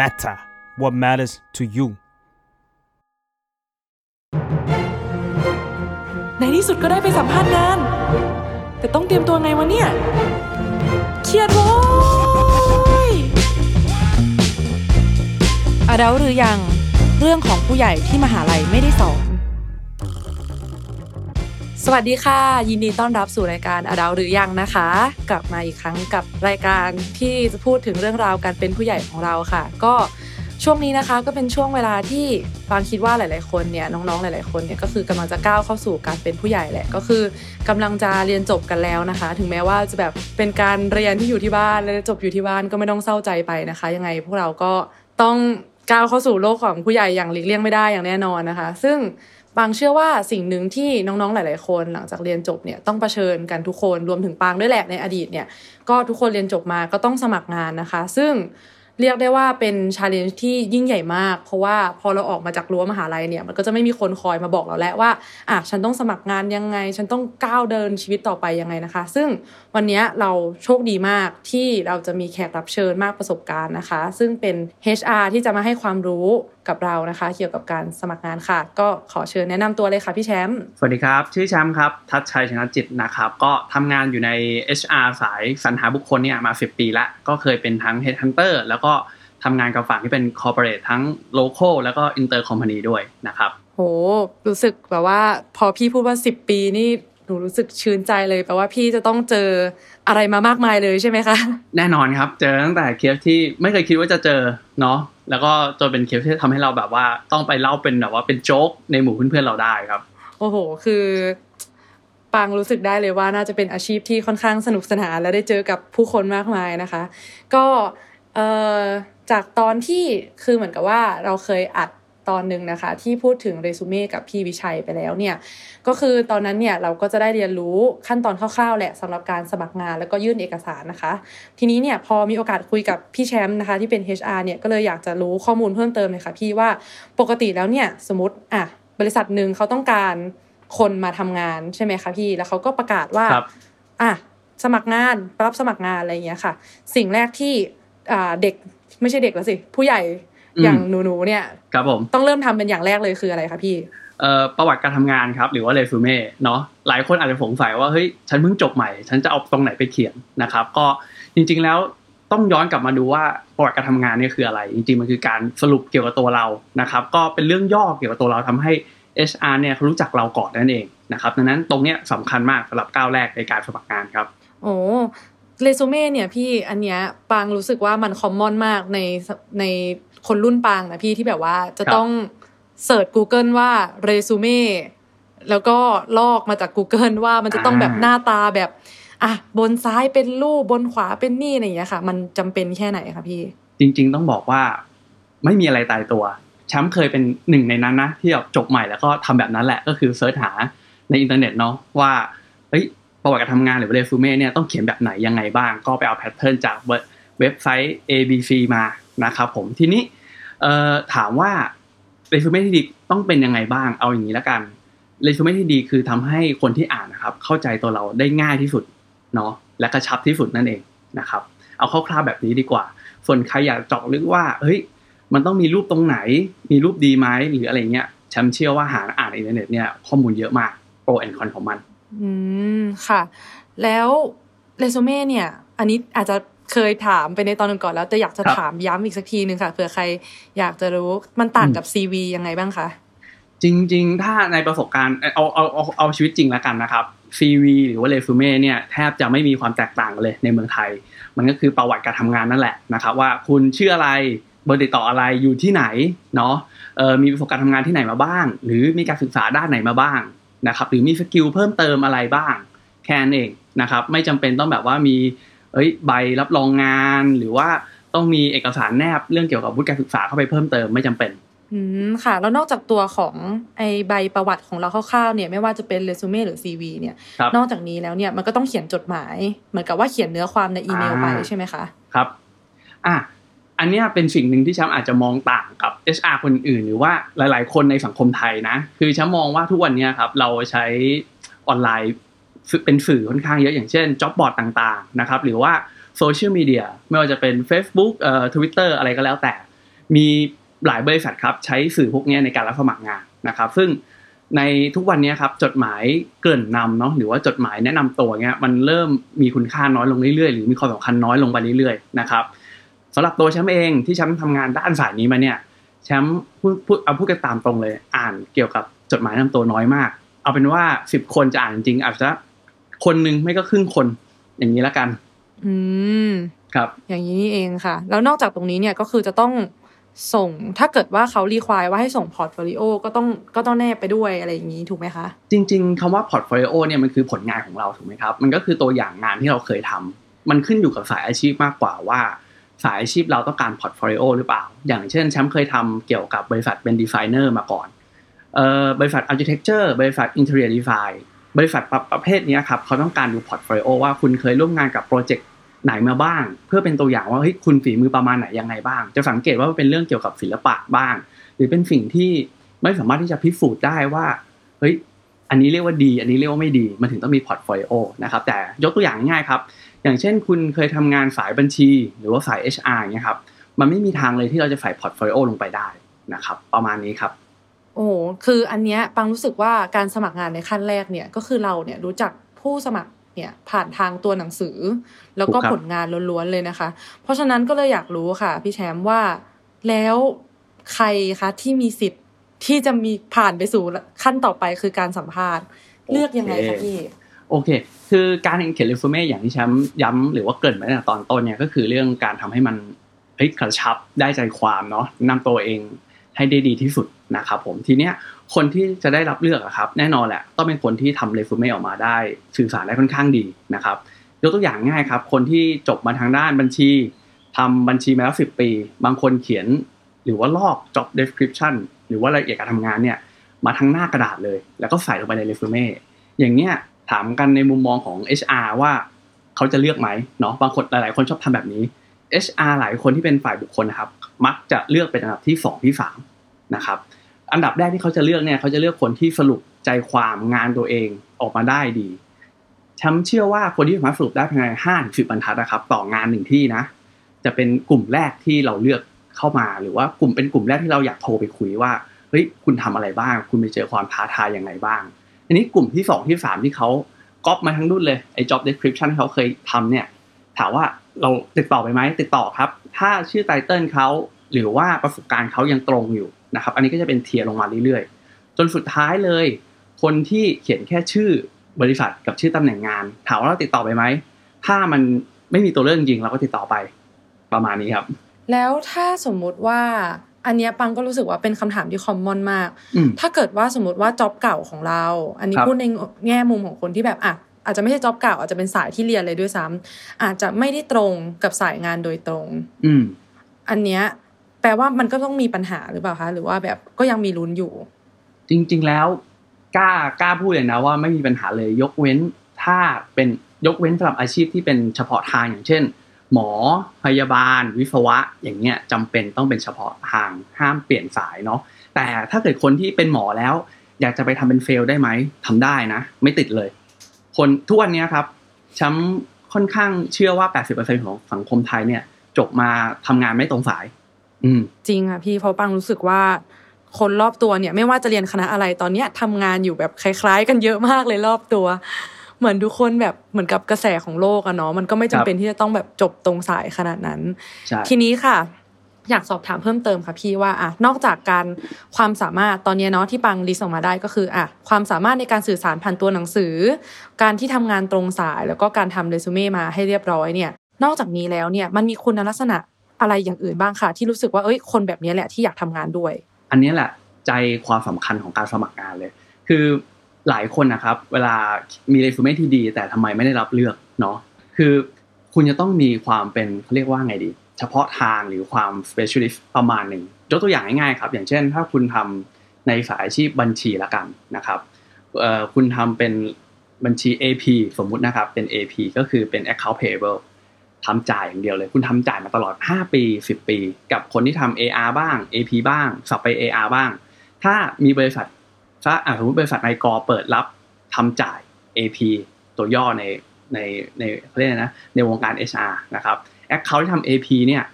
matter what matters to you ในที่สุดก็ได้ไปสัมภาษณ์งาน แต่ต้องเตรียมตัวไงวะเนี่ย เครียดโว้ยอาเดาหรือยัง เรื่องของผู้ใหญ่ที่มหาลัยไม่ได้สอน สวัสดีค่ะ ยินดีต้อนรับสู่รายการอดาวหรือยังนะคะ กลับมาอีกครั้งกับรายการที่จะพูดถึงเรื่องราวการเป็นผู้ใหญ่ของเราค่ะ ก็ช่วงนี้นะคะก็เป็นช่วงเวลาที่ฟางคิดว่าหลาย ๆ คนเนี่ยน้องๆหลาย ๆ คนเนี่ยก็คือกำลังจะก้าวเข้าสู่การเป็นผู้ใหญ่แหละก็คือกำลังจะเรียนจบกันแล้วนะคะ ถึงแม้ว่าจะแบบเป็นการเรียนที่อยู่ที่บ้านและจบอยู่ที่บ้านก็ไม่ต้องเศร้าใจไปนะคะ ยังไงพวกเราก็ต้องก้าวเข้าสู่โลกของผู้ใหญ่อย่างหลีกเลี่ยงไม่ได้อย่างแน่นอนนะคะ ซึ่ง ปางเชื่อว่าสิ่งหนึ่งที่น้องๆหลาย ๆ คน หลังจากเรียนจบเนี่ยต้องเผชิญกันทุกคนรวมถึงปางด้วยแหละในอดีตเนี่ยก็ทุกคนเรียนจบมาก็ต้องสมัครงานนะคะ ซึ่งเรียกได้ว่าเป็นชาเลนจ์ที่ยิ่งใหญ่มาก เพราะว่าพอเราออกมาจากรั้วมหาลัยเนี่ย มันก็จะไม่มีคนคอยมาบอกเราแล้วว่าอะฉันต้องสมัครงานยังไง ฉันต้องก้าวเดินชีวิตต่อไปยังไงนะคะ ซึ่ง วันนี้เราโชคดีมากที่เราจะมีแขกรับเชิญมากประสบการณ์นะคะ ซึ่งเป็น HR ที่จะมาให้ความรู้กับเรานะคะ เกี่ยวกับการสมัครงานค่ะ ก็ขอเชิญแนะนำตัวเลยค่ะพี่แชมป์สวัสดีครับ ชื่อแชมป์ครับ ทัชชัยชนะจิตนะครับ ก็ทำงานอยู่ใน HR สายสรรหาบุคคลเนี่ยมา 10 ปีละ ก็เคยเป็นทั้ง Headhunter แล้วก็ทำงานกับฝั่งที่เป็น Corporate ทั้ง Local แล้วก็ Inter Company ด้วยนะครับโห รู้สึกแบบว่าพอพี่พูดว่า 10 ปีนี่ หนูรู้สึกชื่นใจเลยแปลว่าพี่จะต้องเจออะไรมามากมายเลยใช่ไหมคะ แน่นอนครับ เจอตั้งแต่เคสที่ไม่เคยคิดว่าจะเจอเนาะแล้วก็จนเป็นเคสที่ทำให้เราแบบว่าต้องไปเล่าเป็นแบบว่าเป็นโจ๊กในหมู่เพื่อนๆเราได้ครับ โอ้โห คือปังรู้สึกได้เลยว่าน่าจะเป็นอาชีพที่ค่อนข้างสนุกสนานและได้เจอกับผู้คนมากมายนะคะ ก็เอ่อจากตอนที่คือเหมือนกับว่าเราเคยอัด ตอนหนึ่งนะคะ ที่พูดถึงเรซูเม่กับพี่วิชัยไปแล้วเนี่ยก็คือตอนนั้นเนี่ยเราก็จะได้เรียนรู้ขั้นตอนคร่าวๆแหละสำหรับการสมัครงานแล้วก็ยื่นเอกสารนะคะ ทีนี้เนี่ยพอมีโอกาสคุยกับพี่แชมป์นะคะที่เป็น HR เนี่ยก็เลยอยากจะรู้ข้อมูลเพิ่มเติมเลยค่ะพี่ว่าปกติแล้วเนี่ยสมมติอะบริษัทหนึ่งเขาต้องการคนมาทำงานใช่ไหมคะพี่แล้วเขาก็ประกาศว่าครับอะสมัครงานรับสมัครงานอะไรอย่างเงี้ยค่ะ สิ่งแรกที่อ่าเด็กไม่ใช่เด็กแล้วสิ ผู้ใหญ่ อืมอย่างหนูๆเนี่ยครับผมต้องเริ่มทำเป็นอย่างแรกเลยคืออะไรคะพี่เอ่อประวัติการทำงานครับ หรือว่าเรซูเม่เนาะหลายคนอาจจะสงสัยว่าเฮ้ยฉันเพิ่งจบใหม่ ฉันจะเอาตรงไหนไปเขียนนะครับ ก็จริง ๆแล้วต้องย้อนกลับมาดูว่าประวัติการทำงานเนี่ยคืออะไร จริงๆมันคือการสรุปเกี่ยวกับตัวเรานะครับ ก็เป็นเรื่องย่อเกี่ยวกับตัวเราทำให้ HR เนี่ยเขารู้จักเราก่อนนั่นเองนะครับดังนั้นตรงเนี้ยสำคัญมากสำหรับก้าวแรกในการสมัครงานครับ โอ้เรซูเม่เนี่ยพี่อันเนี้ยปางรู้สึกว่ามันคอมมอนมากในใน คนรุ่นปางนะพี่ที่แบบว่าจะครับต้องเสิร์ช Google ว่าเรซูเม่แล้วก็ลอกมาจาก Google ว่ามันจะต้องแบบหน้าตาแบบอะบนซ้ายเป็นรูปบนขวาเป็นนี่อะไรอย่างเงี้ยค่ะ มันจำเป็นแค่ไหนคะพี่ จริง ๆ ต้องบอกว่า ไม่มีอะไรตายตัวแชมป์เคยเป็นหนึ่งในนั้นนะที่แบบจบใหม่แล้วก็ทำแบบนั้นแหละก็คือ search หาในอินเทอร์เน็ตเนาะว่าเฮ้ยประวัติการทำงานหรือเรซูเม่เนี่ยต้องเขียนแบบไหนยังไงบ้าง ก็ไปเอา pattern จากเว็บเว็บไซต์ ABC มานะครับผมทีนี้ เอ่อถามว่าเรซูเม่ที่ดีต้องเป็นยังไงบ้างเอาอย่างนี้แล้วกันเรซูเม่ที่ดีคือทำให้คนที่อ่านนะครับ เข้าใจตัวเราได้ง่ายที่สุดเนาะและกระชับที่สุดนั่นเองนะครับ เอาคร่าวๆแบบนี้ดีกว่า ส่วนใครอยากเจาะลึกว่าเฮ้ยมันต้องมีรูปตรงไหน มีรูปดีไหมหรืออะไรเงี้ยแชมป์เชื่อว่าหาอ่านในอินเทอร์เน็ตเนี่ยข้อมูลเยอะมาก pro and con ของมัน อืมค่ะ แล้วเรซูเม่เนี่ย อันนี้อาจจะ เคยถามไปในตอนหนึ่งก่อนแล้วแต่อยากจะครับถามย้ำอีกสักทีหนึ่งค่ะเผื่อใครอยากจะรู้มันต่างกับ CV ยังไงบ้างคะจริง ๆ ถ้าในประสบการณ์เอาเอาเอาเอาชีวิตจริงแล้วกันนะครับ CV หรือว่าเรซูเม่เนี่ยแทบจะไม่มีความแตกต่างกันเลยในเมืองไทย มันก็คือประวัติการทำงานนั่นแหละนะครับว่าคุณชื่ออะไรเบอร์ติดต่ออะไรอยู่ที่ไหนเนาะเออมีประสบการณ์ทำงานที่ไหนมาบ้าง หรือมีการศึกษาด้านไหนมาบ้างนะครับหรือมี skill เพิ่มเติมอะไรบ้างแค่นั้นเองนะครับไม่จำเป็นต้องแบบว่ามี เอ้ยใบรับรองงานหรือว่าต้องมีเอกสารแนบเรื่องเกี่ยวกับวุฒิการศึกษาเข้าไปเพิ่มเติมไม่จำเป็นอืมค่ะ แล้วนอกจากตัวของไอใบประวัติของเราคร่าวๆเนี่ยไม่ว่าจะเป็นเรซูเม่หรือ CV เนี่ยครับนอกจากนี้แล้วเนี่ยมันก็ต้องเขียนจดหมาย เหมือนกับว่าเขียนเนื้อความในอีเมลไปอ่าใช่ไหมคะครับอะอันเนี้ยเป็นสิ่งหนึ่งที่แชมป์อาจจะมองต่างกับ HR คนอื่น หรือว่าหลาย ๆ คนในสังคมไทยนะ คือแชมป์มองว่าทุกวันเนี้ยครับเราใช้ออนไลน์ เป็นสื่อค่อนข้างเยอะอย่างเช่นจ็อบบอร์ดต่างๆนะครับหรือว่าโซเชียลมีเดียไม่ว่าจะเป็น Facebook เอ่อ Twitter อะไรก็แล้วแต่ มีหลายบริษัทครับใช้สื่อพวกนี้ในการรับสมัครงานนะครับ ซึ่งในทุกวันนี้ครับจดหมายเกริ่นนำเนาะหรือว่าจดหมายแนะนำตัวเงี้ยมันเริ่มมีคุณค่าน้อยลงเรื่อยๆ หรือมีความสำคัญน้อยลงไปเรื่อยๆนะครับสำหรับตัวแชมป์เองที่แชมป์ทำงานด้านสายนี้มาเนี่ยแชมป์พูดพูดเอาพูดกันตามตรงเลย อ่านเกี่ยวกับจดหมายแนะนำตัวน้อยมาก เอาเป็นว่าสิบคนจะอ่านจริงๆอาจจะ คนหนึ่งไม่ก็ครึ่งคนอย่างนี้แล้วกัน อืมครับ อย่างนี้นี่เองค่ะ แล้วนอกจากตรงนี้เนี่ยก็คือจะต้องส่งถ้าเกิดว่าเขา require ว่าให้ส่ง portfolio ก็ต้องก็ต้องแนบไปด้วยอะไรอย่างนี้ถูกไหมคะ จริง ๆคำว่า portfolio เนี่ยมันคือผลงานของเราถูกไหมครับ มันก็คือตัวอย่างงานที่เราเคยทำมันขึ้นอยู่กับสายอาชีพมากกว่าว่า สายอาชีพเราต้องการ portfolio หรือเปล่า อย่างเช่นแชมป์เคยทำเกี่ยวกับบริษัทเป็นดีไซเนอร์มาก่อนเอ่อบริษัท architecture บริษัท interior design บริษัทประประเภทนี้ครับเขาต้องการดู portfolio ว่าคุณเคยร่วมงานกับโปรเจกต์ไหนมาบ้าง เพื่อเป็นตัวอย่างว่าเฮ้ยคุณฝีมือประมาณไหนยังไงบ้าง จะสังเกตว่าเป็นเรื่องเกี่ยวกับศิลปะบ้าง หรือเป็นสิ่งที่ไม่สามารถที่จะพิสูจน์ได้ว่าเฮ้ยอันนี้เรียกว่าดี อันนี้เรียกว่าไม่ดี มันถึงต้องมี portfolio นะครับแต่ยกตัวอย่างง่ายครับ อย่างเช่นคุณเคยทำงานสายบัญชี หรือว่าสาย HR เนี่ยครับมันไม่มีทางเลยที่เราจะใส่ portfolio ลงไปได้นะครับ ประมาณนี้ครับ โอ้โหคืออันเนี้ยปังรู้สึกว่าการสมัครงานในขั้นแรกเนี่ยก็คือเราเนี่ยรู้จักผู้สมัครเนี่ยผ่านทางตัวหนังสือ แล้วก็ถูกครับผลงานล้วนๆเลยนะคะ เพราะฉะนั้นก็เลยอยากรู้ค่ะ พี่แชมป์ว่าแล้วใครคะที่มีสิทธิ์ที่จะมีผ่านไปสู่ขั้นต่อไปคือการสัมภาษณ์ เลือกยังไงคะพี่โอเค คือการเขียนเรซูเม่อย่างที่แชมป์ย้ำหรือว่าเกริดไว้ตั้งแต่ตอนต้นเนี่ยก็คือเรื่องการทำให้มันเฮ้ยกระชับได้ใจความเนาะนำตัวเองให้ได้ดีที่สุด นะครับผมทีเนี้ยคนที่จะได้รับเลือกอะครับ แน่นอนแหละต้องเป็นคนที่ทำเรซูเม่ออกมาได้สื่อสารได้ค่อนข้างดีนะครับยกตัวอย่างง่ายครับ คนที่จบมาทางด้านบัญชีทำบัญชีมาแล้วสิบปี บางคนเขียนหรือว่าลอก job description หรือว่ารายละเอียดการทำงานเนี่ยมาทั้งหน้ากระดาษเลย แล้วก็ใส่ลงไปในเรซูเม่อย่างเนี้ยถามกันในมุมมองของ HR ว่าเขาจะเลือกไหมเนาะบางคนหลายๆคนชอบทำแบบนี้ HR หลายคนที่เป็นฝ่ายบุคคลนะครับ มักจะเลือกเป็นอันดับที่ 2 ที่3นะครับ อันดับแรกที่เขาจะเลือกเนี่ยเขาจะเลือกคนที่สรุปใจความงานตัวเองออกมาได้ดีฉันเชื่อว่าคนที่สามารถสรุปได้ภายในห้าถึงสิบบรรทัดนะครับ ต่องานหนึ่งที่นะ จะเป็นกลุ่มแรกที่เราเลือกเข้ามาหรือว่ากลุ่มเป็นกลุ่มแรกที่เราอยากโทรไปคุยว่าเฮ้ยคุณทำอะไรบ้าง คุณไปเจอความท้าทายยังไงบ้าง อันนี้กลุ่มที่สองที่สามที่เขาก๊อปมาทั้งรุ่นเลยไอ้ job description ที่เขาเคยทำเนี่ยถามว่าเราติดต่อไปไหมติดต่อครับ ถ้าชื่อไตเติลเขาหรือว่าประสบการณ์เขายังตรงอยู่ นะครับ อันนี้ก็จะเป็นเทียร์ลงมาเรื่อยๆ จนสุดท้ายเลย คนที่เขียนแค่ชื่อบริษัทกับชื่อตำแหน่งงาน ถามว่าเราติดต่อไปไหม ถ้ามันไม่มีตัวเลือกจริงเราก็ติดต่อไปประมาณนี้ครับ แล้วถ้าสมมุติว่าอันเนี้ยปังก็รู้สึกว่าเป็นคำถามที่คอมมอนมากอืมถ้าเกิดว่าสมมติว่าจ็อบเก่าของเรา อันนี้ครับพูดในแง่มุมของคนที่แบบอะอาจจะไม่ใช่จ็อบเก่าอาจจะเป็นสายที่เรียนเลยด้วยซ้ำอาจจะไม่ได้ตรงกับสายงานโดยตรง อืมอันเนี้ย แปลว่ามันก็ต้องมีปัญหาหรือเปล่าคะหรือว่าแบบก็ยังมีลุ้นอยู่ จริง ๆ แล้วกล้ากล้าพูดเลยนะว่าไม่มีปัญหาเลยยกเว้นถ้าเป็นยกเว้นสำหรับอาชีพที่เป็นเฉพาะทางอย่างเช่น หมอพยาบาล วิศวะ อย่างเงี้ยจำเป็นต้องเป็นเฉพาะทางห้ามเปลี่ยนสายเนาะแต่ถ้าเกิดคนที่เป็นหมอแล้ว อยากจะไปทำเป็นเฟลได้ไหมทำได้นะ ไม่ติดเลย คนทุกวันนี้ครับฉันค่อนข้างเชื่อว่า 80%ของสังคมไทยเนี่ยจบมาทำงานไม่ตรงสาย จริงค่ะพี่เพราะปังรู้สึกว่า คนรอบตัวเนี่ย ไม่ว่าจะเรียนคณะอะไรตอนเนี้ยทำงานอยู่แบบคล้าย ๆ กันเยอะมากเลยรอบตัว เหมือนทุกคนแบบเหมือนกับกระแสของโลกอะเนาะมันก็ไม่จำเป็นที่จะต้องแบบจบตรงสายขนาดนั้นใช่ทีนี้ค่ะอยากสอบถามเพิ่มเติมค่ะพี่ว่าอะนอกจากการความสามารถตอนเนี้ยเนาะที่ปังลิสต์ออกมาได้ก็คืออะความสามารถในการสื่อสารผ่านตัวหนังสือ การที่ทำงานตรงสายแล้วก็การทำเรซูเม่มาให้เรียบร้อยเนี่ย นอกจากนี้แล้วเนี่ยมันมีคุณลักษณะ อะไรอย่างอื่นบ้างค่ะ ที่รู้สึกว่าเอ้ยคนแบบนี้แหละที่อยากทำงานด้วย อันนี้แหละใจความสำคัญของการสมัครงานเลย คือหลายคนนะครับ เวลามีเรซูเม่ที่ดี แต่ทำไมไม่ได้รับเลือกเนาะคือคุณจะต้องมีความเป็นเขาเรียกว่าไงดี เฉพาะทางหรือความ specialist ประมาณหนึ่งยกตัวอย่างง่ายๆครับ อย่างเช่น ถ้าคุณทำในสายอาชีพบัญชีละกันนะครับคุณทำเป็นบัญชี AP สมมุตินะครับเป็น AP ก็คือเป็น account payable ทำจ่ายอย่างเดียวเลย คุณทำจ่ายมาตลอด 5 ปี 10 ปี กับคนที่ทำ AR บ้าง AP บ้างสับไป AR บ้าง ถ้ามีบริษัทถ้าสมมติบริษัทนายกอเปิดรับทำจ่าย AP ตัวย่อในในในเขาเรียกนะในวงการ HR นะครับแอคเคาท์ที่ทำ AP เนี่ย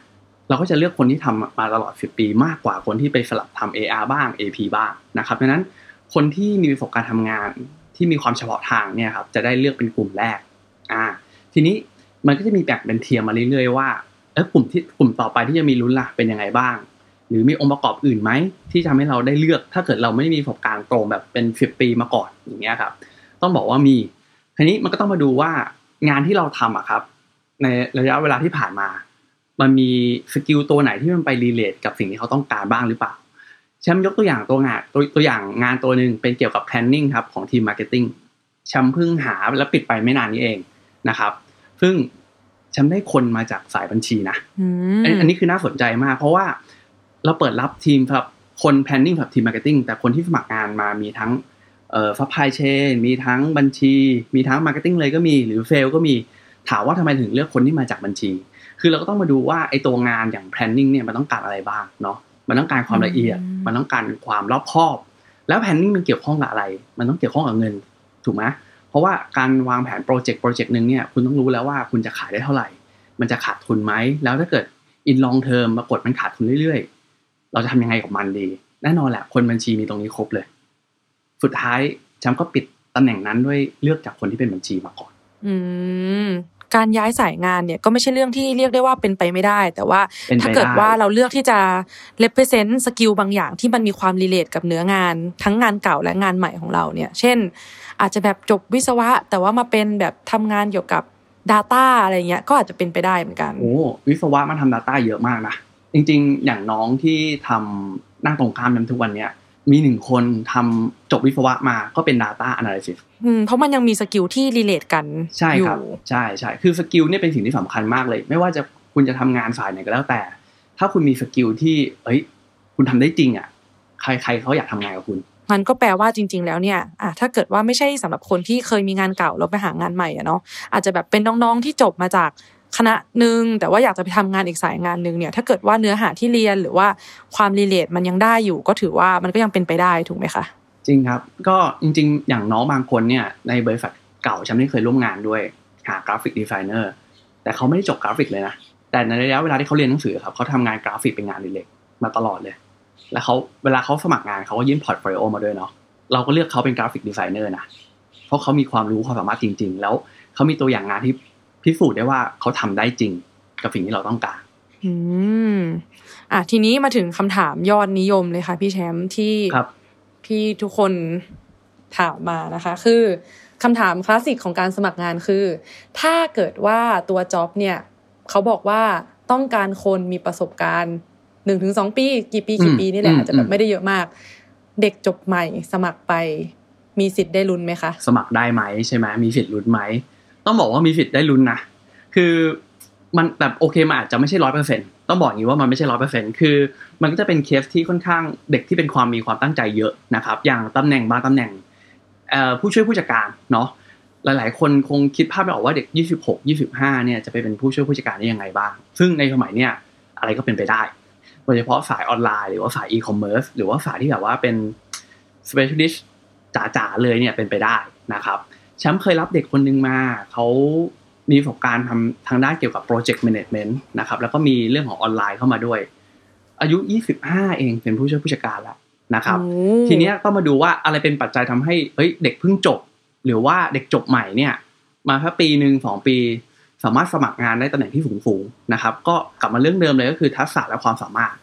เราก็จะเลือกคนที่ทำมาตลอด 10 ปีมากกว่าคนที่ไปสลับทำ AR บ้าง AP บ้างนะครับดังนั้นคนที่มีประสบการณ์ทำงานที่มีความเฉพาะทางเนี่ยครับจะได้เลือกเป็นกลุ่มแรกอ่าทีนี้ มันก็จะมีแบ่งเป็นเทียมมาเรื่อยๆว่าเออกลุ่มที่กลุ่มต่อไปที่จะมีลุ้นล่ะเป็นยังไงบ้าง หรือมีองค์ประกอบอื่นไหมที่ทำให้เราได้เลือก ถ้าเกิดเราไม่ได้มีประสบการณ์ตรงแบบเป็นสิบปีมาก่อนอย่างเงี้ยครับ ต้องบอกว่ามีทีนี้มันก็ต้องมาดูว่างานที่เราทำอะครับ ในระยะเวลาที่ผ่านมา มันมีskill ตัวไหนที่มันไป relate กับสิ่งที่เขาต้องการบ้างหรือเปล่าแชมป์ยกตัวอย่างตัวงานตัวตัวอย่างงานตัวหนึ่งเป็นเกี่ยวกับ planning ครับของทีม marketing แชมป์เพิ่งหาแล้วปิดไปไม่นานนี้เองนะครับ ซึ่งแชมป์ได้คนมาจากสายบัญชีนะอืมอันอันนี้คือน่าสนใจมาก เพราะว่าเราเปิดรับทีมครับคน planning กับทีม marketing แต่คนที่สมัครงานมามีทั้งเอ่อ supply chain มีทั้งบัญชี มีทั้ง marketing เลยก็มี หรือ fail ก็มี ถามว่าทำไมถึงเลือกคนที่มาจากบัญชี คือเราก็ต้องมาดูว่าไอ้ตัวงานอย่าง planning เนี่ยมันต้องการอะไรบ้างเนาะ มันต้องการความละเอียด มันต้องการความรอบคอบ แล้ว planning มันเกี่ยวข้องกับอะไร มันต้องเกี่ยวข้องกับเงิน ถูกไหม เพราะว่าการวางแผนโปรเจกต์โปรเจกต์หนึ่งเนี่ยคุณต้องรู้แล้วว่าคุณจะขายได้เท่าไหร่ มันจะขาดทุนไหม แล้วถ้าเกิดอินลองเทอมปรากฏมันขาดทุนเรื่อยๆ เราจะทำยังไงกับมันดี แน่นอนแหละคนบัญชีมีตรงนี้ครบเลย สุดท้ายแชมป์ก็ปิดตำแหน่งนั้นด้วยเลือกจากคนที่เป็นบัญชีมาก่อน อืมการย้ายสายงานเนี่ยก็ไม่ใช่เรื่องที่เรียกได้ว่าเป็นไปไม่ได้ แต่ว่าเป็นไปถ้าเกิดได้ว่าเราเลือกที่จะ represent สกิลบางอย่างที่มันมีความ relate กับเนื้องาน ทั้งงานเก่าและงานใหม่ของเราเนี่ย เช่น อาจจะแบบจบวิศวะ แต่ว่ามาเป็นแบบทำงานเกี่ยวกับ Data อะไรเงี้ยก็อาจจะเป็นไปได้เหมือนกันโอ้วิศวะมันทำ Data เยอะมากนะจริงๆ อย่างน้องที่ทำนั่งตรงข้ามนั้นทุกวันเนี้ยมีหนึ่งคนทำจบวิศวะมาก็เป็น Data Analysis อืมเพราะมันยังมี skill ที่ relate กันใช่อยู่ครับใช่ใช่คือ skill เนี่ยเป็นสิ่งที่สำคัญมากเลย ไม่ว่าจะคุณจะทำงานฝ่ายไหนก็แล้วแต่ ถ้าคุณมี skill ที่ เอ้ย คุณทำได้จริงอะ ใครใครเขาอยากทำงานกับคุณ มันก็แปลว่าจริง ๆ แล้วเนี่ยอะถ้าเกิดว่าไม่ใช่สำหรับคนที่เคยมีงานเก่าแล้วไปหางานใหม่อะเนาะอาจจะแบบเป็นน้องๆที่จบมาจากคณะหนึ่งแต่ว่าอยากจะไปทำงานอีกสายงานหนึ่งเนี่ยถ้าเกิดว่าเนื้อหาที่เรียนหรือว่าความ relate มันยังได้อยู่ ก็ถือว่ามันก็ยังเป็นไปได้ถูกไหมคะจริงครับก็จริง ๆ อย่างน้องบางคนเนี่ยในบริษัทเก่าแชมป์ที่เคยร่วมงานด้วยหา graphic designer แต่เขาไม่ได้จบกราฟิกเลยนะแต่ในระยะเวลาที่เขาเรียนหนังสือครับเขาทำงานกราฟิกเป็นงานอดิเรกมาตลอดเลย แล้วเขาเวลาเขาสมัครงานเขาก็ยื่น portfolio มาด้วยเนาะเราก็เลือกเขาเป็น graphic designer นะเพราะเขามีความรู้ความสามารถจริง ๆ แล้วเขามีตัวอย่างงานที่พิสูจน์ได้ว่าเขาทำได้จริงกับสิ่งที่เราต้องการ อืมอะทีนี้มาถึงคำถามยอดนิยมเลยค่ะ พี่แชมป์ที่ครับพี่ทุกคนถามมานะคะ คือคำถามคลาสสิกของการสมัครงานคือ ถ้าเกิดว่าตัวจ็อบเนี่ย เขาบอกว่าต้องการคนมีประสบการณ์ หนึ่งถึงสองปี กี่ปีกี่อืมปีนี่แหละอืมอาจจะแบอืบมไม่ได้เยอะมาก เด็กจบใหม่สมัครไปมีสิทธิ์ได้ลุ้นไหมคะ สมัครได้ไหมใช่ไหมมีสิทธิ์ลุ้นไหมต้องบอกว่ามีสิทธิ์ได้ลุ้นนะคือมันแบบโอเคมันอาจจะไม่ใช่ร้อยเปอร์เซ็นต้องบอกอย่างนี้ว่ามันไม่ใช่ร้อยเปอร์เซ็นคือ มันก็จะเป็นเคสที่ค่อนข้างเด็กที่เป็นความมีความตั้งใจเยอะนะครับ อย่างตำแหน่งบางตำแหน่งเอ่อผู้ช่วยผู้จัดการเนาะหลาย ๆ คนคงคิดภาพไม่ออกว่าเด็ก 26 25เนี่ยจะไปเป็นผู้ช่วยผู้จัดการได้ยังไงบ้าง ซึ่งในสมัยเนี่ยอะไรก็เป็นไปได้ โดยเฉพาะสายออนไลน์ หรือว่าสายอีคอมเมิร์ซหรือว่าสายที่แบบว่าเป็น specialist จ๋าๆเลยเนี่ยเป็นไปได้นะครับแชมป์เคยรับเด็กคนหนึ่งมาเขามีประสบการณ์ทำทางด้านเกี่ยวกับ project management นะครับแล้วก็มีเรื่องของออนไลน์เข้ามาด้วย อายุ 25 เองเป็นผู้ช่วยผู้จัดการแล้วนะครับโอ้ทีเนี้ยต้องมาดูว่าอะไรเป็นปัจจัยทำให้เอ้ยเด็กเพิ่งจบ หรือว่าเด็กจบใหม่เนี่ย มาแค่ปีหนึ่งสองปี สามารถสมัครงานได้ตำแหน่งที่สูงๆนะครับ ก็กลับมาเรื่องเดิมเลยก็คือทักษะและความสามารถ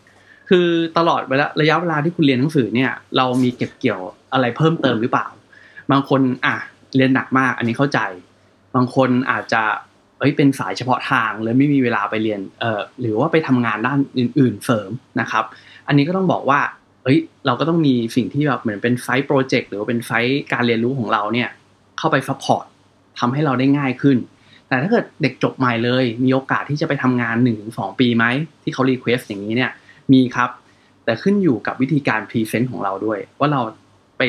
คือตลอดเวลาระยะเวลาที่คุณเรียนหนังสือเนี่ยเรามีเก็บเกี่ยวอะไรเพิ่มเติมหรือเปล่า บางคนอะเรียนหนักมากอันนี้เข้าใจ บางคนอาจจะเอ้ยเป็นสายเฉพาะทางเลยไม่มีเวลาไปเรียนเอ่อหรือว่าไปทำงานด้านอื่น ๆเสริมนะครับ อันนี้ก็ต้องบอกว่าเอ้ยเราก็ต้องมีสิ่งที่แบบเหมือนเป็นไซต์โปรเจกต์หรือว่าเป็นไซต์การเรียนรู้ของเราเนี่ยเข้าไป support ทำให้เราได้ง่ายขึ้น แต่ถ้าเกิดเด็กจบใหม่เลย มีโอกาสที่จะไปทำงาน1 ถึงสองปีไหม ที่เขา request อย่างนี้เนี่ยมีครับ แต่ขึ้นอยู่กับวิธีการ present ของเราด้วย ว่าเราไป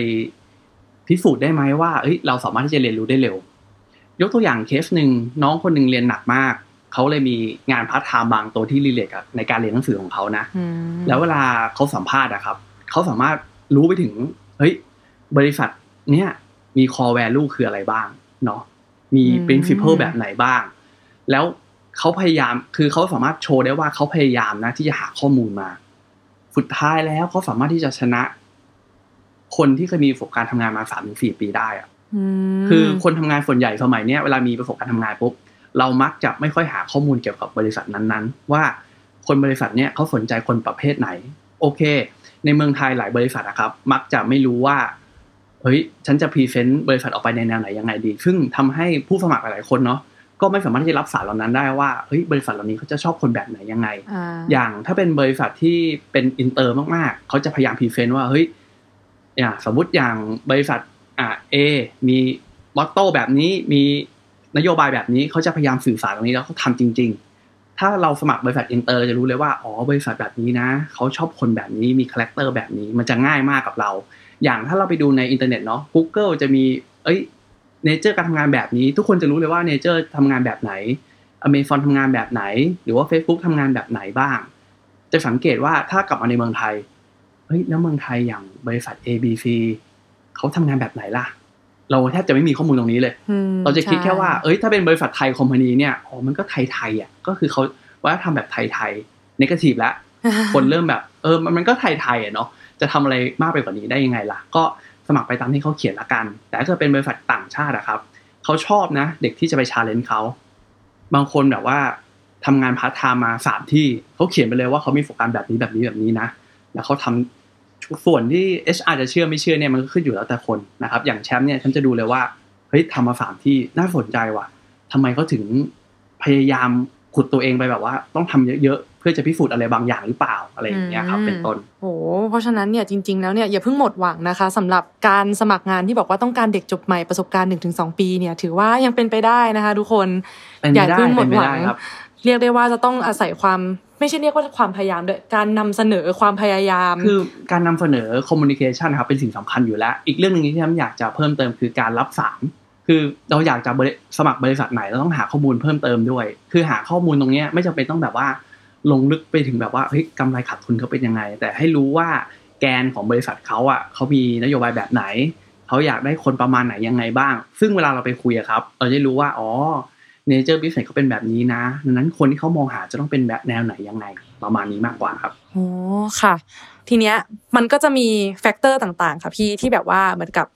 พิสูจน์ได้ไหมว่าเอ้ยเราสามารถที่จะเรียนรู้ได้เร็ว ยกตัวอย่างเคสหนึ่งน้องคนหนึ่งเรียนหนักมาก เขาเลยมีงานพาร์ทไทม์บางตัวที่ relate กับในการเรียนหนังสือของเขานะอืมแล้วเวลาเขาสัมภาษณ์อะครับ เขาสามารถรู้ไปถึงเฮ้ยบริษัทเนี้ยมี core value คืออะไรบ้างเนาะ มีอืม principle แบบไหนบ้าง แล้วเขาพยายามคือเขาสามารถโชว์ได้ว่าเขาพยายามนะที่จะหาข้อมูลมาสุดท้ายแล้วเขาสามารถที่จะชนะ คนที่เคยมีประสบการณ์ทำงานมาสามถึงสี่ปีได้อะมคือคนทำงานส่วนใหญ่สมัยเนี้ยเวลามีประสบการณ์ทำงานปุ๊บเรามักจะไม่ค่อยหาข้อมูลเกี่ยวกับบริษัทนั้นๆ ว่าคนบริษัทเนี้ยเขาสนใจคนประเภทไหน โอเค ในเมืองไทยหลายบริษัทอะครับ มักจะไม่รู้ว่า เฮ้ยฉันจะ present บริษัทออกไปในแนวไหนยังไงดี ซึ่งทำให้ผู้สมัครหลายๆคนเนาะก็ไม่สามารถที่จะรับสารเหล่านั้นได้ว่าเฮ้ยบริษัทเหล่านี้เขาจะชอบคนแบบไหนยังไงอ่าอย่างถ้าเป็นบริษัทที่เป็นอินเตอร์มากๆ เขาจะพยายาม present ว่าเฮ้ยอย่างสมมุติอย่างบริษัทอ่า A มี motto แบบนี้มีนโยบายแบบนี้เขาจะพยายามสื่อสารตรงนี้แล้วเขาทำจริง ๆ ถ้าเราสมัครบริษัทอินเตอร์จะรู้เลยว่าอ๋อบริษัทแบบนี้นะเขาชอบคนแบบนี้มี character แบบนี้มันจะง่ายมากกับเรา อย่างถ้าเราไปดูในอินเทอร์เน็ตเนาะ Google จะมี เอ้ย nature การทำงานแบบนี้ ทุกคนจะรู้เลยว่า nature ทำงานแบบไหน Amazon ทำงานแบบไหน หรือว่า Facebook ทำงานแบบไหนบ้าง จะสังเกตว่าถ้ากลับมาในเมืองไทยเฮ้ยแล้วเมืองไทยอย่างบริษัท ABC เขาทำงานแบบไหนล่ะ เราแทบจะไม่มีข้อมูลตรงนี้เลยอืมเราจะคิดแค่ใช่ว่า เอ้ย ถ้าเป็นบริษัทไทย company เนี่ย อ๋อ มันก็ไทยๆอะ ก็คือเขาว่าทำแบบไทยๆ negative แล้ว คนเริ่มแบบ เออ มันมันก็ไทยๆอะเนาะ จะทำอะไรมากไปกว่านี้ได้ยังไงล่ะ ก็สมัครไปตามที่เขาเขียนละกัน แต่ถ้าเกิดเป็นบริษัทต่างชาติอะครับ เขาชอบนะ เด็กที่จะไป challenge เขา บางคนแบบว่าทำงานพาร์ทไทม์มาสามที่ เขาเขียนไปเลยว่าเขามีประสบการณ์แบบนี้แบบนี้แบบนี้นะ แล้วเขาทำ ส่วนที่ HR จะเชื่อไม่เชื่อเนี่ยมันก็ขึ้นอยู่แล้วแต่คนนะครับอย่างแชมป์เนี่ยฉันจะดูเลยว่าเฮ้ยทำมาสามที่น่าสนใจว่ะทำไมเขาถึงพยายามขุดตัวเองไปแบบว่า ต้องทำเยอะๆเพื่อจะพิสูจน์อะไรบางอย่างหรือเปล่าอะไรอย่างเงี้ยครับเป็นต้นโอ้เพราะฉะนั้นเนี่ยจริงๆแล้วเนี่ยอย่าเพิ่งหมดหวังนะคะสำหรับการสมัครงานที่บอกว่าต้องการเด็กจบใหม่ประสบการณ์1-2 ปีเนี่ย ถือว่ายังเป็นไปได้นะคะ ทุกคนเป็นอย่าไปได้เพิ่งหมเป็ดนไปหวัได้งครับ เรียกได้ว่าจะต้องอาศัยความไม่ใช่เรียกว่าความพยายามด้วยการนำเสนอความพยายาม คือการนำเสนอ communication ครับเป็นสิ่งสำคัญอยู่แล้ว อีกเรื่องหนึ่งที่แชมป์อยากจะเพิ่มเติมคือการรับสารคือเราอยากจะสมัครบริษัทไหนเราต้องหาข้อมูลเพิ่มเติมด้วย คือหาข้อมูลตรงนี้ไม่จำเป็นต้องแบบว่าลงลึกไปถึงแบบว่าเฮ้ยกำไรขาดทุนเขาเป็นยังไง แต่ให้รู้ว่าแกนของบริษัทเขาอะเขามีนโยบายแบบไหนเขาอยากได้คนประมาณไหนยังไงบ้าง ซึ่งเวลาเราไปคุยครับ เราจะรู้ว่าอ๋อ nature business เขาเป็นแบบนี้นะดังนั้นคนที่เขามองหาจะต้องเป็นแบบแนวไหนยังไงประมาณนี้มากกว่าครับโอ้ค่ะ ทีเนี้ยมันก็จะมี factor ต่างๆ ค่ะพี่ที่แบบว่าเหมือนกับ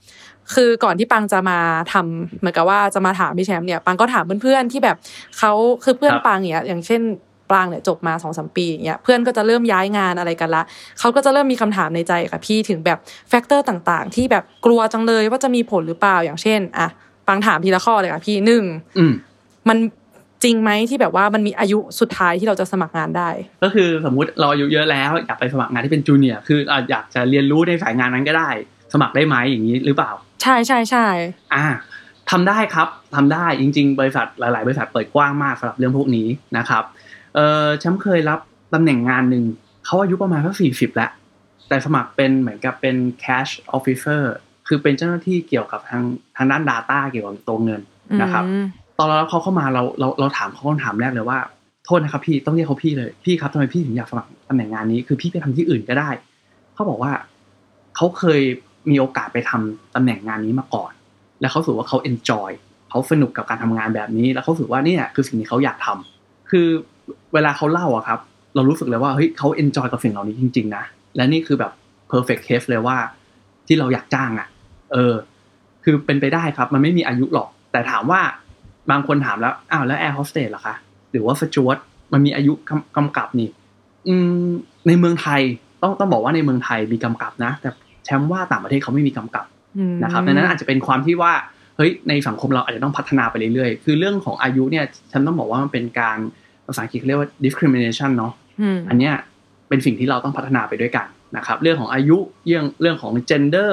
คือก่อนที่ปังจะมาทำเหมือนกับว่าจะมาถามพี่แชมป์เนี่ยปังก็ถามเพื่อนๆที่แบบเขาคือเพื่อนครับปังเนี่ยอย่างเช่นปังเนี่ยจบมาสองสามปีอย่างเงี้ยเพื่อนก็จะเริ่มย้ายงานอะไรกันละเขาก็จะเริ่มมีคำถามในใจค่ะพี่ถึงแบบfactor ต่างๆ ที่แบบกลัวจังเลยว่าจะมีผลหรือเปล่าอย่างเช่นอะปังถามทีละข้อเลยค่ะพี่หนึ่งอื มมันจริงไหมที่แบบว่ามันมีอายุสุดท้ายที่เราจะสมัครงานได้ ก็คือสมมุติเราอายุเยอะแล้วอยากไปสมัครงานที่เป็น junior คืออะอยากจะเรียนรู้ในสายงานนั้นก็ได้ สมัครได้ไหมอย่างนี้หรือเปล่า ใช่ใช่ใช่อ่าทำได้ครับทำได้จริง ๆ บริษัทหลาย ๆ บริษัทเปิดกว้างมากสำหรับเรื่องพวกนี้นะครับเออแชมป์เคยรับตำแหน่งงานหนึ่งเขาอายุประมาณสักสี่สิบแล้ว แต่สมัครเป็นเหมือนกับเป็น cash officer คือเป็นเจ้าหน้าที่เกี่ยวกับทางทางด้าน Data เกี่ยวกับตัวเงินนะครับอืม ตอนเรารับเขาเข้ามาเราเราเราถามเขาคำถามแรกเลยว่าโทษนะครับพี่ต้องเรียกเขาพี่เลยพี่ครับทำไมพี่ถึงอยากสมัครตำแหน่งงานนี้คือพี่ไปทำที่อื่นก็ได้ เขาบอกว่าเขาเคยมีโอกาสไปทำตำแหน่งงานนี้มาก่อน แล้วเขารู้สึกว่าเขาเอนจอยเขาสนุกกับการทำงานแบบนี้ แล้วเขารู้สึกว่านี่คือสิ่งที่เขาอยากทคือเวลาเขาเล่าอะครับ เรารู้สึกเลยว่าเฮ้ยเขา enjoy กับสิ่งเหล่านี้จริง ๆ นะ และนี่คือแบบ perfect case เลยว่าที่เราอยากจ้างอะเออ คือเป็นไปได้ครับ มันไม่มีอายุหรอก แต่ถามว่า บางคนถามแล้วอ้าวแล้วแอร์โฮสเตสล่ะคะหรือว่าสจ๊วตมันมีอายุกำกำกับนี่ อืมในเมืองไทยต้องต้องบอกว่าในเมืองไทยมีกำกับนะ แต่แชมป์ว่าต่างประเทศเขาไม่มีกำกับอืมนะครับดังนั้นอาจจะเป็นความที่ว่าเฮ้ยในสังคมเราอาจจะต้องพัฒนาไปเรื่อยๆ คือเรื่องของอายุเนี่ยฉันต้องบอกว่ามันเป็นการภาษาอังกฤษเรียกว่า discrimination เนาะอืมอันเนี้ยเป็นสิ่งที่เราต้องพัฒนาไปด้วยกันนะครับเรื่องของอายุเรื่องเรื่องของ gender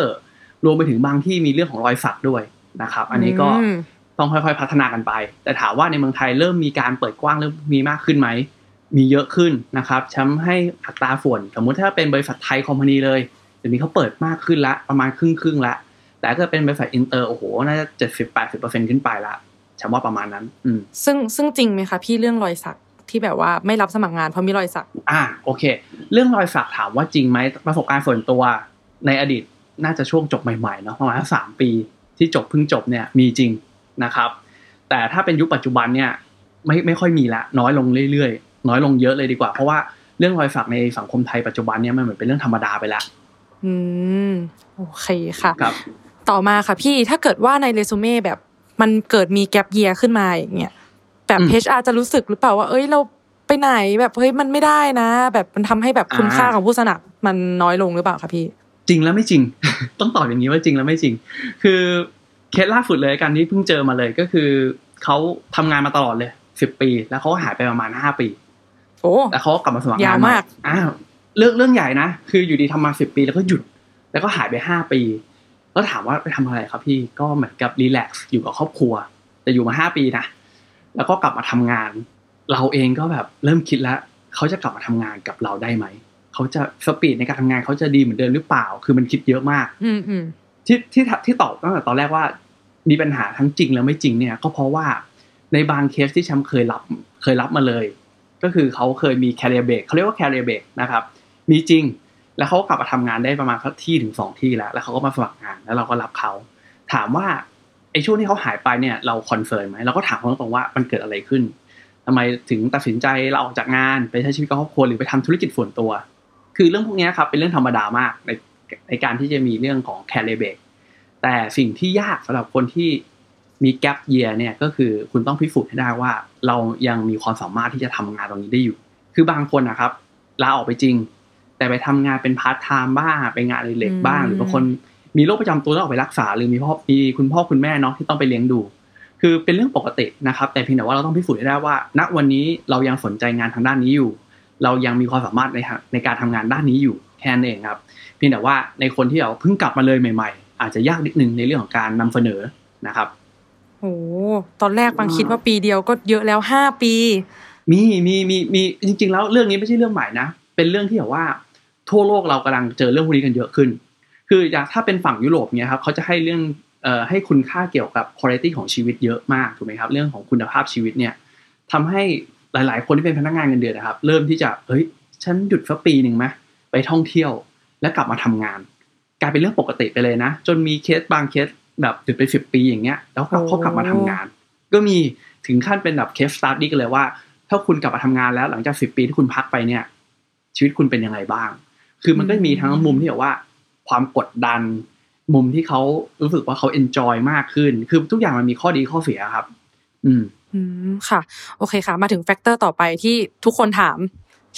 รวมไปถึงบางที่มีเรื่องของรอยสักด้วยนะครับ อันนี้ก็อืม ต้องค่อยๆ พัฒนากันไป แต่ถามว่าในเมืองไทยเริ่มมีการเปิดกว้างเริ่มมีมากขึ้นไหม มีเยอะขึ้นนะครับแชมป์ให้อัตราส่วน สมมุติถ้าเป็นบริษัทไทยคอมพานีเลยเดี๋ยวนี้เขาเปิดมากขึ้นละประมาณครึ่งครึ่งๆละ แต่ถ้าเกิดเป็นบริษัทอินเตอร์โอ้โหน่าจะเจ็ดสิบแปดสิบเปอร์เซ็นขึ้นไปละแชมป์ว่าประมาณนั้น อืมซึ่งซึ่งจริงไหมคะพี่เรื่องรอยสักที่แบบว่าไม่รับสมัครงานเพราะมีรอยสัก อ่าโอเค เรื่องรอยสักถามว่าจริงไหมประสบการณ์ส่วนตัวในอดีตน่าจะช่วงจบใหม่ๆเนาะประมาณสามปีที่จบเพิ่งจบเนี่ยมีจริง นะครับ แต่ถ้าเป็นยุคปัจจุบันเนี่ยไม่ไม่ค่อยมีละน้อยลงเรื่อยๆ น้อยลงเยอะเลยดีกว่า เพราะว่าเรื่องรอยสักในสังคมไทยปัจจุบันเนี่ยมันเหมือนเป็นเรื่องธรรมดาไปแล้วอืมโอเคค่ะครับ ต่อมาค่ะพี่ถ้าเกิดว่าในเรซูเม่แบบมันเกิดมีแกลบเยียขึ้นมาอย่างเงี้ยแบบอืม HR จะรู้สึกหรือเปล่าว่า เอ้ยเราไปไหนแบบเฮ้ยมันไม่ได้นะ แบบมันทำให้แบบคุณอ่าค่าของผู้สมัครมันน้อยลงหรือเปล่าคะพี่ จริงแล้วไม่จริง ต้องตอบอย่างนี้ว่าจริงแล้วไม่จริง คือ เคสล่าสุดเลยการที่เพิ่งเจอมาเลยก็คือเขาทำงานมาตลอดเลยสิบปี แล้วเขาก็หายไปประมาณห้าปี โอ้แล้วเขาก็กลับมาสมัครงานยาวใหมากอ้าวเรื่องเรื่องใหญ่นะคืออยู่ดีทำมาสิบปีแล้วก็หยุด แล้วก็หายไปห้าปี แล้วถามว่าไปทำอะไรครับพี่ก็เหมือนกับรีแลกซ์อยู่กับครอบครัว แต่อยู่มาห้าปีนะแล้วก็กลับมาทำงาน เราเองก็แบบเริ่มคิดแล้วเขาจะกลับมาทำงานกับเราได้ไหมเขาจะสปีดในการทำงานเขาจะดีเหมือนเดิมหรือเปล่า คือมันคิดเยอะมากอืมอืมที่ที่ที่ตอบตั้งแต่ตอนแรกว่า มีปัญหาทั้งจริงและไม่จริงเนี่ย ก็เพราะว่าในบางเคสที่แชมป์เคยรับเคยรับมาเลย ก็คือเขาเคยมี career break เขาเรียกว่า career break นะครับ มีจริงแล้วเขากลับมาทำงานได้ประมาณที่ถึงสองที่แล้ว แล้วเขาก็มาสมัครงานแล้วเราก็รับเขา ถามว่าไอ้ช่วงที่เขาหายไปเนี่ยเรา confirm ไหมเราก็ถามเขาตรงๆว่ามันเกิดอะไรขึ้นทำไมถึงตัดสินใจเราออกจากงานไปใช้ชีวิตกับครอบครัวหรือไปทำธุรกิจส่วนตัว คือเรื่องพวกนี้ครับเป็นเรื่องธรรมดามากในในการที่จะมีเรื่องของ career break แต่สิ่งที่ยากสำหรับคนที่มีแก p เยียเนี่ยก็คือคุณต้องพิสูจน์ให้ได้ว่า เรายังมีความสามารถที่จะทำงานตรงนี้ได้อยู่ คือบางคนนะครับลาออกไปจริง แต่ไปทำงานเป็นพาร์ทไทม์บ้างไปงานอดิเรกบ้าง หรือบางคนมีโรคประจำตัวต้องออกไปรักษา หรือมีพ่อมีคุณพ่อคุณแม่เนาะที่ต้องไปเลี้ยงดู คือเป็นเรื่องปกตินะครับ แต่เพียงแต่ว่าเราต้องพิสูจน์ให้ได้ว่า ณวันนี้เรายังสนใจงานทางด้านนี้อยู่ เรายังมีความสามารถในทางในการทำงานด้านนี้อยู่แค่นั้นเองครับ เพียงแต่ว่าในคนที่เราเพิ่งกลับมาเลยใหม่ๆ อาจจะยากนิดนึงในเรื่องของการนำเสนอนะครับโอ้ตอนแรกบางคิดว่าปีเดียวก็เยอะแล้วห้าปี มีมีมีมีจริง ๆ แล้วเรื่องนี้ไม่ใช่เรื่องใหม่นะ เป็นเรื่องที่แบบว่าทั่วโลกเรากำลังเจอเรื่องพวกนี้กันเยอะขึ้น คืออย่างถ้าเป็นฝั่งยุโรปเนี่ยครับเขาจะให้เรื่องเอ่อให้คุณค่าเกี่ยวกับคุณภาพของชีวิตเยอะมากถูกไหมครับ เรื่องของคุณภาพชีวิตเนี่ยทำให้หลาย ๆ คนที่เป็นพนักงานเงินเดือนนะครับ เริ่มที่จะเฮ้ยฉันหยุดสักปีหนึ่งไหมไปท่องเที่ยว แล้วกลับมาทำงาน กลายเป็นเรื่องปกติไปเลยนะ จนมีเคสบางเคสแบบหยุดไปสิบปีอย่างเงี้ย แล้วกลับโอ้เขากลับมาทำงาน ก็มีถึงขั้นเป็นแบบ case study กันเลยว่า ถ้าคุณกลับมาทำงานแล้วหลังจากสิบปีที่คุณพักไปเนี่ย ชีวิตคุณเป็นยังไงบ้าง คือมันก็มีทั้งมุมที่แบบว่า ความกดดัน มุมที่เขารู้สึกว่าเขา enjoy มากขึ้น คือทุกอย่างมันมีข้อดีข้อเสียครับ อืม อืมค่ะ โอเคค่ะ มาถึง factor ต่อไปที่ทุกคนถาม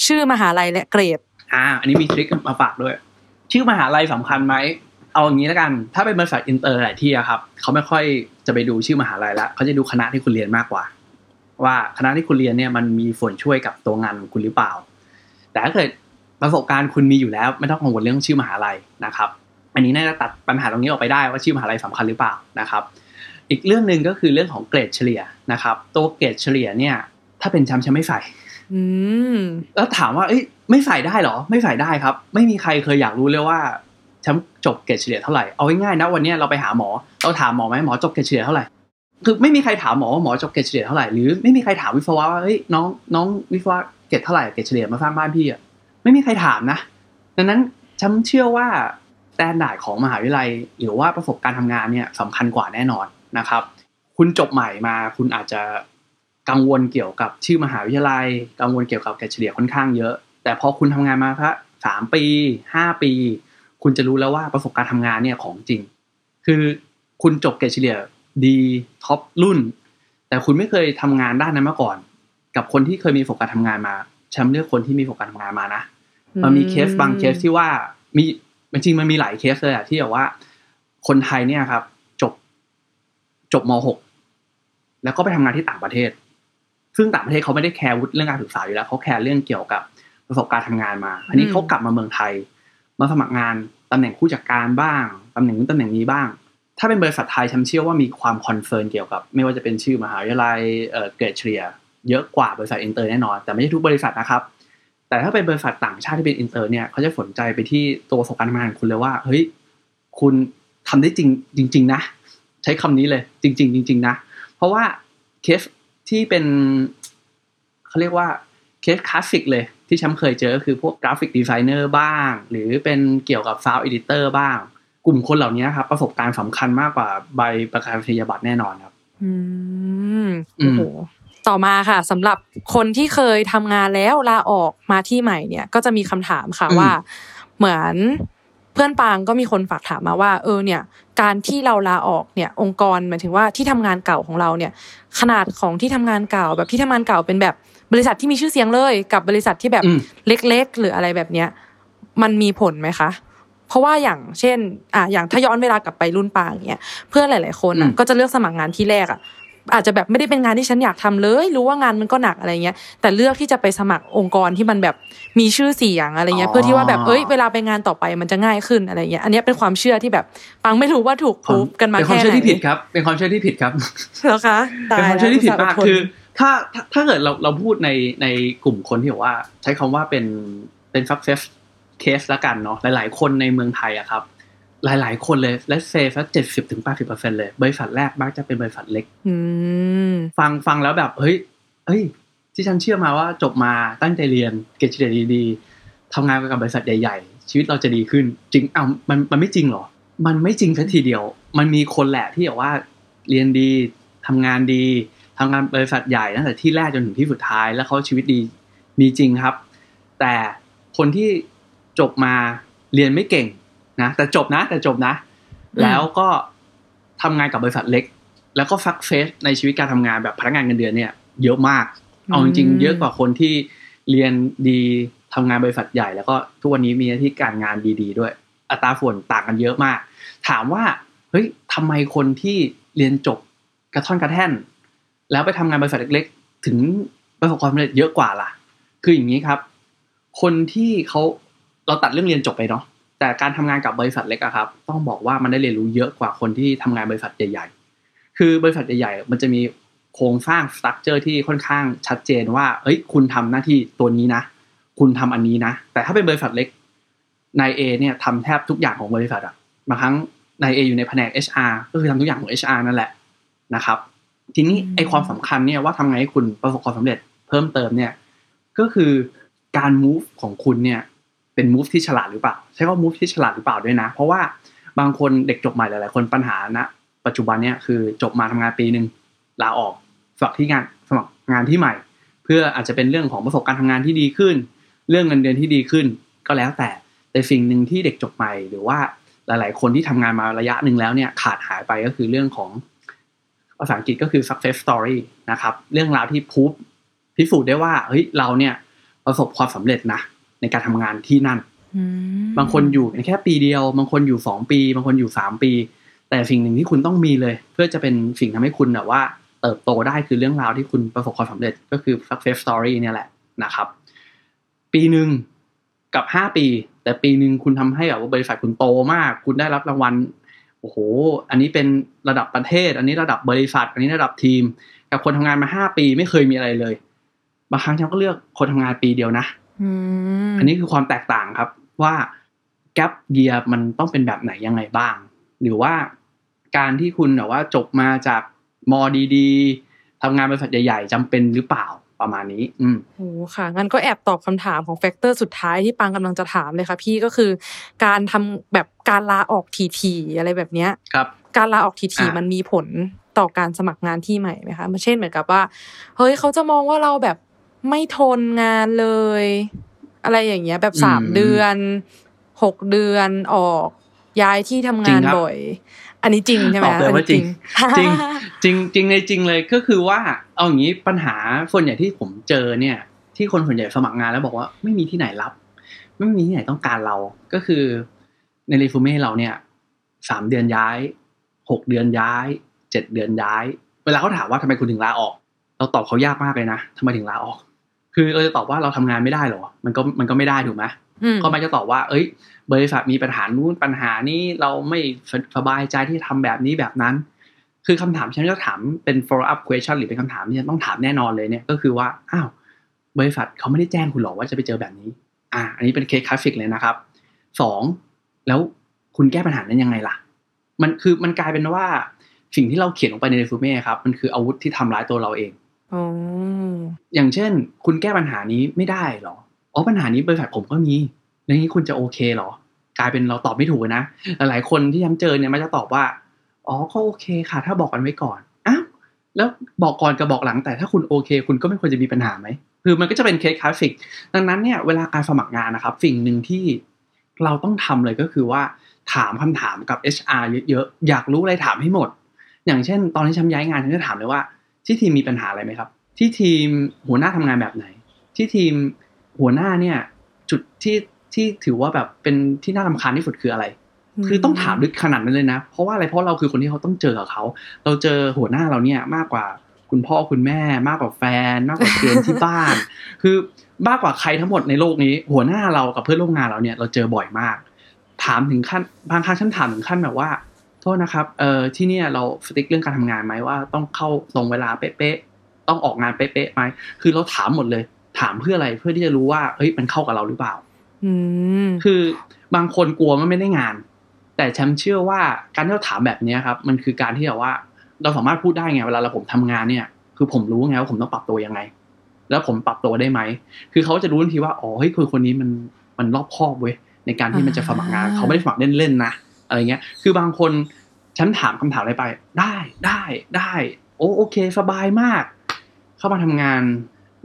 ชื่อมหาลัยและเกรด อ่า อันนี้มี trick มาฝากด้วย ชื่อมหาลัยสำคัญไหมเอาอย่างนี้แล้วกัน ถ้าเป็นบริษัทอินเตอร์หลายที่อะครับเขาไม่ค่อยจะไปดูชื่อมหาลัยละเขาจะดูคณะที่คุณเรียนมากกว่า ว่าคณะที่คุณเรียนเนี่ยมันมีส่วนช่วยกับตัวงานของคุณหรือเปล่า แต่ถ้าเกิดประสบการณ์คุณมีอยู่แล้ว ไม่ต้องกังวลเรื่องชื่อมหาลัยนะครับ อันนี้น่าจะตัดปัญหาตรงนี้ออกไปได้ว่าชื่อมหาลัยสำคัญหรือเปล่านะครับ อีกเรื่องหนึ่งก็คือเรื่องของเกรดเฉลี่ยนะครับ ตัวเกรดเฉลี่ยเนี่ย ถ้าเป็นแชมป์แชมป์ไม่ใส่ แล้วถามว่าเอ้ยไม่ใส่ได้เหรอ ไม่ใส่ได้ครับ ไม่มีใครเคยอยากรู้เลยว่าแชมป์จบเกรดเฉลี่ยเท่าไหร่ เอาง่ายๆนะวันนี้เราไปหาหมอ เราถามหมอไหมหมอจบเกรดเฉลี่ยเท่าไหร่ คือไม่มีใครถามหมอว่าหมอจบเกรดเฉลี่ยเท่าไหร่ หรือไม่มีใครถามวิศวะว่าเฮ้ยน้องน้องวิศวะเกรดเท่าไหร่เกรดเฉลี่ยมาสร้างบ้านพี่อะ ไม่มีใครถามนะ ดังนั้นฉันเชื่อว่า standard ของมหาวิทยาลัย หรือว่าประสบการณ์ทำงานเนี่ยสำคัญกว่าแน่นอนนะครับ คุณจบใหม่มาคุณอาจจะ กังวลเกี่ยวกับชื่อมหาวิทยาลัย กังวลเกี่ยวกับเกรดเฉลี่ยค่อนข้างเยอะ แต่พอคุณทำงานมาสักสามปีห้าปี คุณจะรู้แล้วว่าประสบการณ์ทำงานเนี่ยของจริง คือคุณจบเกรดเฉลี่ยดี top รุ่น แต่คุณไม่เคยทำงานด้านนั้นมาก่อน กับคนที่เคยมีประสบการณ์ทำงานมาแชมป์เลือกคนที่มีประสบการณ์ทำงานมานะมันมีเคสบางเคสที่ว่ามีจริงๆมันมีหลายเคสเลยอะที่แบบว่า คนไทยเนี่ยครับ จบจบม .6 แล้วก็ไปทำงานที่ต่างประเทศ ซึ่งต่างประเทศเขาไม่ได้แคร์วุฒิเรื่องการศึกษาอยู่แล้วเขาแคร์เรื่องเกี่ยวกับประสบการณ์ทำงานมา อันนี้เขากลับมาเมืองไทย มาสมัครงานตำแหน่งผู้จัดการบ้างตำแหน่งนู้นตำแหน่งนี้บ้าง ถ้าเป็นบริษัทไทยฉันเชื่อว่ามีความ concern เกี่ยวกับ ไม่ว่าจะเป็นชื่อมหาวิทยาลัยเออเกรดเฉลี่ยเยอะกว่าบริษัทอินเตอร์แน่นอน แต่ไม่ใช่ทุกบริษัทนะครับ แต่ถ้าเป็นบริษัทต่างชาติที่เป็นอินเตอร์เนี่ยเขาจะสนใจไปที่ตัวประสบการณ์ทำงานของคุณเลยว่าเฮ้ยคุณทำได้จริงจริง ๆ นะ ใช้คำนี้เลย จริง ๆ จริง ๆ นะ เพราะว่าเคส ที่เป็นเขาเรียกว่าเคสคลาสสิกเลย ที่ฉันเคยเจอก็คือพวก graphic designer บ้าง หรือเป็นเกี่ยวกับ sound editor บ้าง กลุ่มคนเหล่านี้ครับ ประสบการณ์สำคัญมากกว่าใบประกาศนียบัตรแน่นอนครับ อืมอืโอ้มโหต่อมาค่ะสำหรับคนที่เคยทำงานแล้วลาออกมาที่ใหม่เนี่ย ก็จะมีคำถามค่ะอืมว่า เหมือน เพื่อนปางก็มีคนฝากถามมาว่า เออเนี่ย การที่เราลาออกเนี่ยองค์กรหมายถึงว่าที่ทำงานเก่าของเราเนี่ย ขนาดของที่ทำงานเก่าแบบที่ทำงานเก่าเป็นแบบบริษัทที่มีชื่อเสียงเลยกับบริษัทที่แบบอืมเล็ก ๆ หรืออะไรแบบเนี้ยมันมีผลไหมคะ เพราะว่าอย่างเช่น อะอย่างถ้าย้อนเวลากลับไปรุ่นปางอย่างเงี้ยเพื่อนหลาย ๆ คนอะอืมก็จะเลือกสมัครงานที่แรกอะ อาจจะแบบไม่ได้เป็นงานที่ฉันอยากทำเลย รู้ว่างานมันก็หนักอะไรเงี้ย แต่เลือกที่จะไปสมัครองค์กรที่มันแบบมีชื่อเสียงอะไรเงี้ยอ๋อเพื่อที่ว่าแบบเอ้ยเวลาไปงานต่อไปมันจะง่ายขึ้นอะไรเงี้ย อันเนี้ยเป็นความเชื่อที่แบบปังไม่รู้ว่าถูกพูฟกันมาเป็นความแค่เชื่อไหนที่ผิดครับ เป็นความเชื่อที่ผิดครับเหรอคะตายเป็นความเชื่อที่ผิดมากแล้วคือถ้าถ้าถ้าเกิดเราเราพูดในในกลุ่มคนที่บอกว่า ใช้คำว่าเป็นเป็น success case ละกันเนาะหลาย ๆ คนในเมืองไทยอะครับ หลาย ๆ คนเลย let's say สักเจ็ดสิบถึงแปดสิบเปอร์เซ็นเลย บริษัทแรกมักจะเป็นบริษัทเล็กอืมฟังฟังแล้วแบบ เฮ้ยเฮ้ย ที่ฉันเชื่อมาว่าจบมาตั้งใจเรียนเกรดเฉลี่ยดีๆทำงานกับบริษัทใหญ่ ๆ ชีวิตเราจะดีขึ้น จริงอ้าวมันมันไม่จริงเหรอ มันไม่จริงสักทีเดียว มันมีคนแหละที่แบบว่าเรียนดีทำงานดีทำงานบริษัทใหญ่ตั้งแต่ที่แรกจนถึงที่สุดท้าย แล้วเขาชีวิตดีมีจริงครับ แต่คนที่จบมาเรียนไม่เก่ง นะแต่จบนะ แต่จบนะอืมแล้วก็ทำงานกับบริษัทเล็ก แล้วก็ฟักเฟสในชีวิตการทำงานแบบพนักงานเงินเดือนเนี่ย เยอะมาก เอาจริงๆเยอะกว่าคนที่เรียนดีทำงานบริษัทใหญ่แล้วก็ทุกวันนี้มีหน้าที่การงานดีๆด้วย อัตราส่วนต่างกันเยอะมาก ถามว่าเฮ้ยทำไมคนที่เรียนจบกระท่อนกระแท่น แล้วไปทำงานบริษัทเล็ก ๆ ถึงประสบความสำเร็จเยอะกว่าล่ะ คืออย่างนี้ครับ คนที่เขาเราตัดเรื่องเรียนจบไปเนาะ แต่การทำงานกับบริษัทเล็กอะครับ ต้องบอกว่ามันได้เรียนรู้เยอะกว่าคนที่ทำงานบริษัทใหญ่ๆ คือบริษัทใหญ่ๆ มันจะมีโครงสร้างสตรัคเจอร์ที่ค่อนข้างชัดเจนว่าเฮ้ยคุณทำหน้าที่ตัวนี้นะ คุณทำอันนี้นะ แต่ถ้าเป็นบริษัทเล็กนายเอเนี่ยทำแทบทุกอย่างของบริษัทอะบางครั้งนายเออยู่ในแผนก HR ก็คือทำทุกอย่างของ HR นั่นแหละนะครับ ทีนี้ไอความสำคัญเนี่ยว่าทำไงให้คุณประสบความสำเร็จเพิ่มเติมเนี่ย ก็คือการ move ของคุณเนี่ย เป็น move ที่ฉลาดหรือเปล่า ใช้ว่า move ที่ฉลาดหรือเปล่าด้วยนะ เพราะว่าบางคนเด็กจบใหม่หลาย ๆ คนปัญหาณปัจจุบันเนี่ยคือจบมาทำงานปีหนึ่งลาออกสมัครที่งานสมัครงานที่ใหม่ เพื่ออาจจะเป็นเรื่องของประสบการณ์ทำงานที่ดีขึ้น เรื่องเงินเดือนที่ดีขึ้น ก็แล้วแต่แต่สิ่งหนึ่งที่เด็กจบใหม่ หรือว่าหลาย ๆ คนที่ทำงานมาระยะหนึ่งแล้วเนี่ยขาดหายไปก็คือเรื่องของภาษาอังกฤษก็คือ success story นะครับ เรื่องราวที่พูพิสูจน์ได้ว่าเฮ้ยเราเนี่ยประสบความสำเร็จนะ ในการทำงานที่นั่นอืมบางคนอยู่แค่ปีเดียว บางคนอยู่สองปี บางคนอยู่สามปี แต่สิ่งหนึ่งที่คุณต้องมีเลย เพื่อจะเป็นสิ่งทำให้คุณแบบว่า เติบโตได้คือเรื่องราวที่คุณประสบความสำเร็จก็คือ success story เนี่ยแหละนะครับ ปีหนึ่งกับห้าปี แต่ปีหนึ่งคุณทำให้แบบว่าบริษัทคุณโตมาก คุณได้รับรางวัลโอ้โห อันนี้เป็นระดับประเทศ อันนี้ระดับบริษัท อันนี้ระดับทีม กับคนทำงานมาห้าปีไม่เคยมีอะไรเลย บางครั้งฉันก็เลือกคนทำงานปีเดียวนะ อืมอันนี้คือความแตกต่างครับ ว่าแก p เยียมันต้องเป็นแบบไหนยังไงบ้าง หรือว่าการที่คุณแบบว่าจบมาจากมอดีๆทำงานบริษัทใหญ่ๆจำเป็นหรือเปล่าประมาณนี้ อืมโอ้ค่ะ งั้นก็แอบตอบคำถามของ factor สุดท้ายที่ปังกำลังจะถามเลยค่ะพี่ก็คือ การทำแบบการลาออกถี่ๆอะไรแบบเนี้ยครับ การลาออกถี่อะๆมันมีผลต่อการสมัครงานที่ใหม่ไหมคะมันเช่นเหมือนกับว่า เฮ้ยเขาจะมองว่าเราแบบ ไม่ทนงานเลย อะไรอย่างเงี้ย แบบสามเดือนหกเดือนออกย้ายที่ทำงานบ่อย อันนี้จริงใช่ไหมตอบเลยว่าจริงอันนี้จริงจริงจริงในจริงเลยก็คือว่า เอาอย่างนี้ปัญหาส่วนใหญ่ที่ผมเจอเนี่ย ที่คนส่วนใหญ่สมัครงานแล้วบอกว่าไม่มีที่ไหนรับ ไม่มีที่ไหนต้องการเรา ก็คือในรีฟูเม่เราเนี่ยสามเดือนย้ายหกเดือนย้ายเจ็ดเดือนย้าย เวลาเขาถามว่าทำไมคุณถึงลาออก เราตอบเขายากมากเลยนะทำไมถึงลาออก คือเราจะตอบว่าเราทำงานไม่ได้เหรอ มันก็มันก็ไม่ได้ถูกไหมอืมก็มักจะตอบว่า เอ้ย บริษัทมีปัญหานู้นปัญหานี้เราไม่สบายใจที่ทำแบบนี้แบบนั้น คือคำถามฉันจะถามเป็น follow up question หรือเป็นคำถามที่ฉันต้องถามแน่นอนเลยเนี่ยก็คือว่าอ้าวบริษัทเขาไม่ได้แจ้งคุณหรอกว่าจะไปเจอแบบนี้ อ่า อันนี้เป็นเคสคลาสสิกเลยนะครับสองแล้วคุณแก้ปัญหานั้นยังไงล่ะ มันคือมันกลายเป็นว่าสิ่งที่เราเขียนลงไปในเรซูเม่ครับ มันคืออาวุธที่ทำร้ายตัวเราเอง อ๋ออย่างเช่น คุณแก้ปัญหานี้ไม่ได้เหรออ๋อปัญหานี้บริษัทผมก็มีแล้วนี้คุณจะโอเคเหรอ กลายเป็นเราตอบไม่ถูกนะหลายๆคนที่ย้ำเจอเนี่ยมันจะตอบว่าอ๋อก็โอเคค่ะ ถ้าบอกกันไว้ก่อนอ้าวแล้วบอกก่อนกับบอกหลังแต่ถ้าคุณโอเค คุณก็ไม่ควรจะมีปัญหาไหมคือมันก็จะเป็นเคสคลาสสิกดังนั้นเนี่ยเวลาการสมัครงานนะครับ สิ่งหนึ่งที่เราต้องทำเลยก็คือว่าถามคำถามกับ HR เยอะๆ อยากรู้อะไรถามให้หมด อย่างเช่น ตอนที่ฉันย้ายงานฉันจะถามเลยว่า ที่ทีมมีปัญหาอะไรไหมครับ ที่ทีมหัวหน้าทำงานแบบไหน ที่ทีมหัวหน้าเนี่ย จุดที่ที่ถือว่าแบบเป็นที่น่ารำคาญที่สุดคืออะไร คือต้องถามลึกขนาดนั้นเลยนะ เพราะว่าอะไรเพราะเราคือคนที่เขาต้องเจอกับเขา เราเจอหัวหน้าเราเนี่ยมากกว่าคุณพ่อคุณแม่ มากกว่าแฟน มากกว่าเพื่อนที่บ้าน คือมากกว่าใครทั้งหมดในโลกนี้ หัวหน้าเรากับเพื่อนร่วมงานเราเนี่ยเราเจอบ่อยมาก ถามถึงขั้นบางครั้งฉันถามถึงขั้นแบบว่า โทษนะครับเอ่อที่เนี่ยเราสติ๊กเรื่องการทำงานไหมว่าต้องเข้าตรงเวลาเป๊ะๆต้องออกงานเป๊ะๆไหมคือเราถามหมดเลย ถามเพื่ออะไรเพื่อที่จะรู้ว่าเฮ้ยมันเข้ากับเราหรือเปล่าอืมคือบางคนกลัวมันไม่ได้งาน แต่ฉันเชื่อว่าการที่เราถามแบบเนี้ยครับ มันคือการที่แบบว่า เราสามารถพูดได้ไงเวลาเราผมทำงานเนี่ย คือผมรู้ไงว่าผมต้องปรับตัวยังไง แล้วผมปรับตัวได้ไหมคือเขาจะรู้ทันทีว่าอ๋อเฮ้ยคนคนนี้มันมันรอบคอบเว้ยในการที่มันจะสมัครงานอ่าเขาไม่ได้สมัครเล่นๆนะ อะไรเงี้ย คือบางคนฉันถามคำถามอะไรไป ได้ได้ได้ โอ้โอเค สบายมาก เข้ามาทำงาน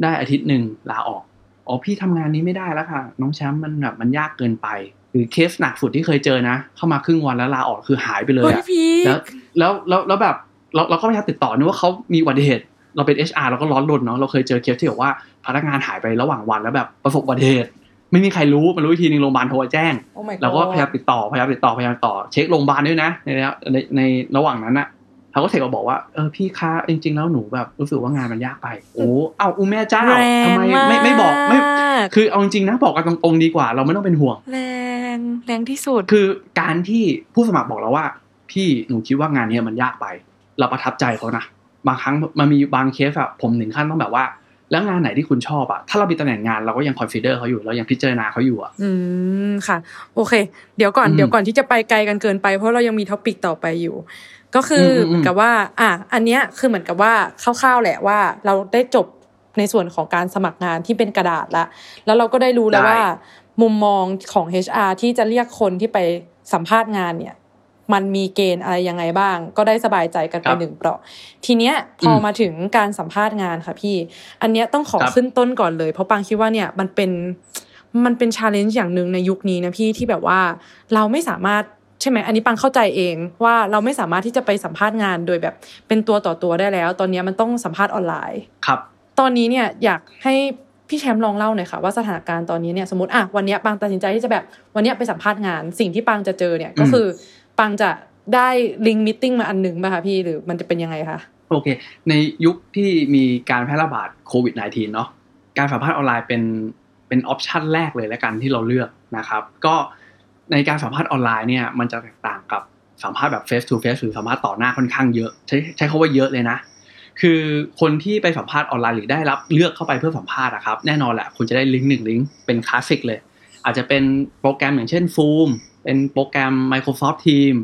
ได้อาทิตย์หนึ่งลาออกอ๋อพี่ทำงานนี้ไม่ได้แล้วค่ะ น้องแชมป์มันแบบมันยากเกินไปหรือเคสหนักสุดที่เคยเจอนะ เข้ามาครึ่งวันแล้วลาออกคือหายไปเลยเฮ้ยอะพี่แล้วแล้วแล้วแล้วแบบเราเราก็พยายามติดต่อนึกว่าเขามีอุบัติเหตุเราเป็น HR เราก็ร้อนรนเนาะเราเคยเจอเคสที่แบบว่าพนักงานหายไประหว่างวันแล้วแบบประสบอุบัติเหตุ ไม่มีใครรู้มารู้อีกทีนึงโรงพยาบาลโทรแจ้งโอ้ my god เราก็พยายามติดต่อพยายามติดต่อพยายามต่อเช็คโรงพยาบาลด้วยนะในระในในระหว่างนั้นอะเขาก็เทคมาบอกว่าเออพี่คะจริง ๆ แล้วหนูแบบรู้สึกว่างานมันยากไป โอ้เอ้าอุแม่เจ้าแรงทำไมไม่ไม่บอกไม่ากคือเอาจริงๆนะบอกกันตรงๆดีกว่า เราไม่ต้องเป็นห่วง แรงแรงที่สุดคือการที่ผู้สมัครบอกเราว่า พี่หนูคิดว่างานเนี้ยมันยากไป เราประทับใจเขานะบางครั้งมันมีบางเคสอะผมถึงขั้นต้องแบบว่า แล้วงานไหนที่คุณชอบอะถ้าเรามีตำแหน่งงานเราก็ยัง consider เขาอยู่เรายังพิจารณาเขาอยู่อะอืมค่ะ โอเค เดี๋ยวก่อนอืมเดี๋ยวก่อนที่จะไปไกลกันเกินไป เพราะเรายังมี topic ต่อไปอยู่ ก็คืออมอืมเหมือนกับว่า อะอันเนี้ยคือเหมือนกับว่าคร่าวๆแหละว่า เราได้จบในส่วนของการสมัครงานที่เป็นกระดาษละแล้วเราก็ได้รู้แล้วได้ว่า มุมมองของ HR ที่จะเรียกคนที่ไปสัมภาษณ์งานเนี่ย มันมีเกณฑ์อะไรยังไงบ้าง ก็ได้สบายใจกันไปครับหนึ่งเปลาะ ทีเนี้ยพออมมาถึงการสัมภาษณ์งานค่ะพี่ อันเนี้ยต้องขอครับขึ้นต้นก่อนเลย เพราะปังคิดว่าเนี่ยมันเป็นมันเป็น challenge อย่างหนึ่งในยุคนี้นะพี่ที่แบบว่าเราไม่สามารถใช่ไหมอันนี้ปังเข้าใจเองว่าเราไม่สามารถที่จะไปสัมภาษณ์งานโดยแบบเป็นตัวต่อตัวได้แล้ว ตอนเนี้ยมันต้องสัมภาษณ์ออนไลน์ครับ ตอนนี้เนี่ยอยากให้พี่แชมป์ลองเล่าหน่อยค่ะว่าสถานการณ์ตอนนี้เนี่ยสมมติอะวันเนี้ยปังตัดสินใจที่จะแบบวันเนี้ยไปสัมภาษณ์งาน สิ่งที่ปังจะเจอเนี่ยก็อืมคือ ปังจะได้ link meeting มาอันหนึ่งป่ะคะพี่หรือมันจะเป็นยังไงคะโอเค ในยุคที่มีการแพร่ระบาดโควิด -19 เนาะการสัมภาษณ์ออนไลน์เป็นเป็น option แรกเลยและกันที่เราเลือกนะครับ ก็ในการสัมภาษณ์ออนไลน์เนี่ยมันจะแตกต่างกับสัมภาษณ์แบบ face to face หรือสัมภาษณ์ต่อหน้าค่อนข้างเยอะ ใช้ใช้คำว่าเยอะเลยนะ คือคนที่ไปสัมภาษณ์ออนไลน์หรือได้รับเลือกเข้าไปเพื่อสัมภาษณ์นะครับแน่นอนแหละคุณจะได้ลิงก์หนึ่งลิงก์เป็นคลาสสิกเลย อาจจะเป็นโปรแกรมอย่างเช่น Zoom เป็นโปรแกรม Microsoft Teams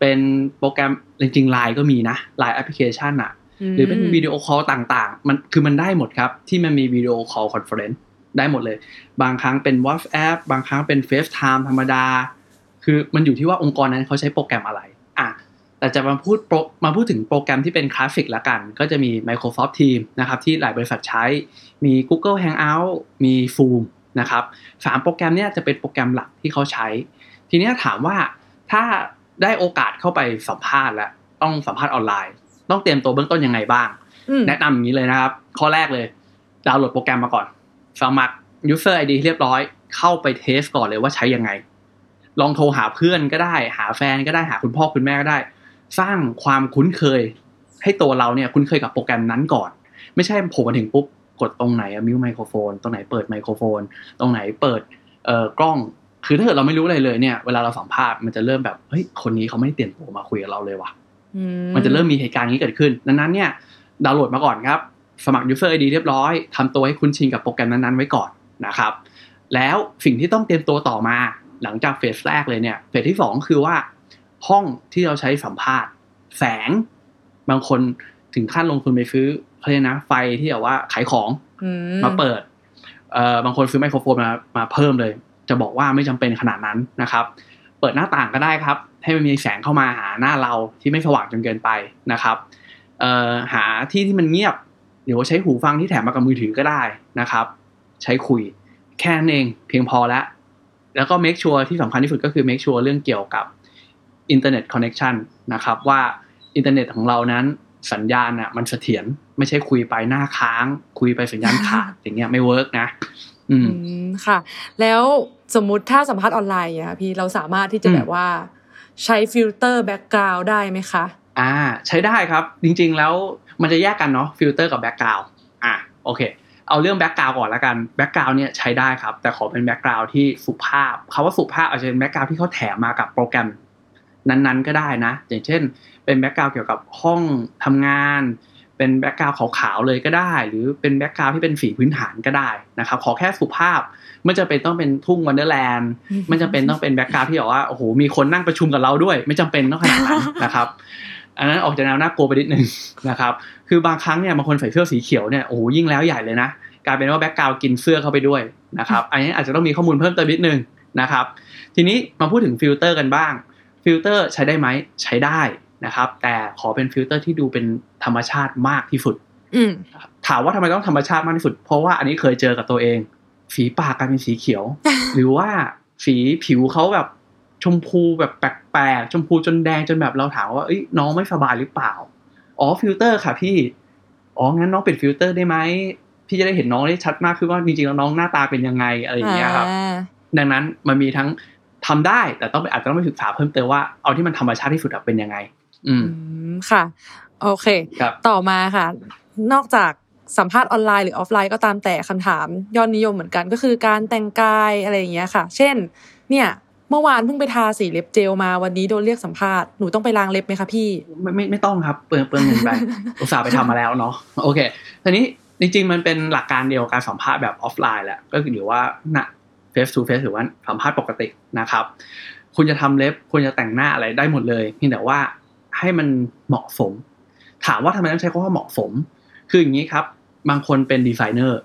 เป็นโปรแกรมจริงๆ Line ก็มีนะ Line แอปพลิเคชันอะหรือเป็นวิดีโอคอลต่างๆ มันคือมันได้หมดครับ ที่มันมี video call conference ได้หมดเลย บางครั้งเป็น WhatsApp บางครั้งเป็น FaceTime ธรรมดา คือมันอยู่ที่ว่าองค์กรนั้นเขาใช้โปรแกรมอะไรอะแต่จะมาพูดโปรมาพูดถึงโปรแกรมที่เป็นคลาสสิกละกัน ก็จะมี Microsoft Teams นะครับที่หลายบริษัทใช้ มี Google Hangout มี Zoom นะครับสามโปรแกรมเนี้ยจะเป็นโปรแกรมหลักที่เขาใช้ ทีเนี้ยถามว่าถ้าได้โอกาสเข้าไปสัมภาษณ์แล้วต้องสัมภาษณ์ออนไลน์ ต้องเตรียมตัวเบื้องต้นยังไงบ้างอืมแนะนำอย่างนี้เลยนะครับ ข้อแรกเลยดาวน์โหลดโปรแกรมมาก่อน สมัคร user ID เรียบร้อย เข้าไปเทสก่อนเลยว่าใช้ยังไง ลองโทรหาเพื่อนก็ได้ หาแฟนก็ได้หาคุณพ่อคุณแม่ก็ได้ สร้างความคุ้นเคย ให้ตัวเราเนี่ยคุ้นเคยกับโปรแกรมนั้นก่อน ไม่ใช่โผล่มาถึงปุ๊บกดตรงไหนมิวไมโครโฟน ตรงไหนเปิดไมโครโฟน ตรงไหนเปิดเอ่อกล้อง คือถ้าเกิดเราไม่รู้อะไรเลยเนี่ยเวลาเราสัมภาษณ์มันจะเริ่มแบบเฮ้ยคนนี้เขาไม่ได้เตรียมตัวมาคุยกับเราเลยว่ะอืมันจะเริ่มมีเหตุการณ์นี้เกิดขึ้น ดังนั้นเนี่ยดาวน์โหลดมาก่อนครับ สมัคร user ID เรียบร้อยทำตัวให้คุ้นชินกับโปรแกรมนั้นๆไว้ก่อนนะครับ แล้วสิ่งที่ต้องเตรียมตัวต่อมาหลังจากเฟสแรกเลยเนี่ยเฟสที่สองคือว่าห้องที่เราใช้สัมภาษณ์ แสง บางคนถึงขั้นลงทุนไปซื้อเขาเรียกนะ ไฟที่แบบว่าขายของอืมาเปิดเอ่อบางคนซื้อไมโครโฟนมามาเพิ่มเลย จะบอกว่าไม่จำเป็นขนาดนั้นนะครับ เปิดหน้าต่างก็ได้ครับ ให้มันมีแสงเข้ามาหาหน้าเราที่ไม่สว่างจนเกินไปนะครับหาที่ที่มันเงียบหรือว่าใช้หูฟังที่แถมมากับมือถือก็ได้นะครับ ใช้คุยแค่นั้นเองเพียงพอแล้ว แล้วก็ make sure ที่สำคัญที่สุดก็คือ make sure เรื่องเกี่ยวกับ internet connection นะครับว่าอินเทอร์เน็ตของเรานั้นสัญญาณอะมันเสถียรไม่ใช่คุยไปหน้าค้าง คุยไปสัญญาณขาดอย่างเงี้ยไม่ work นะ อืมค่ะ แล้ว สมมุติถ้าสัมภาษณ์ออนไลน์อะค่ะพี่เราสามารถที่จะอืมแบบว่าใช้ filter background ได้ไหมคะ อ่า ใช้ได้ครับ จริง ๆ แล้วมันจะแยกกันเนาะฟิลเตอร์กับ background อะโอเค เอาเรื่อง background ก่อนละกัน background เนี่ยใช้ได้ครับ แต่ขอเป็น background ที่สุภาพคำว่าสุภาพอาจจะเป็น background ที่เขาแถมมากับโปรแกรมนั้นๆก็ได้นะ อย่างเช่น เป็น background เกี่ยวกับห้องทำงาน เป็น background ขาวๆเลยก็ได้ หรือเป็น background ที่เป็นสีพื้นฐานก็ได้นะครับขอแค่สุภาพ ไม่จำเป็นต้องเป็นทุ่ง wonderland ไม่จำเป็นต้องเป็น background ที่แบบว่าโอ้โหมีคนนั่งประชุมกับเราด้วย ไม่จำเป็นต้องขนาดนั้นนะครับอันนั้นออกจากแนวน่ากลัวไปนิดนึงนะครับ คือบางครั้งเนี่ยบางคนใส่เสื้อสีเขียวเนี่ยโอ้โหยิ่งแล้วใหญ่เลยนะกลายเป็นว่า background กินเสื้อเข้าไปด้วยนะครับ อันนี้อาจจะต้องมีข้อมูลเพิ่มเติมนิดนึงนะครับ ทีนี้มาพูดถึงฟิลเตอร์กันบ้าง ฟิลเตอร์ใช้ได้ไหมใช้ได้นะครับ แต่ขอเป็นฟิลเตอร์ที่ดูเป็นธรรมชาติมากที่สุดอืมถามว่าทำไมต้องธรรมชาติมากที่สุด เพราะว่าอันนี้เคยเจอกับตัวเอง สีปากกลายเป็นสีเขียว หรือว่าสีผิวเขาแบบชมพูแบบแปลกๆชมพูจนแดงจนแบบเราถามว่าเอ้ยน้องไม่สบายหรือเปล่าอ๋อฟิลเตอร์ค่ะพี่อ๋องั้นน้องปิดฟิลเตอร์ได้ไหมพี่จะได้เห็นน้องได้ชัดมากขึ้นว่าจริงๆแล้วน้องหน้าตาเป็นยังไงอะไรอย่างเงี้ยครับอ่าดังนั้นมันมีทั้งทำได้แต่ต้องไปอาจจะต้องไปศึกษาเพิ่มเติมว่าเอาที่มันธรรมชาติที่สุดอะเป็นยังไง อืมอืมค่ะ โอเคครับต่อมาค่ะ นอกจาก สัมภาษณ์ออนไลน์หรือออฟไลน์ก็ตามแต่คำถามยอดนิยมเหมือนกันก็คือการแต่งกายอะไรอย่างเงี้ยค่ะ เช่น เนี่ยเมื่อวานเพิ่งไปทาสีเล็บเจลมาวันนี้โดนเรียกสัมภาษณ์หนูต้องไปล้างเล็บไหมคะพี่ไม่ไม่ไม่ต้องครับเปลืองเปลืองเงินไปอุตส่าห์ไปทำมาแล้วเนาะโอเคทีนี้จริง ๆ มันเป็นหลักการเดียวกับการสัมภาษณ์แบบออฟไลน์แหละก็คือหรือว่าณ face to face หรือว่าสัมภาษณ์ปกตินะครับ คุณจะทำเล็บคุณจะแต่งหน้าอะไรได้หมดเลยเพียงแต่ว่าให้มันเหมาะสม ถามว่าทำไมต้องใช้คำว่าเหมาะสม คืออย่างนี้ครับ บางคนเป็นดีไซเนอร์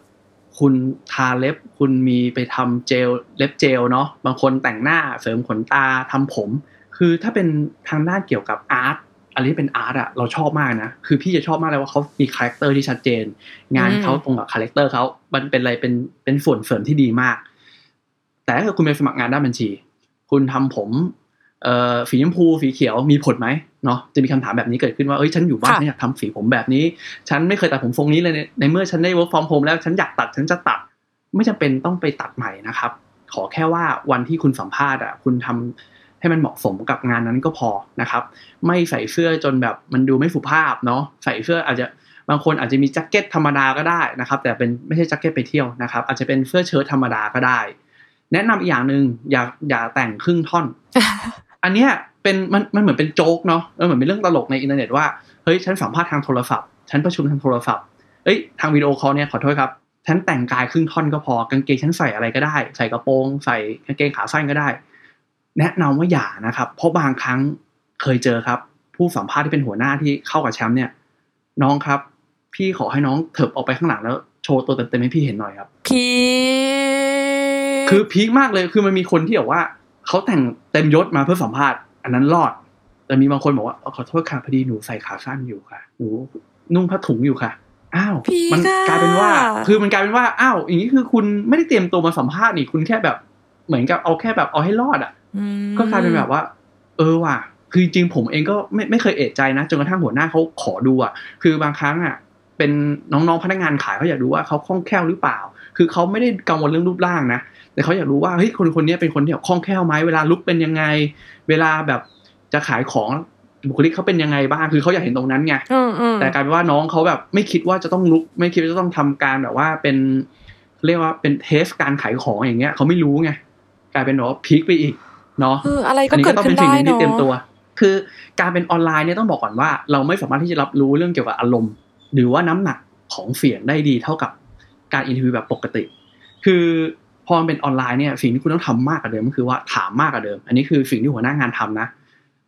คุณทาเล็บ คุณมีไปทำเจลเล็บเจลเนาะบางคนแต่งหน้าเสริมขนตาทำผม คือถ้าเป็นทางด้านเกี่ยวกับ art อันนี้เป็น art อะเราชอบมากนะ คือพี่จะชอบมากเลยว่าเขามี character ที่ชัดเจน งานเขาตรงกับ character เขามันเป็นอะไรเป็นเป็นส่วนเสริมที่ดีมาก แต่ถ้าคุณไปสมัครงานด้านบัญชี คุณทำผมเอ่อสีชมพูสีเขียวมีผลไหม เนาะจะมีคำถามแบบนี้เกิดขึ้นว่าเอ้ยฉันอยู่บ้านค่ะฉันอยากทำสีผมแบบนี้ ฉันไม่เคยตัดผมทรงนี้เลยในในเมื่อฉันได้ work from home แล้วฉันอยากตัดฉันจะตัด ไม่จำเป็นต้องไปตัดใหม่นะครับ ขอแค่ว่าวันที่คุณสัมภาษณ์อะคุณทำให้มันเหมาะสมกับงานนั้นก็พอนะครับ ไม่ใส่เสื้อจนแบบมันดูไม่สุภาพเนาะใส่เสื้ออาจจะบางคนอาจจะมีแจ็คเก็ตธรรมดาก็ได้นะครับ แต่เป็นไม่ใช่แจ็คเก็ตไปเที่ยวนะครับ อาจจะเป็นเสื้อเชิ้ตธรรมดาก็ได้ แนะนำอีกอย่างหนึ่งอย่าอย่าแต่งครึ่งท่อน อันเนี้ย เป็นมันมันเหมือนเป็นโจ๊กเนาะมันเหมือนเป็นเรื่องตลกในอินเทอร์เน็ตว่าเฮ้ยฉันสัมภาษณ์ทางโทรศัพท์ฉันประชุมทางโทรศัพท์เอ้ยทาง video call เนี่ยขอโทษครับฉันแต่งกายครึ่งท่อนก็พอกางเกงฉันใส่อะไรก็ได้ ใส่กระโปรงใส่กางเกงขาสั้นก็ได้ แนะนำว่าอย่านะครับ เพราะบางครั้งเคยเจอครับ ผู้สัมภาษณ์ที่เป็นหัวหน้าที่เข้ากับแชมป์เนี่ย น้องครับ พี่ขอให้น้องเถิบออกไปข้างหลังแล้ว โชว์ตัวเต็มๆให้พี่เห็นหน่อยครับพี่คือพีคมากเลยคือมันมีคนที่บอกว่าเขาแต่งเต็มยศมาเพื่อสัมภาษณ์ อันนั้นรอด แต่มีบางคนบอกว่าเอ่อขอโทษค่ะพอดีหนูใส่ขาสั้นอยู่ค่ะ หนูนุ่งผ้าถุงอยู่ค่ะอ้าวพี่มันค่ะกลายเป็นว่า คือมันกลายเป็นว่าอ้าวอย่างนี้คือคุณไม่ได้เตรียมตัวมาสัมภาษณ์นี่คุณแค่แบบ เหมือนกับเอาแค่แบบเอาให้รอดอะอืมก็กลายเป็นแบบว่า เออว่ะ คือจริงๆผมเองก็ไม่ไม่เคยเอะใจนะจนกระทั่งหัวหน้าเขาขอดูอะ คือบางครั้งอะ เป็นน้องๆพนักงานขายเขาอยากรู้ว่าเขาคล่องแคล่วหรือเปล่า คือเขาไม่ได้กังวลเรื่องรูปร่างนะ แต่เขาอยากรู้ว่าเฮ้ยคนคนนี้เป็นคนที่แบบคล่องแคล่วไหมเวลาลุกเป็นยังไง เวลาแบบจะขายของบุคลิกเขาเป็นยังไงบ้างคือเขาอยากเห็นตรงนั้นไงอืมอืมแต่กลายเป็นว่าน้องเขาแบบไม่คิดว่าจะต้องลุก ไม่คิดว่าจะต้องทำการแบบว่าเป็น เรียกว่าเป็น test การขายของอย่างเงี้ยเขาไม่รู้ไงกลายเป็นแบบว่า peak ไปอีกเนาะคืออะไรอันนี้เกิก็ก็ต้องขึ้เป็นสิ่งหนึ่งที่เตรียมตัว คือการเป็นออนไลน์เนี่ยต้องบอกก่อนว่า เราไม่สามารถที่จะรับรู้เรื่องเกี่ยวกับอารมณ์ หรือว่าน้ำหนักของเสียงได้ดีเท่ากับการ interview แบบปกติ คือพ อมันเป็นออนไลน์เนี่ยสิ่งที่คุณต้องทำมากกว่าเดิมก็คือว่าถามมากกว่าเดิม อันนี้คือสิ่งที่หัวหน้างานทำนะ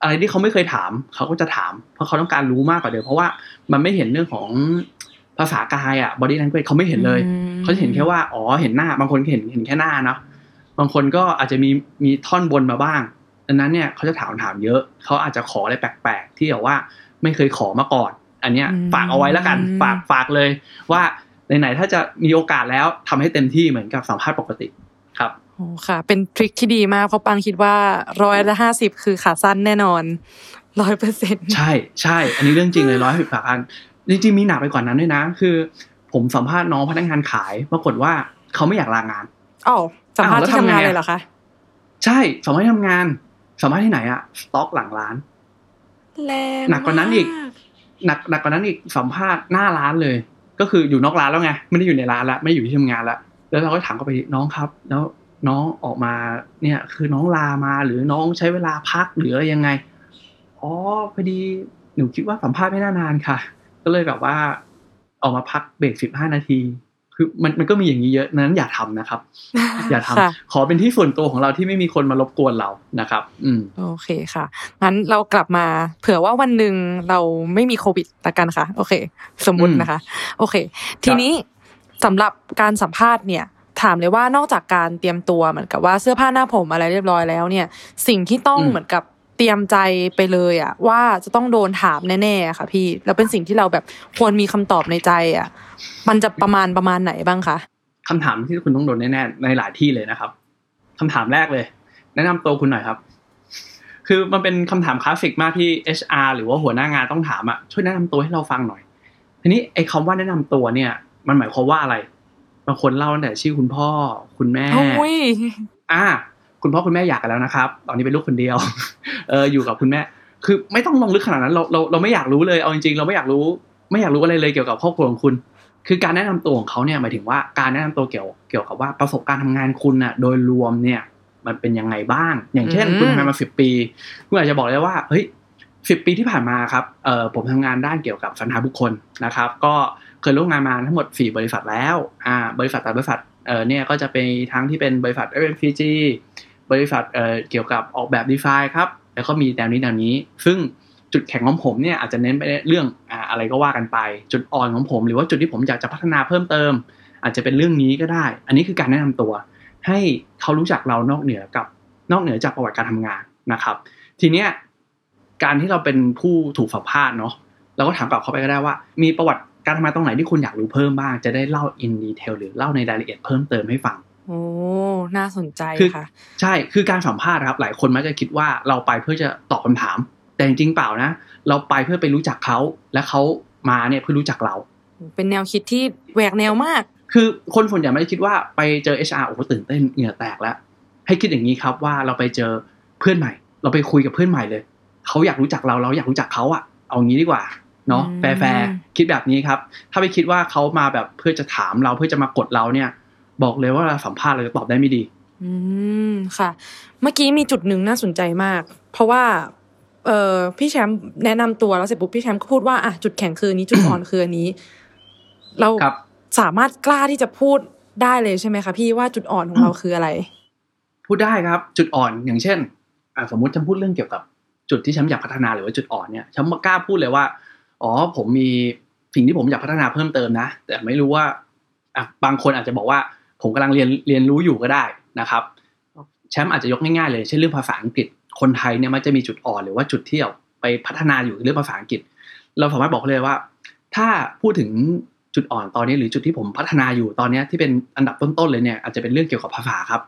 อะไรที่เขาไม่เคยถามเขาก็จะถาม เพราะเขาต้องการรู้มากกว่าเดิม เพราะว่ามันไม่เห็นเรื่องของภาษากายอะ body language เขาไม่เห็นเลยอืมเขาจะเห็นแค่ว่าอ๋อเห็นหน้า บางคนเห็นเห็นแค่หน้าเนาะบางคนก็อาจจะมีมีท่อนบนมาบ้างดังนั้นเนี่ยเขาจะถามถามเยอะ เขาอาจจะขออะไรแปลกๆ ที่แบบว่าไม่เคยขอมาก่อน อันเนี้ยอืมฝากเอาไว้แล้วกันฝากฝากเลยว่า ไหนๆถ้าจะมีโอกาสแล้วทำให้เต็มที่เหมือนกับสัมภาษณ์ปกติครับโอ้ค่ะ เป็นทริคที่ดีมากเพราะปังคิดว่าร้อยละห้าสิบคือขาสั้นแน่นอนร้อยเปอร์เซ็นต์ใช่ใช่ อันนี้เรื่องจริงเลยร้อยสิบสามพันจริงๆมีหนักไปกว่านั้นด้วยนะ คือ ผมสัมภาษณ์น้องพนักงานขายปรากฏว่าเขาไม่อยากลางานอ๋อสัมภาษณ์อ้าวแล้วที่ทำงานทำไงอะเลยเหรอคะใช่สัมภาษณ์ที่ทำงานสัมภาษณ์ที่ไหนอะสต็อกหลังร้านแรงหนักกว่านั้นอีกมหนักหนักกว่านั้นอีกสัมภาษณ์หน้าร้านเลย ก็คืออยู่นอกร้านแล้วไงไม่ได้อยู่ในร้านแล้วไม่อยู่ที่ทำงานแล้วแล้วเราก็ถามเขาไปน้องครับ แล้วน้องออกมาเนี่ย คือน้องลามาหรือน้องใช้เวลาพักหรืออะไรยังไงอ๋อพอดีหนูคิดว่าสัมภาษณ์ไม่น่านานค่ะ ก็เลยแบบว่าออกมาพักเบรกสิบห้านาที คือมันมันก็มีอย่างนี้เยอะนั้นอย่าทำนะครับ อย่าทำค่ะขอเป็นที่ส่วนตัวของเราที่ไม่มีคนมารบกวนเรานะครับ อืมโอเคค่ะงั้นเรากลับมา เผื่อว่าวันหนึ่งเราไม่มีโควิดละกันค่ะ โอเค สมมุตินะคะ โอเค ทีนี้สำหรับการสัมภาษณ์เนี่ยถามเลยว่านอกจากการเตรียมตัวเหมือนกับว่าเสื้อผ้าหน้าผมอะไรเรียบร้อยแล้วเนี่ย สิ่งที่ต้องอืมเหมือนกับ เตรียมใจไปเลยอะว่าจะต้องโดนถามแน่ๆอะค่ะ พี่แล้วเป็นสิ่งที่เราแบบควรมีคำตอบในใจอะมันจะประมาณประมาณไหนบ้างคะคำถามที่คุณต้องโดนแน่ๆในหลายที่เลยนะครับคำถามแรกเลย แนะนำตัวคุณหน่อยครับ คือมันเป็นคำถามคลาสสิกมากที่ HR หรือว่าหัวหน้างานต้องถามอะช่วยแนะนำตัวให้เราฟังหน่อย ทีนี้ไอ้คำว่าแนะนำตัวเนี่ย มันหมายความว่าอะไรบางคนเล่าตั้งแต่ชื่อคุณพ่อ คุณแม่โอ้ยอ่า คุณพ่อคุณแม่อยากกันแล้วนะครับ ตอนนี้เป็นลูกคนเดียว เอออยู่กับคุณแม่ คือไม่ต้องลงลึกขนาดนั้น เราเราเราไม่อยากรู้เลย เอาจริงๆ เราไม่อยากรู้ ไม่อยากรู้อะไรเลยเกี่ยวกับครอบครัวของคุณ คือการแนะนำตัวของเขาเนี่ยหมายถึงว่าการแนะนำตัวเกี่ยวเกี่ยวกับว่าประสบการณ์ทำงานคุณน่ะโดยรวมเนี่ย มันเป็นยังไงบ้าง อย่างเช่นอืมคุณทำงานมาสิบปี คุณอาจจะบอกได้ว่า เฮ้ยสิบปีที่ผ่านมาครับเอ่อผมทำงานด้านเกี่ยวกับสรรหาบุคคลนะครับ ก็เคยร่วมงานมาทั้งหมดสี่บริษัทแล้ว อ่า บริษัทแต่บริษัท เอ่อเนี่ยก็จะเป็นทั้งที่เป็นบริษัท FMCG บริษัทเเกี่ยวกับออกแบบดีไซน์ครับ แล้วก็มีแนวนี้แนวนี้ ซึ่งจุดแข็งของผมเนี่ยอาจจะเน้นไปเรื่องอะไรก็ว่ากันไป จุดอ่อนของผม หรือว่าจุดที่ผมอยากจะพัฒนาเพิ่มเติม อาจจะเป็นเรื่องนี้ก็ได้ อันนี้คือการแนะนำตัว ให้เขารู้จักเรานอกเหนือกับนอกเหนือจากประวัติการทำงานนะครับ ทีเนี้ยการที่เราเป็นผู้ถูกสัมภาษณ์เนาะเราก็ถามกลับเขาไปก็ได้ว่า มีประวัติการทำงานตรงไหนที่คุณอยากรู้เพิ่มบ้าง จะได้เล่า in detail หรือเล่าในรายละเอียดเพิ่มเติมให้ฟัง โอ้น่าสนใจคือค่ะ ใช่ คือการสัมภาษณ์ครับ หลายคนมักจะคิดว่าเราไปเพื่อจะตอบคำถาม แต่จริงๆเปล่านะ เราไปเพื่อไปรู้จักเขา และเขามาเนี่ยเพื่อรู้จักเรา เป็นแนวคิดที่แหวกแนวมาก คือคนส่วนใหญ่ไม่ได้คิดว่าไปเจอ HR โอ้โหตื่นเต้นเหงื่อแตกแล้ว ให้คิดอย่างนี้ครับว่าเราไปเจอเพื่อนใหม่ เราไปคุยกับเพื่อนใหม่เลย เขาอยากรู้จักเรา เราอยากรู้จักเขาอะเอางี้ดีกว่าเนาะอืมแฟร์ๆคิดแบบนี้ครับ ถ้าไปคิดว่าเขามาแบบเพื่อจะถามเราเพื่อจะมากดเราเนี่ย บอกเลยว่าเราสัมภาษณ์เราจะตอบได้ไม่ดี อืมค่ะ เมื่อกี้มีจุดหนึ่งน่าสนใจมาก เพราะว่าเออพี่แชมป์แนะนำตัวแล้วเสร็จปุ๊บพี่แชมป์ก็พูดว่าอะจุดแข็งคืออันนี้จุดอ่อนคืออันนี้ เราครับสามารถกล้าที่จะพูดได้เลยใช่ไหมคะพี่ว่าจุดอ่อนของเราคืออะไร พูดได้ครับ จุดอ่อนอย่างเช่นอะสมมุติฉันพูดเรื่องเกี่ยวกับจุดที่ฉันอยากพัฒนาหรือว่าจุดอ่อนเนี่ยฉันกล้าพูดเลยว่า อ๋อ ผมมีสิ่งที่ผมอยากพัฒนาเพิ่มเติมนะ แต่ไม่รู้ว่าอะบางคนอาจจะบอกว่า ผมกำลังเรียนเรียนรู้อยู่ก็ได้นะครับแชมป์อาจจะยกง่ายๆเลยเช่นเรื่องภาษาอังกฤษ คนไทยเนี่ยมันจะมีจุดอ่อนหรือว่าจุดเที่เราไปพัฒนาอยู่เรื่องภาษาอังกฤษ เราสามารถบอกเลยว่า ถ้าพูดถึงจุดอ่อนตอนนี้หรือจุดที่ผมพัฒนาอยู่ตอนนี้ที่เป็นอันดับต้นๆเลยเนี่ยอาจจะเป็นเรื่องเกี่ยวกับภาษาครับ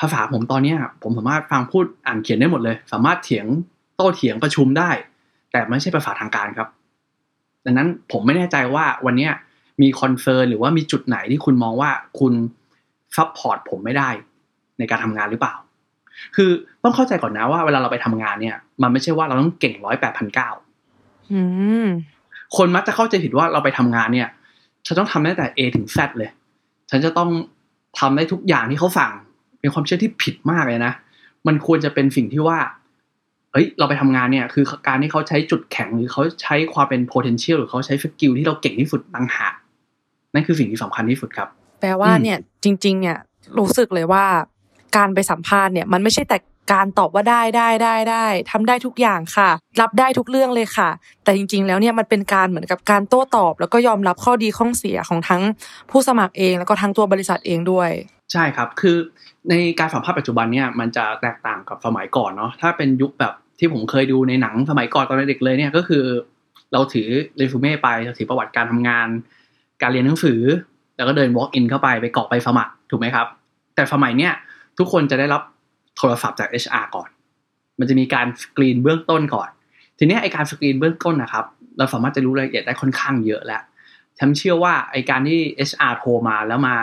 ภาษาผมตอนนี้ผมสามารถฟังพูดอ่านเขียนได้หมดเลย สามารถเถียงโต้เถียงประชุมได้ แต่ไม่ใช่ภาษาทางการครับ ดังนั้นผมไม่แน่ใจว่าวันนี้ มี concern หรือว่ามีจุดไหนที่คุณมองว่าคุณ support ผมไม่ได้ในการทำงานหรือเปล่า คือต้องเข้าใจก่อนนะว่าเวลาเราไปทำงานเนี่ย มันไม่ใช่ว่าเราต้องเก่งร้อยแปดพันเก้าอืมคนมักจะเข้าใจผิดว่าเราไปทำงานเนี่ยฉันต้องทำได้แต่ A ถึง Z เลย ฉันจะต้องทำได้ทุกอย่างที่เขาสั่ง เป็นความเชื่อที่ผิดมากเลยนะ มันควรจะเป็นสิ่งที่ว่า เฮ้ย เราไปทำงานเนี่ย คือการที่เขาใช้จุดแข็งหรือเขาใช้ความเป็น potential หรือเขาใช้สกิลที่เราเก่งที่สุดต่างหาก นั่นคือสิ่งที่สำคัญที่สุดครับ แปลว่าอืมเนี่ยจริง ๆ เนี่ยรู้สึกเลยว่า การไปสัมภาษณ์เนี่ย มันไม่ใช่แต่การตอบว่าได้ได้ได้ได้ทำได้ทุกอย่างค่ะ รับได้ทุกเรื่องเลยค่ะ แต่จริง ๆ แล้วเนี่ยมันเป็นการเหมือนกับการโต้ตอบ แล้วก็ยอมรับข้อดีข้อเสียของทั้งผู้สมัครเองแล้วก็ทั้งตัวบริษัทเองด้วย ใช่ครับคือในการสัมภาษณ์ปัจจุบันเนี่ยมันจะแตกต่างกับสมัยก่อนเนาะถ้าเป็นยุคแบบที่ผมเคยดูในหนังสมัยก่อนตอนเด็กเลยเนี่ยก็คือ เราถือเรซูเม่ไปเราถือประวัติการทำงาน การเรียนหนังสือ แล้วก็เดิน walk in เข้าไปไปกรอกใบสมัครถูกไหมครับ แต่สมัยเนี้ยทุกคนจะได้รับโทรศัพท์จาก HR ก่อน มันจะมีการสกรีนเบื้องต้นก่อน ทีนี้ไอการสกรีนเบื้องต้นนะครับ เราสามารถจะรู้รายละเอียดได้ค่อนข้างเยอะแล้วฉันเชื่อว่าไอการที่ HR โทรมาแล้วมา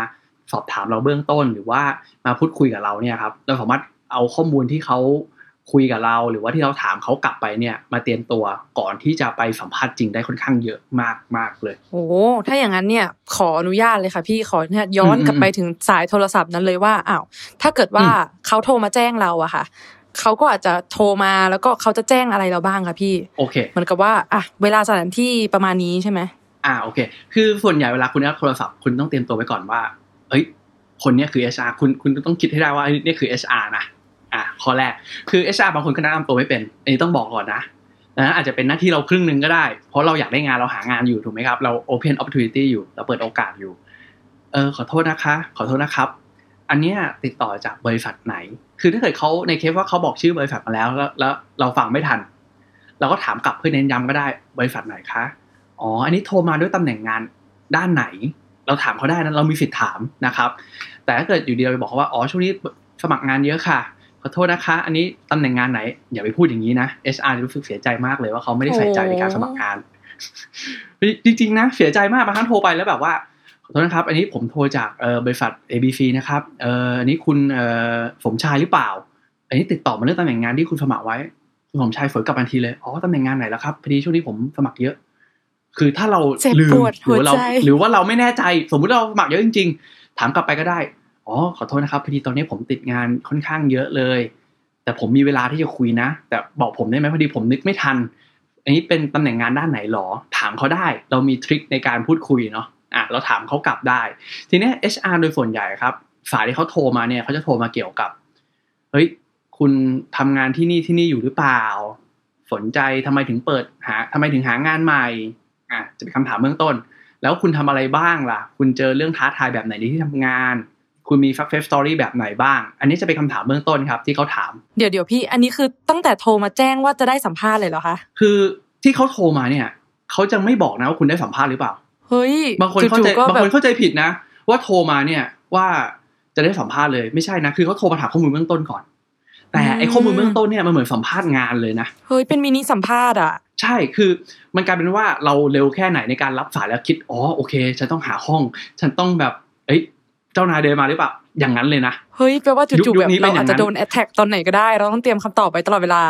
สอบถามเราเบื้องต้นหรือว่ามาพูดคุยกับเราเนี่ยครับ เราสามารถเอาข้อมูลที่เขา คุยกับเรา หรือว่าที่เราถามเขากลับไปเนี่ย มาเตรียมตัวก่อนที่จะไปสัมภาษณ์จริงได้ค่อนข้างเยอะมากมากๆเลย โอ้ถ้าอย่างนั้นเนี่ยขออนุญาตเลยค่ะพี่ขอเนี่ยย้อนกลับไปถึงสายโทรศัพท์นั้นเลยว่าอ้าวถ้าเกิดว่าเขาโทรมาแจ้งเราอะค่ะเขาก็อาจจะโทรมาแล้วก็เขาจะแจ้งอะไรเราบ้างคะพี่โอเคเหมือนกับว่าอะเวลาสถานที่ประมาณนี้ใช่ไหมอ่าโอเค คือส่วนใหญ่เวลาคุณรับโทรศัพท์คุณต้องเตรียมตัวไว้ก่อนว่า เอ้ย คนเนี้ยคือ HR คุณคุณต้องคิดให้ได้ว่านี่คือ HR นะ อ่าข้อแรกคือ HR บางคนก็แนะนำตัวไม่เป็น อันนี้ต้องบอกก่อนนะนะอาจจะเป็นหน้าที่เราครึ่งหนึ่งก็ได้ เพราะเราอยากได้งานเราหางานอยู่ถูกไหมครับ เรา open opportunity อยู่ เราเปิดโอกาสอยู่ เออขอโทษนะคะ ขอโทษนะครับ อันเนี้ยติดต่อจากบริษัทไหน คือถ้าเกิดเขาในเคสว่าเขาบอกชื่อบริษัทมาแล้ว แล้วแล้วเราฟังไม่ทัน เราก็ถามกลับเพื่อเน้นย้ำก็ได้บริษัทไหนคะ อ๋อ อันนี้โทรมาด้วยตำแหน่งงานด้านไหน เราถามเขาได้นะเรามีสิทธิ์ถามนะครับ แต่ถ้าเกิดอยู่ดีเราไปบอกเขาว่า อ๋อ ช่วงนี้สมัครงานเยอะค่ะ ขอโทษนะคะ อันนี้ตำแหน่งงานไหน อย่าไปพูดอย่างนี้นะ HR จะรู้สึกเสียใจมากเลยว่าเขาไม่ได้ใส่ใจในการสมัครงาน จริง ๆ นะ เสียใจมากบางครั้งโทรไปแล้วแบบว่าขอโทษนะครับ อันนี้ผมโทรจากเอ่อบริษัท ABC นะครับเอ่ออันนี้คุณเอ่อสมชายหรือเปล่า อันนี้ติดต่อมาเรื่องตำแหน่งงานที่คุณสมัครไว้คุณสมชายฝนกลับทันทีเลยอ๋อตำแหน่งงานไหนแล้วครับพอดีช่วงนี้ผมสมัครเยอะ คือถ้าเราเจ็บลืมปวดหรือว่าเราหัวใจหรือว่าเราไม่แน่ใจ สมมุติเราสมัครเยอะจริง ๆ ถามกลับไปก็ได้ อ๋อขอโทษนะครับพอดีตอนนี้ผมติดงานค่อนข้างเยอะเลย แต่ผมมีเวลาที่จะคุยนะ แต่บอกผมได้ไหมพอดีผมนึกไม่ทัน อันนี้เป็นตำแหน่งงานด้านไหนหรอ ถามเขาได้ เรามีทริคในการพูดคุยเนาะอะเราถามเขากลับได้ ทีนี้ HR โดยส่วนใหญ่ครับ สายที่เขาโทรมาเนี่ยเขาจะโทรมาเกี่ยวกับเฮ้ยคุณทำงานที่นี่ที่นี่อยู่หรือเปล่า สนใจทำไมถึงเปิดหาทำไมถึงหางานใหม่อะจะเป็นคำถามเบื้องต้น แล้วคุณทำอะไรบ้างล่ะ คุณเจอเรื่องท้าทายแบบไหนในที่ทำงาน คุณมี success story แบบไหนบ้าง อันนี้จะเป็นคำถามเบื้องต้นครับที่เขาถาม เดี๋ยวเดี๋ยวพี่ อันนี้คือตั้งแต่โทรมาแจ้งว่าจะได้สัมภาษณ์เลยเหรอคะ คือที่เขาโทรมาเนี่ยเขาจะไม่บอกนะว่าคุณได้สัมภาษณ์หรือเปล่า เฮ้ย บางคนเข้าใจจู่ๆก็บางแบคนบเข้าใจผิดนะ ว่าโทรมาเนี่ยว่าจะได้สัมภาษณ์เลยไม่ใช่นะ คือเขาโทรมาถามข้อมูลเบื้องต้นก่อน แต่ไอ้ข้อมูลเบื้องต้นเนี่ยมันเหมือนสัมภาษณ์งานเลยนะ เฮ้ยเป็นมินิสัมภาษณ์อะ ใช่ คือมันกลายเป็นว่าเราเร็วแค่ไหนในการรับสายแล้วคิด อ๋อ โอเค ฉันต้องหาห้อง ฉันต้องแบบ เอ้ย เจ้านายเดินมาหรือเปล่าอย่างนั้นเลยนะเฮ้ยแปลว่ายุจู่คๆแบบนี้เป็นเราอย่างนั้นอาจจะโดนแอตแทกตอนไหนก็ได้ เราต้องเตรียมคำตอบไปตลอดเวลา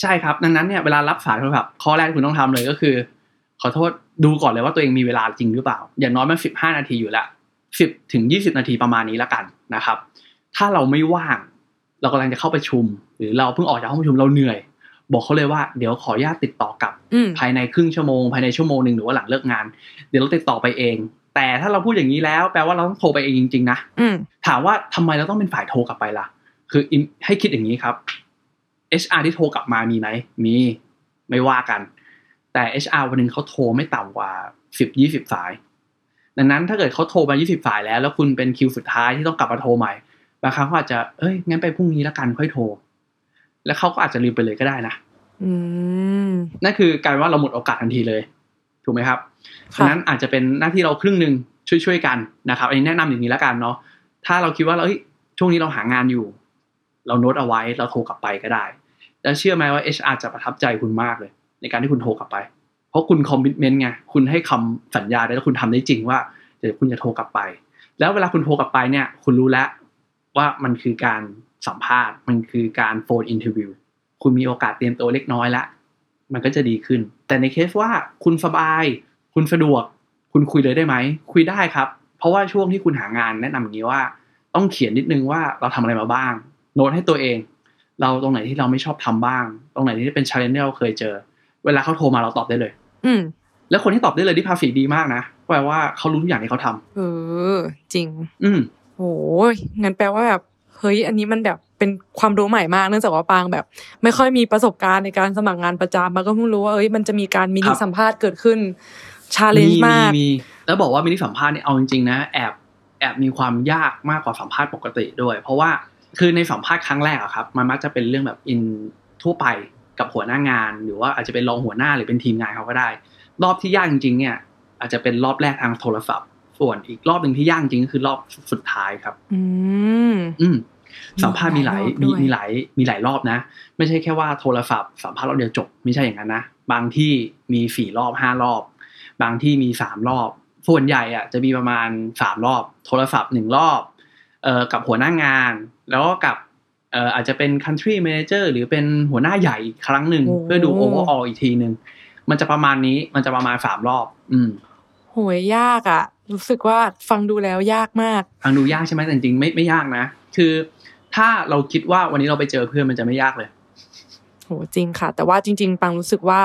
ใช่ครับ ดังนั้นเนี่ยเวลารับสายโทรศัพท์ข้อแรกที่คุณต้องทำเลยก็คือ ขอโทษดูก่อนเลยว่าตัวเองมีเวลาจริงหรือเปล่า อย่างน้อยมันสิบห้านาทีอยู่แล้วสิบถึงยี่สิบนาทีประมาณนี้แล้วกันนะครับ ถ้าเราไม่ว่าง เรากำลังจะเข้าประชุม หรือเราเพิ่งออกจากห้องประชุมเราเหนื่อย บอกเขาเลยว่าเดี๋ยวขออนุญาตติดต่อกลับอืมภายในครึ่งชั่วโมงภายในชั่วโมงหนึ่งหรือว่าหลังเลิกงาน เดี๋ยวเราติดต่อไปเอง แต่ถ้าเราพูดอย่างนี้แล้วแปลว่าเราต้องโทรไปเองจริง ๆ นะอืมถามว่าทำไมเราต้องเป็นฝ่ายโทรกลับไปล่ะ คือ im- ให้คิดอย่างนี้ครับ HR ที่โทรกลับมามีไหมมีไม่ว่ากัน แต่ HR วันหนึ่งเขาโทรไม่ต่ำกว่าสิบยี่สิบสาย ดังนั้นถ้าเกิดเขาโทรมายี่สิบสายแล้ว แล้วคุณเป็นคิวสุดท้ายที่ต้องกลับมาโทรใหม่บางครั้งเขาอาจจะเอ้ยงั้นไปพรุ่งนี้แล้วกันค่อยโทร แล้วเขาก็อาจจะลืมไปเลยก็ได้นะอืมนั่นคือการว่าเราหมดโอกาสทันทีเลย ถูกไหมครับค่ะฉะนั้นอาจจะเป็นหน้าที่เราครึ่งหนึ่งช่วยๆกันนะครับ อันนี้แนะนำอย่างนี้แล้วกันเนาะถ้าเราคิดว่าเราเฮ้ยช่วงนี้เราหางานอยู่ เราโน้ตเอาไว้เราโทรกลับไปก็ได้ แล้วเชื่อไหมว่า HR จะประทับใจคุณมากเลย ในการที่คุณโทรกลับไป เพราะคุณ commitment ไงคุณให้คำสัญญาได้แล้วคุณทำได้จริงว่าเดี๋ยวคุณจะโทรกลับไป แล้วเวลาคุณโทรกลับไปเนี่ย คุณรู้แล้วว่ามันคือการสัมภาษณ์ มันคือการ phone interview คุณมีโอกาสเตรียมตัวเล็กน้อยแล้ว มันก็จะดีขึ้น แต่ในเคสว่าคุณสบาย คุณสะดวก คุณคุยเลยได้ไหม คุยได้ครับ เพราะว่าช่วงที่คุณหางานแนะนำอย่างนี้ว่า ต้องเขียนนิดนึงว่าเราทำอะไรมาบ้าง โน้ตให้ตัวเอง เราตรงไหนที่เราไม่ชอบทำบ้าง ตรงไหนที่เป็น challenge ที่เราเคยเจอ เวลาเขาโทรมาเราตอบได้เลย อืมแล้วคนที่ตอบได้เลยที่ภาษีดีมากนะแปลว่าเขารู้ทุกอย่างที่เขาทำเออ จริง อืมโอ้ยงั้นแปลว่าแบบเฮ้ยอันนี้มันแบบ เป็นความรู้ใหม่มากเนื่องจากว่าปางแบบ ไม่ค่อยมีประสบการณ์ในการสมัครงานประจำมันก็เพิ่งรู้ว่าเอ้ยมันจะมีการมินิครับสัมภาษณ์เกิดขึ้น challenge มากมีแล้วบอกว่ามินิสัมภาษณ์เนี่ยเอาจริงๆนะแอบแอบมีความยากมากกว่าสัมภาษณ์ปกติด้วย เพราะว่าคือในสัมภาษณ์ครั้งแรกอะครับ มันมักจะเป็นเรื่องแบบอินทั่วไปกับหัวหน้างาน หรือว่าอาจจะเป็นรองหัวหน้าหรือเป็นทีมงานเขาก็ได้ รอบที่ยากจริงๆเนี่ย อาจจะเป็นรอบแรกทางโทรศัพท์ ส่วนอีกรอบหนึ่งที่ยากจริงก็คือรอบสุดท้ายครับ อืมอืม สัมภาษณ์มีหลายมีมีหลายรอบด้วยมีหลายมีหลายรอบนะ ไม่ใช่แค่ว่าโทรศัพท์สัมภาษณ์รอบเดียวจบไม่ใช่อย่างนั้นนะ บางที่มีสี่รอบห้ารอบ บางที่มีสามรอบ ส่วนใหญ่อะจะมีประมาณสามรอบ โทรศัพท์หนึ่งรอบเอ่อกับหัวหน้างาน แล้วก็กับเอ่ออาจจะเป็น country manager หรือเป็นหัวหน้าใหญ่อีกครั้งหนึ่งโอ้เพื่อดู overall อีกทีหนึ่งมันจะประมาณนี้มันจะประมาณสามรอบ อืมโหยยากอะรู้สึกว่าฟังดูแล้วยากมาก ฟังดูยากใช่ไหมแต่จริงๆไม่ไม่ยากนะ คือ ถ้าเราคิดว่าวันนี้เราไปเจอเพื่อนมันจะไม่ยากเลยโหจริงค่ะ แต่ว่าจริง ๆ ปังรู้สึกว่า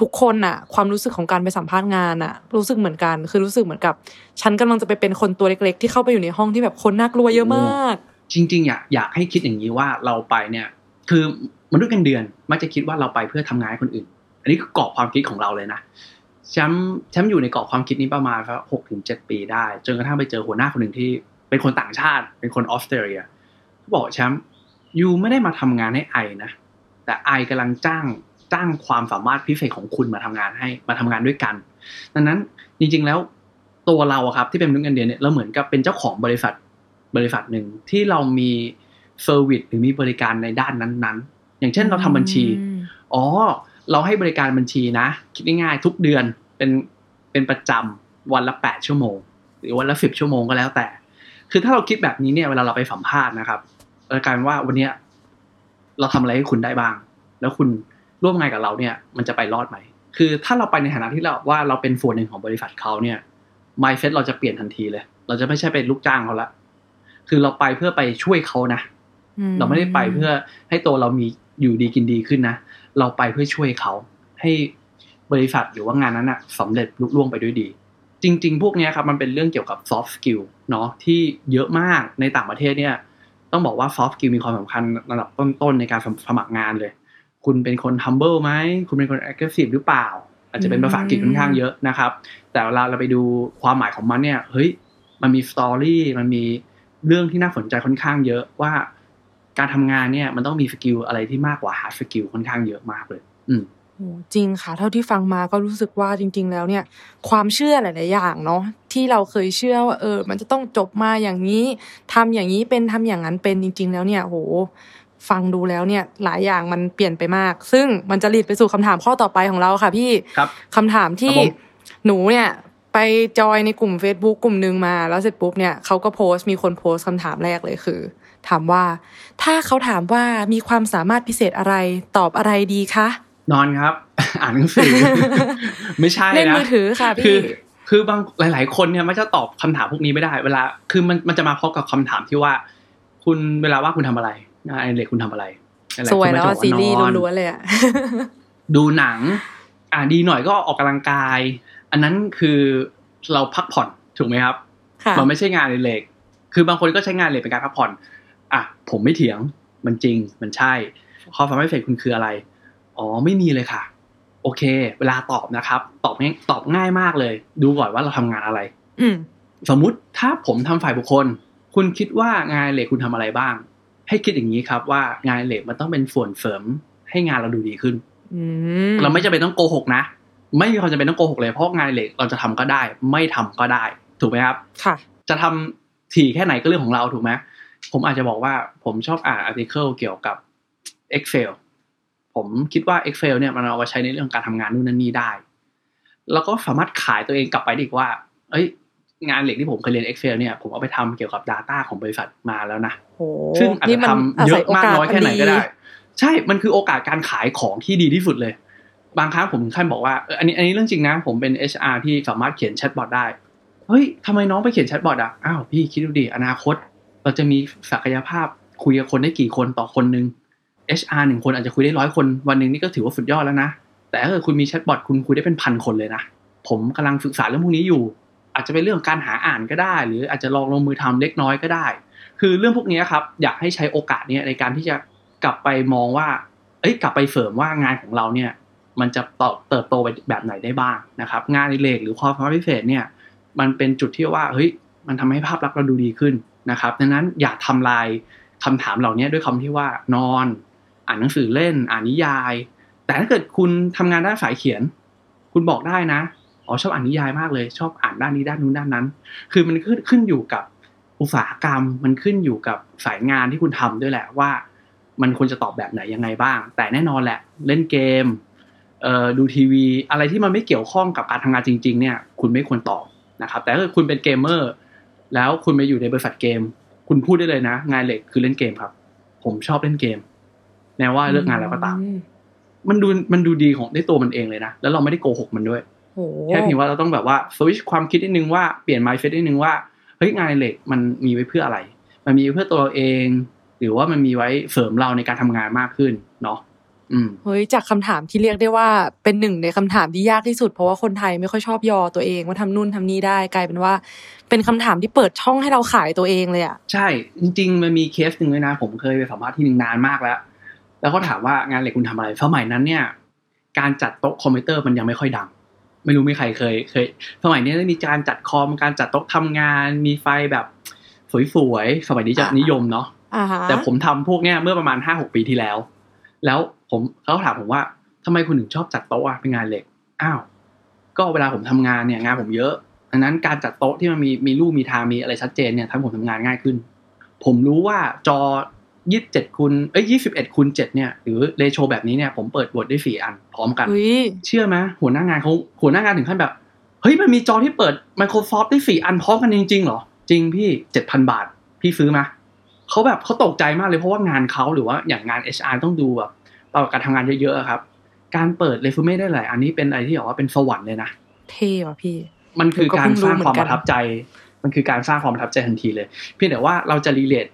ทุกคนอะความรู้สึกของการไปสัมภาษณ์งานอะรู้สึกเหมือนกัน คือรู้สึกเหมือนกับ ฉันกำลังจะไปเป็นคนตัวเล็ก ๆ ที่เข้าไปอยู่ในห้องที่แบบคนน่ากลัวเยอะมาก จริง ๆ อยากอยากให้คิดอย่างนี้ว่าเราไปเนี่ย คือมนุษย์เงินเดือนมักจะคิดว่าเราไปเพื่อทำงานให้คนอื่น อันนี้คือกรอบความคิดของเราเลยนะแชมป์แชมป์อยู่ในกรอบความคิดนี้ประมาณหกถึงเจ็ดปีได้ จนกระทั่งไปเจอหัวหน้าคนหนึ่งที่เป็นคนต่างชาติ เป็นคนออสเตรเลียเขา บอกแชมป์ you ไม่ได้มาทำงานให้ I นะ แต่ I กำลังจ้างจ้างความสามารถพิเศษของคุณมาทำงานให้มาทำงานด้วยกัน ดังนั้นจริงๆแล้วตัวเราอะครับที่เป็นมนุษย์เงินเดือนเนี่ยเราเหมือนกับเป็นเจ้าของบริษัทบริษัทหนึ่งที่เรามี service หรือมีบริการในด้านนั้นๆ อย่างเช่นเราทำบัญชีอืมอ๋อ เราให้บริการบัญชีนะ คิดง่ายๆทุกเดือนเป็นเป็นประจำวันละแปดชั่วโมง หรือวันละสิบชั่วโมงก็แล้วแต่ คือถ้าเราคิดแบบนี้เนี่ยเวลาเราไปสัมภาษณ์นะครับ เรากลารว่าวันเนี้ยเราทำอะไรให้คุณได้บ้าง แล้วคุณร่วมงานกับเราเนี่ย มันจะไปรอดไหม คือถ้าเราไปในฐานะที่เราว่าเราเป็นส่วนหนึ่งของบริษัทเขาเนี่ย mindset เราจะเปลี่ยนทันทีเลย เราจะไม่ใช่เป็นลูกจ้างเขาละ คือเราไปเพื่อไปช่วยเขานะ เราไม่ได้ไปเพื่อให้ตัวเรามีอยู่ดีกินดีขึ้นนะ เราไปเพื่อช่วยเขาให้บริษัทหรือว่างานนั้นนะสำเร็จลุล่วงไปด้วยดี จริง ๆ พวกเนี้ยครับมันเป็นเรื่องเกี่ยวกับ soft skill เนาะที่เยอะมากในต่างประเทศเนี่ย ต้องบอกว่า soft skill มีความสำคัญระดับต้นๆในการสมัครงานเลย คุณเป็นคน humble ไหม คุณเป็นคน aggressive หรือเปล่า อาจจะเป็นภาษาอังกฤษค่อนข้างเยอะนะครับ แต่เวลาเราไปดูความหมายของมันเนี่ย เฮ้ย มันมีสตอรี่มันมีเรื่องที่น่าสนใจค่อนข้างเยอะว่าการทำงานเนี่ยมันต้องมีสกิลอะไรที่มากกว่า hard skill ค่อนข้างเยอะมากเลย อืมโอ้ จริงค่ะ เท่าที่ฟังมาก็รู้สึกว่าจริง ๆ แล้วเนี่ย ความเชื่อหลายๆอย่างเนาะที่เราเคยเชื่อว่าเออ มันจะต้องจบมาอย่างนี้ทำอย่างนี้เป็นทำอย่างนั้นเป็นจริง ๆ แล้วเนี่ยโหฟังดูแล้วเนี่ยหลายอย่างมันเปลี่ยนไปมาก ซึ่งมันจะลีดไปสู่คำถามข้อต่อไปของเราค่ะพี่ครับคำถามที่ครับผมหนูเนี่ยไปจอยในกลุ่ม Facebook กลุ่มหนึ่งมาแล้วเสร็จปุ๊บเนี่ยเขาก็โพสต์มีคนโพสต์คำถามแรกเลยคือ ถามว่า ถ้าเขาถามว่ามีความสามารถพิเศษอะไรตอบอะไรดีคะ นอนครับ อ่านหนังสือ ไม่ใช่นะเล่นมือถือค่ะคืพี่อคือบางหลาย ๆ คนเนี่ยมันจะตอบคำถามพวกนี้ไม่ได้ เวลาคือมันมันจะมาพร้อมกับคำถามที่ว่า คุณเวลาว่าคุณทำอะไรงานอดิเรกคุณทำอะไรหาสๆวยคนแล้วก็อะจะซีบอกรีส์นอนล้วนๆเลยอะดูหนัง อ่าดีหน่อยก็ออกกำลังกาย อันนั้นคือเราพักผ่อนถูกไหมครับค่ะมันไม่ใช่งานอดิเรกคือบางคนก็ใช้งานอดิเรกเป็นการพักผ่อน อะผมไม่เถียงมันจริงมันใช่ความสามารถพิเศษคุณคืออะไร อ๋อไม่มีเลยค่ะ โอเค เวลาตอบนะครับ ตอบง่ายตอบง่ายมากเลย ดูก่อนว่าเราทำงานอะไร อืมสมมุติถ้าผมทำฝ่ายบุคคล คุณคิดว่างานอดิเรกคุณทำอะไรบ้าง ให้คิดอย่างนี้ครับว่างานอดิเรกมันต้องเป็นส่วนเสริมให้งานเราดูดีขึ้นอืมเราไม่จำเป็นต้องโกหกนะ ไม่มีความจำเป็นต้องโกหกเลยเพราะงานอดิเรกเราจะทำก็ได้ ไม่ทำก็ได้ ถูกไหมครับ ค่ะ จะทำถี่แค่ไหนก็เรื่องของเราถูกไหมผมอาจจะบอกว่าผมชอบอ่านอาร์ติเคิลเกี่ยวกับ Excel ผมคิดว่า Excel เนี่ยมันเอามาใช้ในเรื่องการทำงานนู่นนั่นนี่ได้ แล้วก็สามารถขายตัวเองกลับไปไดอีกว่า เอ้ย งานเหล็กที่ผมเคยเรียน Excel เนี่ยผมเอาไปทำเกี่ยวกับ Data ของบริษัทมาแล้วนะโอ้ซึ่งอาจนี่จะมันทำเยอะมากน้อยแค่ไหนก็ได้อาศัยโอกาสอันใช่ มันคือโอกาสการขายของที่ดีที่สุดเลย บางครั้งผมถึงขั้นบอกว่าเอออันนี้อันนี้เรื่องจริงนะผมเป็น HR ที่สามารถเขียน chatbot ได้เฮ้ยทำไมน้องไปเขียน chatbot อะอ้าวพี่คิดดูดิอนาคต เราจะมีศักยภาพคุยกับคนได้กี่คนต่อคนหนึ่ง HR หนึ่งคนอาจจะคุยได้ร้อยคน วันหนึ่งนี่ก็ถือว่าสุดยอดแล้วนะ แต่ถ้าเกิดคุณมี chatbot คุณคุยได้เป็นพันคนเลยนะ ผมกำลังศึกษาเรื่องพวกนี้อยู่ อาจจะเป็นเรื่องการหาอ่านก็ได้ หรืออาจจะลองลงมือทำเล็กน้อยก็ได้ คือเรื่องพวกนี้ครับอยากให้ใช้โอกาสเนี้ยในการที่จะกลับไปมองว่า เอ้ยกลับไปเสริมว่างานของเราเนี่ยมันจะเติบโตไปแบบไหนได้บ้างนะครับ งานอดิเรกหรือความสามารถพิเศษเนี่ยมันเป็นจุดที่ว่าเฮ้ยมันทำให้ภาพลักษณ์เราดูดีขึ้นนะครับดังนั้นอย่าทำลายคำถามเหล่านี้ด้วยคำที่ว่านอน อ่านหนังสือเล่น อ่านนิยาย แต่ถ้าเกิดคุณทำงานด้านสายเขียน คุณบอกได้นะอ๋อชอบอ่านนิยายมากเลย ชอบอ่านด้านนี้ด้านนู้นด้านนั้น คือมันขึ้นขึ้นอยู่กับอุตสาหกรรม มันขึ้นอยู่กับสายงานที่คุณทำด้วยแหละว่า มันควรจะตอบแบบไหนยังไงบ้าง แต่แน่นอนแหละเล่นเกมเอ่อดูทีวี อะไรที่มันไม่เกี่ยวข้องกับการทำงานจริง ๆ เนี่ย คุณไม่ควรตอบนะครับ แต่ถ้าเกิดคุณเป็นเกมเมอร์แล้วคุณไปอยู่ในบริษัทเกม คุณพูดได้เลยนะ งานเหล็กคือเล่นเกมครับ ผมชอบเล่นเกม แม้ว่าเลิกงานแล้วก็ตามอืมันดูมันดูดีของในตัวมันเองเลยนะ แล้วเราไม่ได้โกหกมันด้วยโหแค่เพียงว่าเราต้องแบบว่าสวิชความคิดนิดนึงว่าเปลี่ยน mindset นิดนึงว่าเฮ้ยงานอดิเหล็กมันมีไว้เพื่ออะไร มันมีไว้เพื่อตัวเราเอง หรือว่ามันมีไว้เสริมเราในการทำงานมากขึ้นเนาะอืมเฮ้ยจากคำถามที่เรียกได้ว่าเป็นหนึ่งในคำถามที่ยากที่สุด เพราะว่าคนไทยไม่ค่อยชอบยอตัวเองว่าทำนู่นทำนี่ได้กลายเป็นว่า เป็นคำถามที่เปิดช่องให้เราขายตัวเองเลยอะใช่ จริง ๆ มันมีเคสหนึ่งเลยนะ ผมเคยไปสัมภาษณ์ที่หนึ่งนานมากแล้ว แล้วก็ถามว่างานเหล็กคุณทำอะไรสมัยนั้นเนี่ย การจัดโต๊ะคอมพิวเตอร์มันยังไม่ค่อยดัง ไม่รู้มีใครเคยเคยสมัยนี้มีการจัดคอมการจัดโต๊ะทำงาน มีไฟแบบสวยๆสมัยนี้จะนิยมเนาะอ่าฮะแต่ผมทำพวกเนี้ยเมื่อประมาณห้าหกปีที่แล้ว แล้วผมเขาถามผมว่าทำไมคุณถึงชอบจัดโต๊ะอะเป็นงานเหล็กอ้าวก็เวลาผมทำงานเนี่ยงานผมเยอะดังนั้นการจัดโต๊ะที่มันมีมีรูปมีทางมีอะไรชัดเจนเนี่ยทำให้ผมทำงานง่ายขึ้น ผมรู้ว่าจอ ยี่สิบเจ็ดคูณเอ้ยยี่สิบเอ็ดคูณเจ็ดเนี่ยหรือเรโชแบบนี้เนี่ยผมเปิดบทได้สี่อันพร้อมกันเฮ้ยเชื่อไหมหัวหน้างานเขาหัวหน้างานถึงขั้นแบบ เฮ้ย มันมีจอที่เปิด Microsoft ได้สี่อันพร้อมกันจริงๆเหรอ จริงพี่เจ็ดพันบาท พี่ซื้อมาเขาแบบเขาตกใจมากเลยเพราะว่างานเขาหรือว่าอย่างงาน HR ต้องดูแบบประวัติการทำงานเยอะๆอะครับ การเปิดเรซูเม่ได้หลายอันนี้เป็นอะไรที่บอกว่าเป็นสวรรค์เลยนะเท่ว่ะพี่ มันคือการสร้างความผมก็เพิ่งรู้เหมือนกันประทับใจ มันคือการสร้างความประทับใจทันทีเลย เพียงแต่ว่าเราจะ relate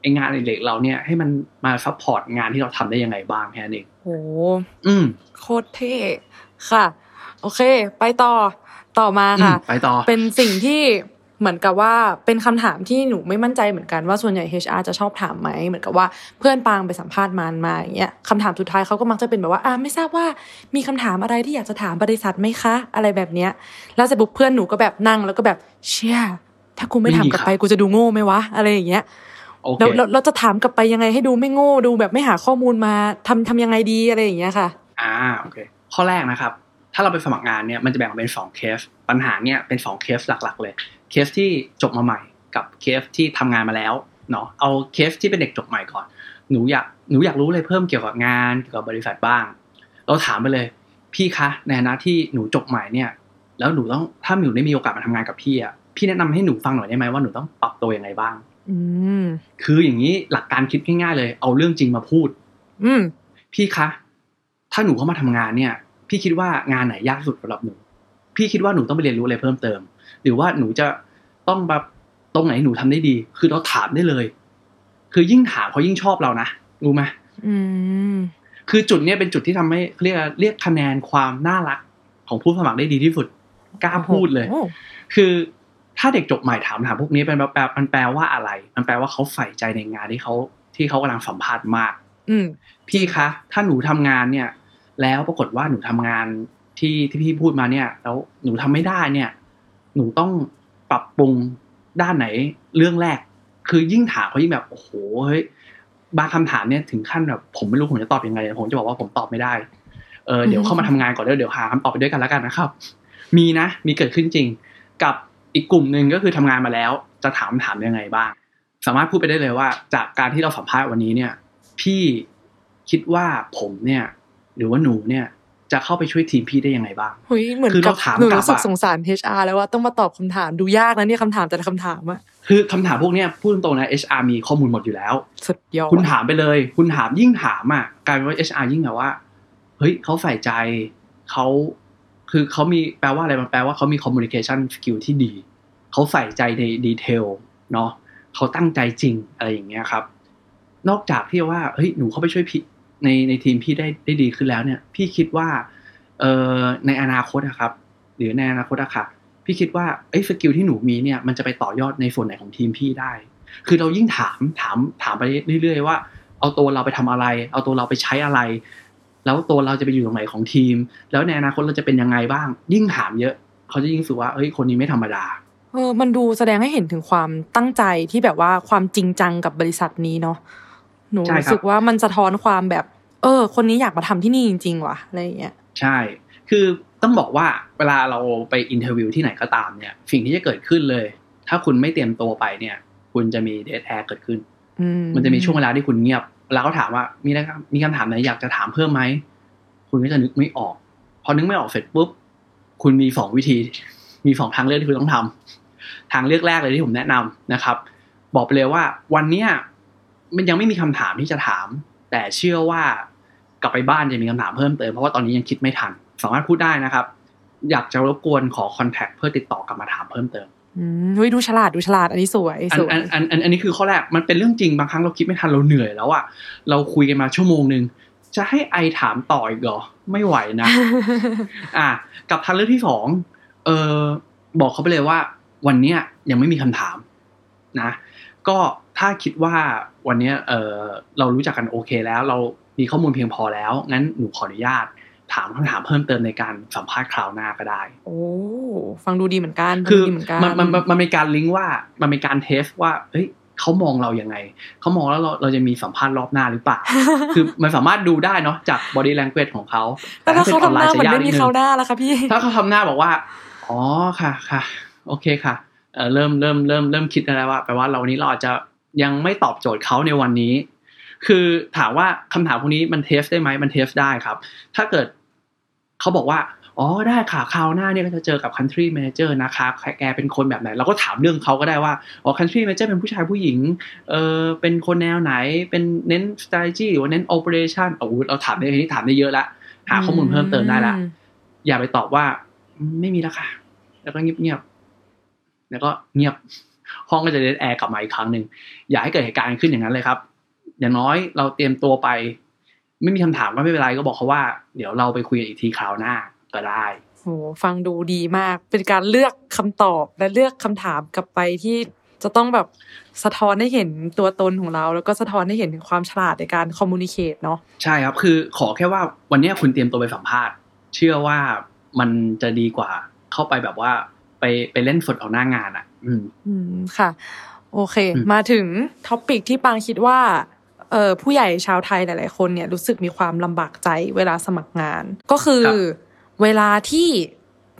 ไอ้งานอดิเรกเราเนี่ยให้มันมา support งานที่เราทำได้ยังไงบ้างแค่นั้นเองโหอืมโคตรเท่ค่ะ โอเค ไปต่อต่อมาค่ะอืมไปต่อ เป็นสิ่งที่เหมือนกับว่าเป็นคำถามที่หนูไม่มั่นใจเหมือนกันว่าส่วนใหญ่ HR จะชอบถามไหมเหมือนกับว่าเพื่อนปางไปสัมภาษณ์มันมาอย่างเงี้ยคำถามสุดท้ายเขาก็มักจะเป็นแบบว่าอ่าไม่ทราบว่ามีคำถามอะไรที่อยากจะถามบริษัทไหมคะ อะไรแบบเนี้ย แล้วเสร็จปุ๊บเพื่อนหนูก็แบบนั่งแล้วก็แบบเชี่ยถ้ากูไม่ถามกลับไปกูจะดูโง่ไหมวะอะไรอย่างเงี้ย โอเคแล้วเราเราจะถามกลับไปยังไงให้ดูไม่โง่ดูแบบไม่หาข้อมูลมาทำทำยังไงดีอะไรอย่างเงี้ยค่ะ อ่าโอเค ข้อแรกนะครับ ถ้าเราไปสมัครงานเนี่ยมันจะแบ่งออกเป็นสองเคส ปัญหาเนี่ยเป็นสองเคสหลัก ๆ เลย เคสที่จบมาใหม่กับเคสที่ทำงานมาแล้วเนาะเอาเคสที่เป็นเด็กจบใหม่ก่อน หนูอยากหนูอยากรู้อะไรเพิ่มเกี่ยวกับงานเกี่ยวกับบริษัทบ้าง เราถามไปเลย พี่คะในฐานะที่หนูจบใหม่เนี่ย แล้วหนูต้องถ้าหนูได้มีโอกาสมาทำงานกับพี่อะพี่แนะนำให้หนูฟังหน่อยได้ไหมว่าหนูต้องปรับตัวยังไงบ้างอืม คืออย่างนี้หลักการคิดง่ายๆเลย เอาเรื่องจริงมาพูด อืมพี่คะ ถ้าหนูเข้ามาทำงานเนี่ย พี่คิดว่างานไหนยากสุดสำหรับหนู พี่คิดว่าหนูต้องไปเรียนรู้อะไรเพิ่มเติม หรือว่าหนูจะต้องแบบตรงไหนหนูทำได้ดี คือเราถามได้เลย คือยิ่งถามเขายิ่งชอบเรานะรู้ไหมอืมคือจุดเนี้ยเป็นจุดที่ทำให้เรียกเรียกคะแนนความน่ารักของผู้สมัครได้ดีที่สุดกล้าพูดเลยโอ้คือ ถ้าเด็กจบใหม่ถามถามพวกนี้เป็นแปลมันแปลว่าอะไร มันแปลว่าเขาใส่ใจในงานที่เขาที่เขากำลังสัมภาษณ์มาก อืมพี่คะ ถ้าหนูทำงานเนี่ย แล้วปรากฏว่าหนูทำงานที่ที่พี่พูดมาเนี่ย แล้วหนูทำไม่ได้เนี่ย หนูต้องปรับปรุงด้านไหนเรื่องแรก คือยิ่งถามเขายิ่งแบบโอ้โหเฮ้ยบางคำถามเนี่ยถึงขั้นแบบผมไม่รู้ผมจะตอบยังไงผมจะบอกว่าผมตอบไม่ได้เออเดี๋ยวเข้ามาทำงานก่อนเดี๋ยวเดี๋ยวหาคำตอบไปด้วยกันแล้วกันนะครับ มีนะ มีเกิดขึ้นจริง กับ อีกกลุ่มหนึ่งก็คือทำงานมาแล้วจะถามถามยังไงบ้าง สามารถพูดไปได้เลยว่า จากการที่เราสัมภาษณ์วันนี้เนี่ย พี่คิดว่าผมเนี่ย หรือว่าหนูเนี่ยจะเข้าไปช่วยทีมพี่ได้ยังไงบ้างเฮ้ยเหมือนคือกับเราถามหนูกลับรู้สึกอะสงสาร HR แล้วว่าต้องมาตอบคำถามดูยากนะเนี่ยคำถามแต่ละคำถามอะคือคำถามพวกเนี้ยพูดตรงๆนะ HR มีข้อมูลหมดอยู่แล้วสุดยอดคุณถามไปเลย คุณถามยิ่งถามอะกลายเป็นว่า HR ยิ่งแบบว่าเฮ้ยเขาใส่ใจเขาคือเขามีแปลว่าอะไรมันแปลว่าเขามี communication skill ที่ดี เขาใส่ใจในดีเทลเนาะเขาตั้งใจจริงอะไรอย่างเงี้ยครับ นอกจากที่ว่าเฮ้ยหนูเข้าไปช่วยพี่ในในทีมพี่ได้ได้ดีขึ้นแล้วเนี่ย พี่คิดว่าเอ่อในอนาคตอะครับ หรือในอนาคตอะค่ะพี่คิดว่าไอ้สกิลที่หนูมีเนี่ยมันจะไปต่อยอดในส่วนไหนของทีมพี่ได้ คือเรายิ่งถามถามถามไปเรื่อย ๆ ว่า เอาตัวเราไปทำอะไร เอาตัวเราไปใช้อะไร แล้วตัวเราจะไปอยู่ตรงไหนของทีม แล้วในอนาคตเราจะเป็นยังไงบ้าง ยิ่งถามเยอะ เขาจะยิ่งรู้สึกว่าเฮ้ยคนนี้ไม่ธรรมดา เออมันดูแสดงให้เห็นถึงความตั้งใจที่แบบว่าความจริงจังกับบริษัทนี้เนาะหนูใช่ครับรู้สึกว่ามันสะท้อนความแบบ เออ คนนี้อยากมาทำที่นี่จริง ๆว่ะอะไรอย่างเงี้ยใช่ คือต้องบอกว่าเวลาเราไป interview ที่ไหนก็ตามเนี่ยสิ่งที่จะเกิดขึ้นเลย ถ้าคุณไม่เตรียมตัวไปเนี่ย คุณจะมี dead air เกิดขึ้นอืมันจะมีช่วงเวลาที่คุณเงียบแล้วก็ถามว่ามีอะไรครับมีคำถามไหนอยากจะถามเพิ่มไหมคุณก็จะนึกไม่ออก พอนึกไม่ออกเสร็จปุ๊บ คุณมีสองวิธี มีสองทางเลือกที่คุณต้องทำ ทางเลือกแรกเลยที่ผมแนะนำนะครับ บอกไปเลยว่าวันเนี้ยมันยังไม่มีคำถามที่จะถาม แต่เชื่อว่ากลับไปบ้านจะมีคำถามเพิ่มเติมเพราะว่าตอนนี้ยังคิดไม่ทัน สามารถพูดได้นะครับ อยากจะรบกวนขอคอนแทคเพื่อติดต่อกลับมาถามเพิ่มเติมอืมเฮ้ยดูฉลาดดูฉลาดอันนี้สวยอันสวยอันอันอันอันนี้คือข้อแรกมันเป็นเรื่องจริงบางครั้งเราคิดไม่ทันเราเหนื่อยแล้วอะเราคุยกันมาชั่วโมงหนึ่งจะให้ไอถามต่ออีกเหรอไม่ไหวนะ อะกับทางเลือกที่สองเออบอกเขาไปเลยว่า วันเนี้ยยังไม่มีคำถามนะ ก็ถ้าคิดว่าวันเนี้ยเออเรารู้จักกันโอเคแล้ว เรามีข้อมูลเพียงพอแล้ว งั้นหนูขออนุญาตถามคำถามเพิ่มเติมในการสัมภาษณ์คราวหน้าก็ได้ โอ้ ฟังดูดีเหมือนกัน คือฟังดูดีเหมือนกันมันมันมันมันเป็นการลิงก์ว่า มันเป็นการเทสว่า เฮ้ยเขามองเรายังไง เขามองแล้วเราเราจะมีสัมภาษณ์รอบหน้าหรือเปล่า คือมันสามารถดูได้เนาะจาก body language ของเขา แต่ถ้าเขาทำหน้าเหมือนไม่มีดงเขาหน้าแล้วค่ะพี่ ถ้าเขาทำหน้าบอกว่า อ๋อค่ะค่ะ โอเคค่ะเออเริ่มเริ่มเริ่มเริ่มคิดแล้วว่าแปลว่าเราวันนี้เราอาจจะยังไม่ตอบโจทย์เขาในวันนี้ คือถามว่าคำถามพวกนี้มันเทสได้ไหมมันเทสได้ครับ ถ้าเกิดเขาบอกว่าอ๋อได้ค่ะคราวหน้าเนี่ยก็จะเจอกับ country manager นะครับแกเป็นคนแบบไหน เราก็ถามเรื่องเขาก็ได้ว่าอ๋อ country manager เป็นผู้ชายผู้หญิงเออเป็นคนแนวไหนเป็นเน้น strategy หรือว่าเน้น operation โอ้โหเราถามได้ทีนี้ถามได้เยอะละหาข้อมูลเพิ่มเติมได้ละอืมอย่าไปตอบว่าอืมไม่มีแล้วค่ะ แล้วก็เงียบเงียบๆ แล้วก็เงียบห้องก็จะเดดแอร์กลับมาอีกครั้งหนึ่งอย่าให้เกิดเหตุการณ์ขึ้นอย่างนั้นเลยครับ อย่างน้อยเราเตรียมตัวไป ไม่มีคำถามก็ไม่เป็นไรก็บอกเขาว่า เดี๋ยวเราไปคุยกันอีกทีคราวหน้าก็ได้โหฟังดูดีมาก เป็นการเลือกคำตอบและเลือกคำถามกลับไปที่จะต้องแบบสะท้อนให้เห็นตัวตนของเรา แล้วก็สะท้อนให้เห็นถึงความฉลาดในการคอมมูนิเคตเนาะใช่ครับ คือขอแค่ว่าวันเนี้ยคุณเตรียมตัวไปสัมภาษณ์ เชื่อว่ามันจะดีกว่าเข้าไปแบบว่า ไปไปเล่นสดเอาหน้างานอะ อืมอืมค่ะ โอเคอืมมาถึงท็อปิกที่ปางคิดว่าเอ่อผู้ใหญ่ชาวไทยหลาย ๆ คนเนี่ยรู้สึกมีความลำบากใจเวลาสมัครงาน ก็คือเวลาที่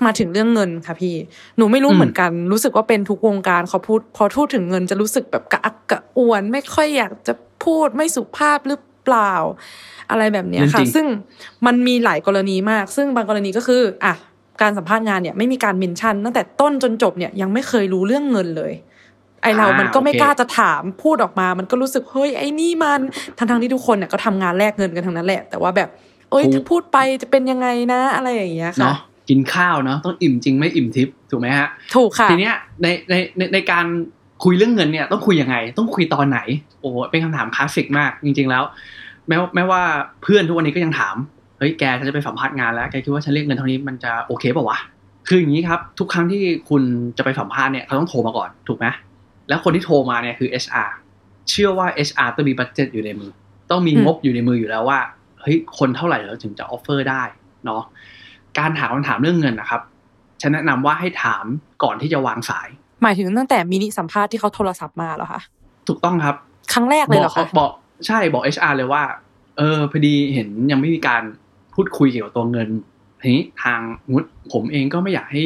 มาถึงเรื่องเงินค่ะพี่ หนูไม่รู้เหมือนกัน รู้สึกว่าเป็นทุกวงการเขาพูด พอพูดถึงเงินจะรู้สึกแบบกระอักกระอ่วน ไม่ค่อยอยากจะพูดไม่สุภาพหรือเปล่า อะไรแบบเนี้ยเรื่องค่ะจริงซึ่งมันมีหลายกรณีมาก ซึ่งบางกรณีก็คือ อะ การสัมภาษณ์งานเนี่ยไม่มีการเมนชั่นตั้งแต่ต้นจนจบเนี่ยยังไม่เคยรู้เรื่องเงินเลย ไอเราอ่ามันก็ไม่โอเคกล้าจะถามพูดออกมา มันก็รู้สึกเฮ้ยไอ้นี่มันทั้งทงๆที่ทุกคนเนี่ยก็ทำงานแลกเงินกันทั้งนั้นแหละ แต่ว่าแบบเอ้ยถ้าพูดไปจะเป็นยังไงนะอะไรอย่างเงี้ยค่ะเนาะกินข้าวเนาะต้องอิ่มจริงไม่อิ่มทิพย์ถูกไหมฮะถูกค่ะทีเนี้ยในในในในการคุยเรื่องเงินเนี่ยต้องคุยยังไง ต้องคุยตอนไหน โอ้โหเป็นคำถามคลาสสิกมากจริง ๆแล้ว แม้ว่าแม้ว่าเพื่อนทุกวันนี้ก็ยังถาม เฮ้ยแกฉันจะไปสัมภาษณ์งานแล้วแกคิดว่าฉันเรียกเงินเท่านี้มันจะโอเคเปล่าวะคืออย่างนี้ครับ ทุกครั้งที่คุณจะไปสัมภาษณ์เนี่ยเขาต้องโทรมาก่อนถูกไหมแล้วคนที่โทรมาเนี่ยคือ HR เชื่อว่า HR ต้องมี budget อยู่ในมือ ต้องมีอืมงบอยู่ในมืออยู่แล้วว่าเฮ้ยคนเท่าไหร่เราถึงจะ offer ได้เนาะการถามคำถามเรื่องเงินนะครับฉันแนะนำว่าให้ถามก่อนที่จะวางสาย หมายถึงตั้งแต่มินิสัมภาษณ์ที่เขาโทรศัพท์มาเหรอคะถูกต้องครับ ครั้งแรกเลยเหรอบอกคะบอกใช่บอก HR เลยว่า เออพอดีเห็นยังไม่มีการ พูดคุยเกี่ยวกับตัวเงินทีนี้ทางมุดผมเองก็ไม่อยากให้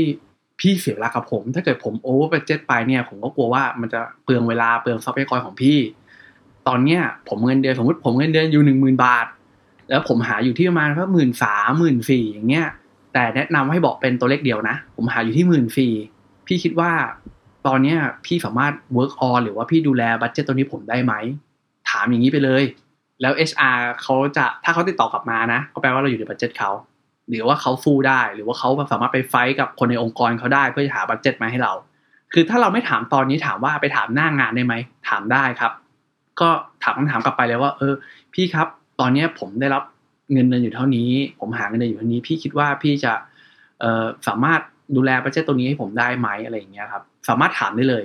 พี่เสียเวลากับผม ถ้าเกิดผม over budget ไปเนี่ยผมก็กลัวว่ามันจะเปลืองเวลาเปลืองทรัพยากรของพี่ ตอนเนี้ยผมเงินเดือนสมมติผมเงินเดือนอยู่หนึ่งหมื่นบาท แล้วผมหาอยู่ที่ประมาณก็หมื่นสามหมื่นสี่อย่างเงี้ย แต่แนะนำให้บอกเป็นตัวเลขเดียวนะ ผมหาอยู่ที่หมื่นสี่พี่คิดว่าตอนเนี้ยพี่สามารถ work on หรือว่าพี่ดูแล budget ตัวนี้ผมได้ไหม ถามอย่างนี้ไปเลย แล้ว HR เขาจะถ้าเขาติดต่อกลับมานะก็แปลว่าเราอยู่ใน budget เขาหรือว่าเขา full ได้หรือว่าเขาสามารถไป fight กับคนในองค์กรเขาได้เพื่อจะหา budget มาให้เรา คือถ้าเราไม่ถามตอนนี้ถามว่าไปถามหน้างานได้ไหมถามได้ครับ ก็ถามคำถามกลับไปเลยว่า เออ พี่ครับ ตอนนี้ผมได้รับเงินเดือนอยู่เท่านี้ ผมหาเงินเดือนอยู่เท่านี้ พี่คิดว่าพี่จะเออสามารถดูแลบัจเจ็ตตัวนี้ให้ผมได้ไหมอะไรอย่างเงี้ยครับ สามารถถามได้เลย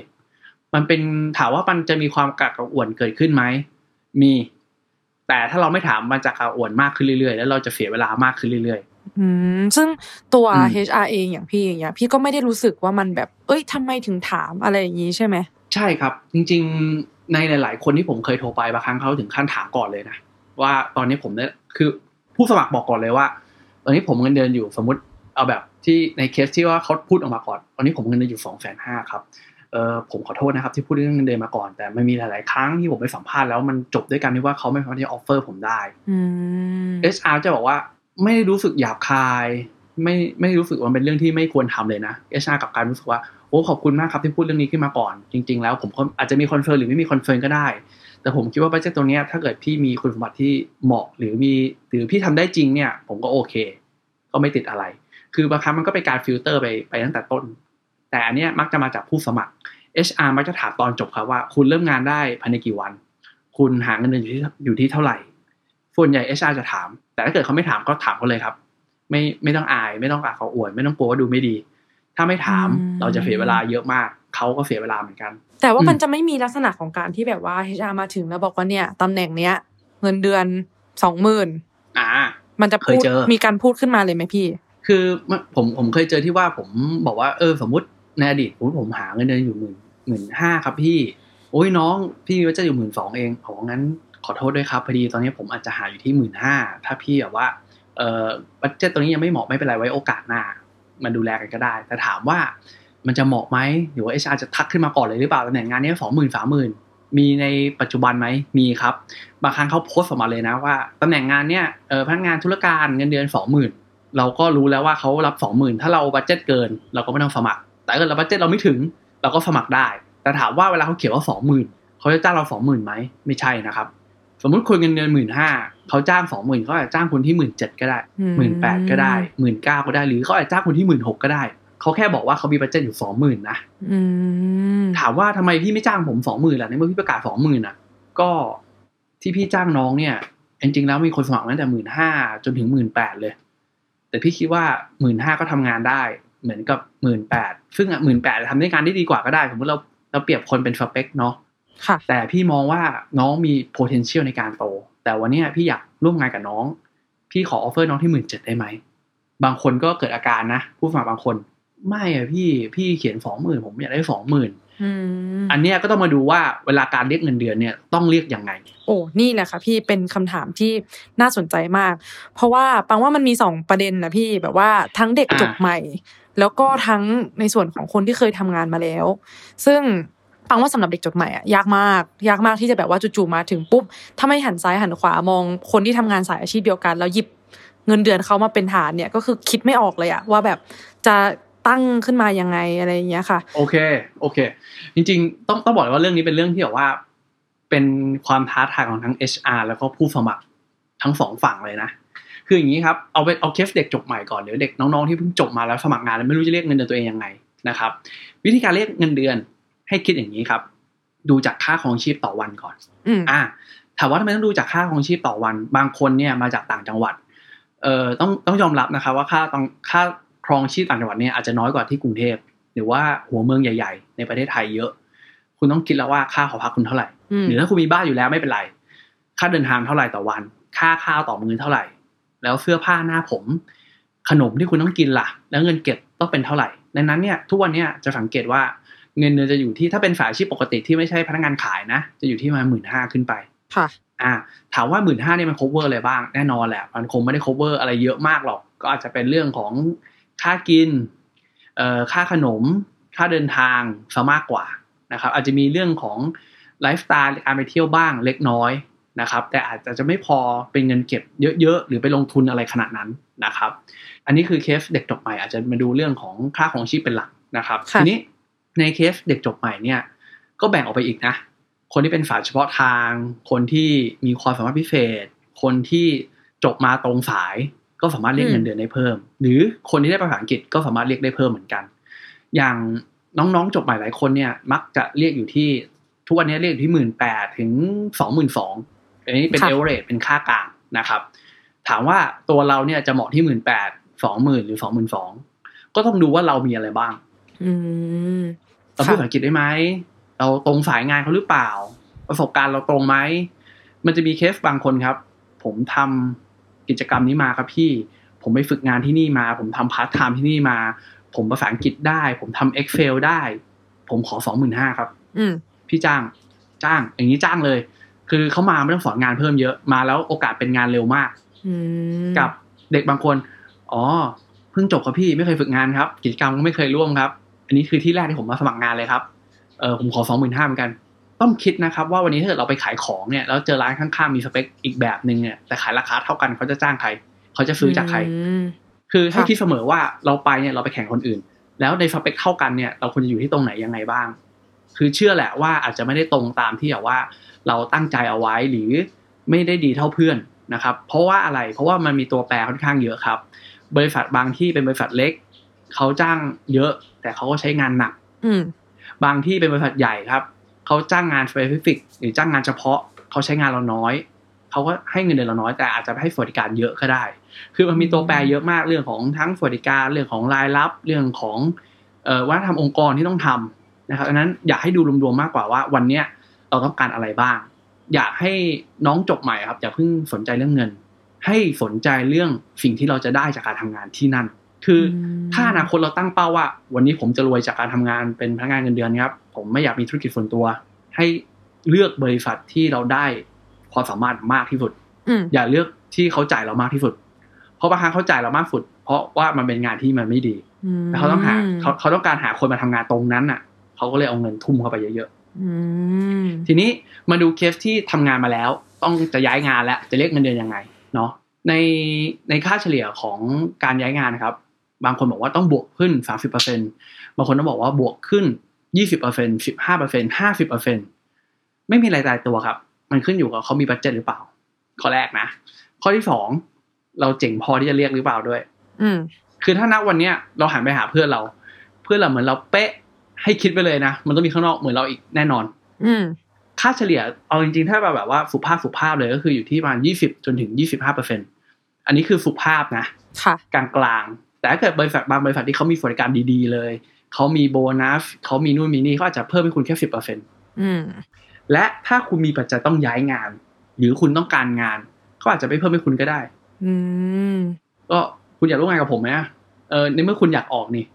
มันเป็นถามว่ามันจะมีความกระอักอ่วนเกิดขึ้นไหมมี แต่ถ้าเราไม่ถามมันจะกระอ่วนมากขึ้นเรื่อยๆ แล้วเราจะเสียเวลามากขึ้นเรื่อยอืมซึ่งตัวอืม HR เองอย่างพี่อย่างเงี้ยพี่ก็ไม่ได้รู้สึกว่ามันแบบ เอ้ยทำไมถึงถามอะไรอย่างงี้ใช่ไหมๆใช่ครับ จริง ๆ ในหลาย ๆ คนที่ผมเคยโทรไปบางครั้งเขาถึงขั้นถามก่อนเลยนะว่าตอนนี้ผมได้คือผู้สมัครบอกก่อนเลยว่าตอนนี้ผมเงินเดือนอยู่สมมติเอาแบบที่ในเคสที่ว่าเขาพูดออกมาก่อนตอนนี้ผมเงินเดือนอยู่สองแสนห้าครับ เออผมขอโทษนะครับที่พูดเรื่องเงินเดือนมาก่อน แต่มันมีหลาย ๆ ครั้งที่ผมไปสัมภาษณ์แล้วมันจบด้วยกันที่ว่าเขาไม่สามารถที่จะ offer ผมได้อืม HR จะบอกว่าไม่ได้รู้สึกหยาบคาย ไม่ไม่รู้สึกว่ามันเป็นเรื่องที่ไม่ควรทำเลยนะ HR กับการรู้สึกว่าโอ้ขอบคุณมากครับที่พูดเรื่องนี้ขึ้นมาก่อน จริง ๆ แล้วผมก็อาจจะมี confirm หรือไม่มี confirm ก็ได้ แต่ผมคิดว่า budget ตัวเนี้ยถ้าเกิดพี่มีคุณสมบัติที่เหมาะหรือมีหรือพี่ทำได้จริงเนี่ย ผมก็โอเค ก็ไม่ติดอะไร คือบางครั้งมันก็เป็นการฟิลเตอร์ไปไปตั้งแต่ต้น แต่อันเนี้ยมักจะมาจากผู้สมัคร HR มักจะถามตอนจบครับว่า คุณเริ่มงานได้ภายในกี่วัน คุณหาเงินเดือนอยู่ที่อยู่ที่เท่าไหร่ ส่วนใหญ่ HR จะถาม แต่ถ้าเกิดเขาไม่ถามก็ถามเขาเลยครับ ไม่ไม่ต้องอาย ไม่ต้องกาเขาอวดไม่ต้องกลัวว่าดูไม่ดี ถ้าไม่ถามอืมเราจะเสียเวลาเยอะมากเขาก็เสียเวลาเหมือนกัน แต่ว่าอืมมันจะไม่มีลักษณะของการที่แบบว่า HR มาถึงแล้วบอกว่าเนี่ยตำแหน่งเนี้ย เงินเดือนสองหมื่นอ่า มันจะพูดเคยเจอมีการพูดขึ้นมาเลยไหมพี่ คือมันผมผมเคยเจอที่ว่าผมบอกว่าเออสมมติ ในอดีตผมผมหาเงินเดือนอยู่หมื่นหมื่นห้าครับพี่โอ้ยน้องพี่ว่าจะอยู่หมื่นสองเองผมงั้นขอโทษด้วยครับพอดีตอนนี้ผมอาจจะหาอยู่ที่หมื่นห้าถ้าพี่แบบว่าเออ budget ตรงนี้ยังไม่เหมาะไม่เป็นไรไว้โอกาสหน้ามาดูแลกันก็ได้ แต่ถามว่ามันจะเหมาะไหมหรือว่า HR จะทักขึ้นมาก่อนเลยหรือเปล่าตำแหน่งงานนี้สองหมื่นสามหมื่นมีในปัจจุบันไหมมีครับ บางครั้งเขาโพสต์ออกมาเลยนะว่าตำแหน่งงานเนี้ยเออพนักงานธุรการเงินเดือนสองหมื่นเราก็รู้แล้วว่าเขารับสองหมื่นถ้าเรา budget เกิน เราก็ไม่ต้องสมัคร แต่ถ้าเกิดเราบัตเจ็ตเราไม่ถึงเราก็สมัครได้ แต่ถามว่าเวลาเขาเขียนว่าสองหมื่นเขาจะจ้างเราสองหมื่นไหมไม่ใช่นะครับ สมมุติคนเงินเดือนหมื่นห้าเขาจ้างสองหมื่นเขาอาจจะจ้างคนที่หมื่นเจ็ดก็ได้อืมหมื่นแปดก็ได้หมื่นเก้าก็ได้หรือเขาอาจจะจ้างคนที่หมื่นหกก็ได้เขาแค่บอกว่าเขามีบัตเจ็ตอยู่สองหมื่นนะอืมถามว่าทำไมพี่ไม่จ้างผมสองหมื่นล่ะในเมื่อพี่ประกาศสองหมื่นอะ ก็ที่พี่จ้างน้องเนี่ยจริงๆแล้วมีคนสมัครตั้งแต่หมื่นห้าจนถึงหมื่นแปดเลย แต่พี่คิดว่าหมื่นห้าก็ทำงานได้ เหมือนกับหมื่นแปดซึ่งอะหมื่นแปดทำได้งานได้ดีกว่าก็ได้ สมมติเราเราเปรียบคนเป็นสเปคเนาะค่ะแต่พี่มองว่าน้องมี potential ในการโต แต่วันเนี้ยพี่อยากร่วมงานกับน้อง พี่ขอ offer น้องที่หมื่นเจ็ดได้ไหม บางคนก็เกิดอาการนะ ผู้สมัครบางคน ไม่อะพี่พี่เขียนสองหมื่นผมอยากได้สองหมื่นอืมอันเนี้ยก็ต้องมาดูว่าเวลาการเรียกเงินเดือนเนี่ยต้องเรียกยังไง โอ้นี่แหละค่ะพี่เป็นคำถามที่น่าสนใจมาก เพราะว่าปังว่ามันมีสองประเด็นนะพี่แบบว่าทั้งเด็กอ่าจบใหม่ แล้วก็ทั้งในส่วนของคนที่เคยทำงานมาแล้ว ซึ่งปังว่าสำหรับเด็กจบใหม่อะยากมาก ยากมากที่จะแบบว่าจู่ๆมาถึงปุ๊บถ้าไม่หันซ้ายหันขวามองคนที่ทำงานสายอาชีพเดียวกัน แล้วหยิบเงินเดือนเขามาเป็นฐานเนี่ยก็คือคิดไม่ออกเลยอะว่าแบบจะตั้งขึ้นมายังไงอะไรอย่างเงี้ยค่ะ โอเค โอเค จริงๆ ต้องต้องบอกเลยว่าเรื่องนี้เป็นเรื่องที่แบบว่า เป็นความท้าทายของทั้ง HR แล้วก็ผู้สมัครทั้งสองฝั่งเลยนะ คืออย่างนี้ครับ เอาไปเอาเคสเด็กจบใหม่ก่อนหรือเด็กน้องๆที่เพิ่งจบมาแล้วสมัครงานแล้วไม่รู้จะเรียกเงินเดือนตัวเองยังไงนะครับ วิธีการเรียกเงินเดือนให้คิดอย่างนี้ครับ ดูจากค่าของชีพต่อวันก่อนอืมอ่าถามว่าทำไมต้องดูจากค่าของชีพต่อวัน บางคนเนี่ยมาจากต่างจังหวัด เอ่อต้องต้องยอมรับนะครับว่าค่าต้องค่าครองชีพต่างจังหวัดเนี่ยอาจจะน้อยกว่าที่กรุงเทพหรือว่าหัวเมืองใหญ่ ๆ ในประเทศไทยเยอะ คุณต้องคิดแล้วว่าค่าหอพักคุณเท่าไหร่อืมหรือถ้าคุณมีบ้านอยู่แล้วไม่เป็นไร ค่าเดินทางเท่าไหร่ต่อวัน ค่าข้าวต่อมื้อเท่าไหร่ แล้วเสื้อผ้าหน้าผม ขนมที่คุณต้องกินล่ะ แล้วเงินเก็บต้องเป็นเท่าไหร่ดังนั้นเนี่ยทุกวันเนี่ยจะสังเกตว่าเงินเดือนจะอยู่ที่ถ้าเป็นฝ่ายอาชีพปกติที่ไม่ใช่พนักงานขายนะ จะอยู่ที่ประมาหมื่นห้าขึ้นไปค่ะอ่าถามว่าหมื่นห้าเนี่ยมัน cover อะไรบ้างแน่นอนแหละ มันคงไม่ได้ cover อะไรเยอะมากหรอก ก็อาจจะเป็นเรื่องของค่ากินเอ่อค่าขนม ค่าเดินทางซะมากกว่านะครับ อาจจะมีเรื่องของไลฟ์สไตล์การไปเที่ยวบ้างเล็กน้อย นะครับ แต่อาจจะไม่พอเป็นเงินเก็บเยอะๆ หรือไปลงทุนอะไรขนาดนั้นนะครับ อันนี้คือเคสเด็กจบใหม่อาจจะมาดูเรื่องของค่าของชีพเป็นหลักนะครับค่ะทีนี้ในเคสเด็กจบใหม่เนี่ยก็แบ่งออกไปอีกนะ คนที่เป็นฝ่ายเฉพาะทาง คนที่มีความสามารถพิเศษ คนที่จบมาตรงสายก็สามารถเรียกอืมเงินเดือนได้เพิ่ม หรือคนที่ได้ภาษาอังกฤษก็สามารถเรียกได้เพิ่มเหมือนกัน อย่างน้องๆจบใหม่หลายคนเนี่ยมักจะเรียกอยู่ที่ทุกวันนี้เรียกอยู่ที่หมื่นแปดถึงสองหมื่นสอง อันนี้เป็นค่ะเอเวอเรสเป็นค่ากลางนะครับ ถามว่าตัวเราเนี่ยจะเหมาะที่หมื่นแปดสองหมื่นหรือสองหมื่นสองก็ต้องดูว่าเรามีอะไรบ้างอืมเราพูดภาษาอังกฤษได้ไหมเราตรงสายงานเขาหรือเปล่า ประสบการณ์เราตรงไหมมันจะมีเคสบางคนครับ ผมทำกิจกรรมนี้มาครับพี่ ผมไปฝึกงานที่นี่มา ผมทำพาร์ทไทม์ที่นี่มา ผมภาษาอังกฤษได้ ผมทำ Excel ได้ ผมขอสองหมื่นห้าครับอืมพี่จ้าง จ้าง อย่างนี้จ้างเลย คือเขามาไม่ต้องสอนงานเพิ่มเยอะมาแล้วโอกาสเป็นงานเร็วมากอืมกับเด็กบางคน อ๋อเพิ่งจบครับพี่ไม่เคยฝึกงานครับ กิจกรรมก็ไม่เคยร่วมครับ อันนี้คือที่แรกที่ผมมาสมัครงานเลยครับเออผมขอสองหมื่นห้าเหมือนกัน ต้องคิดนะครับ ว่าวันนี้ถ้าเกิดเราไปขายของเนี่ยแล้วเจอร้านข้างๆมีสเปคอีกแบบหนึ่งเนี่ยแต่ขายราคาเท่ากันเขาจะจ้างใครเขาจะซื้อจากใครมคือให้ค่ะคิดเสมอว่าเราไปเนี่ยเราไปแข่งคนอื่น แล้วในสเปคเท่ากันเนี่ยเราควรจะอยู่ที่ตรงไหนยังไงบ้าง คือเชื่อแหละว่าอาจจะไม่ได้ตรงตามที่แบบว่าเราตั้งใจเอาไว้หรือไม่ได้ดีเท่าเพื่อนนะครับ เพราะว่าอะไรเพราะว่ามันมีตัวแปรค่อนข้างเยอะครับ บริษัทบางที่เป็นบริษัทเล็กเขาจ้างเยอะ แต่เขาก็ใช้งานหนักอืมบางที่เป็นบริษัทใหญ่ครับเขาจ้างงาน specific หรือจ้างงานเฉพาะเขาใช้งานเราน้อยเขาก็ให้เงินเดือนเราน้อยแต่อาจจะไม่ให้สวัสดิการเยอะก็ได้ คือมันมีตัวแปรเยอะมากเรื่องของทั้งสวัสดิการเรื่องของรายรับเรื่องของเอ่อวัฒนธรรมองค์กรที่ต้องทำ นะครับดังนั้นอยากให้ดูรวมๆมากกว่าว่า วันเนี้ยเราต้องการอะไรบ้าง อยากให้น้องจบใหม่ครับอย่าเพิ่งสนใจเรื่องเงิน ให้สนใจเรื่องสิ่งที่เราจะได้จากการทำงานที่นั่น คืออมถ้าอนาคตเราตั้งเป้าว่า วันนี้ผมจะรวยจากการทำงานเป็นพนักงานเงินเดือนครับ ผมไม่อยากมีธุรกิจส่วนตัว ให้เลือกบริษัทที่เราได้ความสามารถมากที่สุดอืมอย่าเลือกที่เขาจ่ายเรามากที่สุด เพราะบางครั้งเขาจ่ายเรามากสุด เพราะว่ามันเป็นงานที่มันไม่ดีมแต่เขาต้องหาเขาเขาต้องการหาคนมาทำงานตรงนั้นน่ะ เขาก็เลยเอาเงินทุ่มเข้าไปเยอะอืมๆทีนี้มาดูเคสที่ทำงานมาแล้ว ต้องจะย้ายงานแล้วจะเรียกเงินเดือนยังไงเนาะในในค่าเฉลี่ยของการย้ายงานนะครับ บางคนบอกว่าต้องบวกขึ้น 30%บางคนต้องบอกว่าบวกขึ้น 20% 15% 50%ไม่มีอะไรตายตัวครับ มันขึ้นอยู่กับเขามี budget หรือเปล่า ข้อแรกนะ ข้อที่สองเราเจ๋งพอที่จะเรียกหรือเปล่าด้วย อืมคือถ้า ณ วันเนี้ยเราหันไปหาเพื่อนเรา เพื่อนเราเหมือนเราเป๊ะ ให้คิดไปเลยนะ มันต้องมีข้างนอกเหมือนเราอีกแน่นอน อืมค่าเฉลี่ยเอาจริงๆ ถ้าแบบว่าสุภาพสุภาพเลยก็คืออยู่ที่ประมาณ20จนถึง25เปอร์เซ็นอันนี้คือสุภาพนะค่ะกลางๆแต่ถ้าเกิดบริษัทบางบริษัทที่เขามีสวัสดิการดีๆ เลยเขามีโบนัสเขามีนู่นมีนี่เขาอาจจะเพิ่มให้คุณแค่สิบเปอร์เซ็นอืมและถ้าคุณมีปัจจัยต้องย้ายงาน หรือคุณต้องการงานเขาอาจจะไม่เพิ่มให้คุณก็ได้ อืมก็คุณอยากร่วมงานกับผมไหมอะเออในเมื่อคุณอยากออกนี่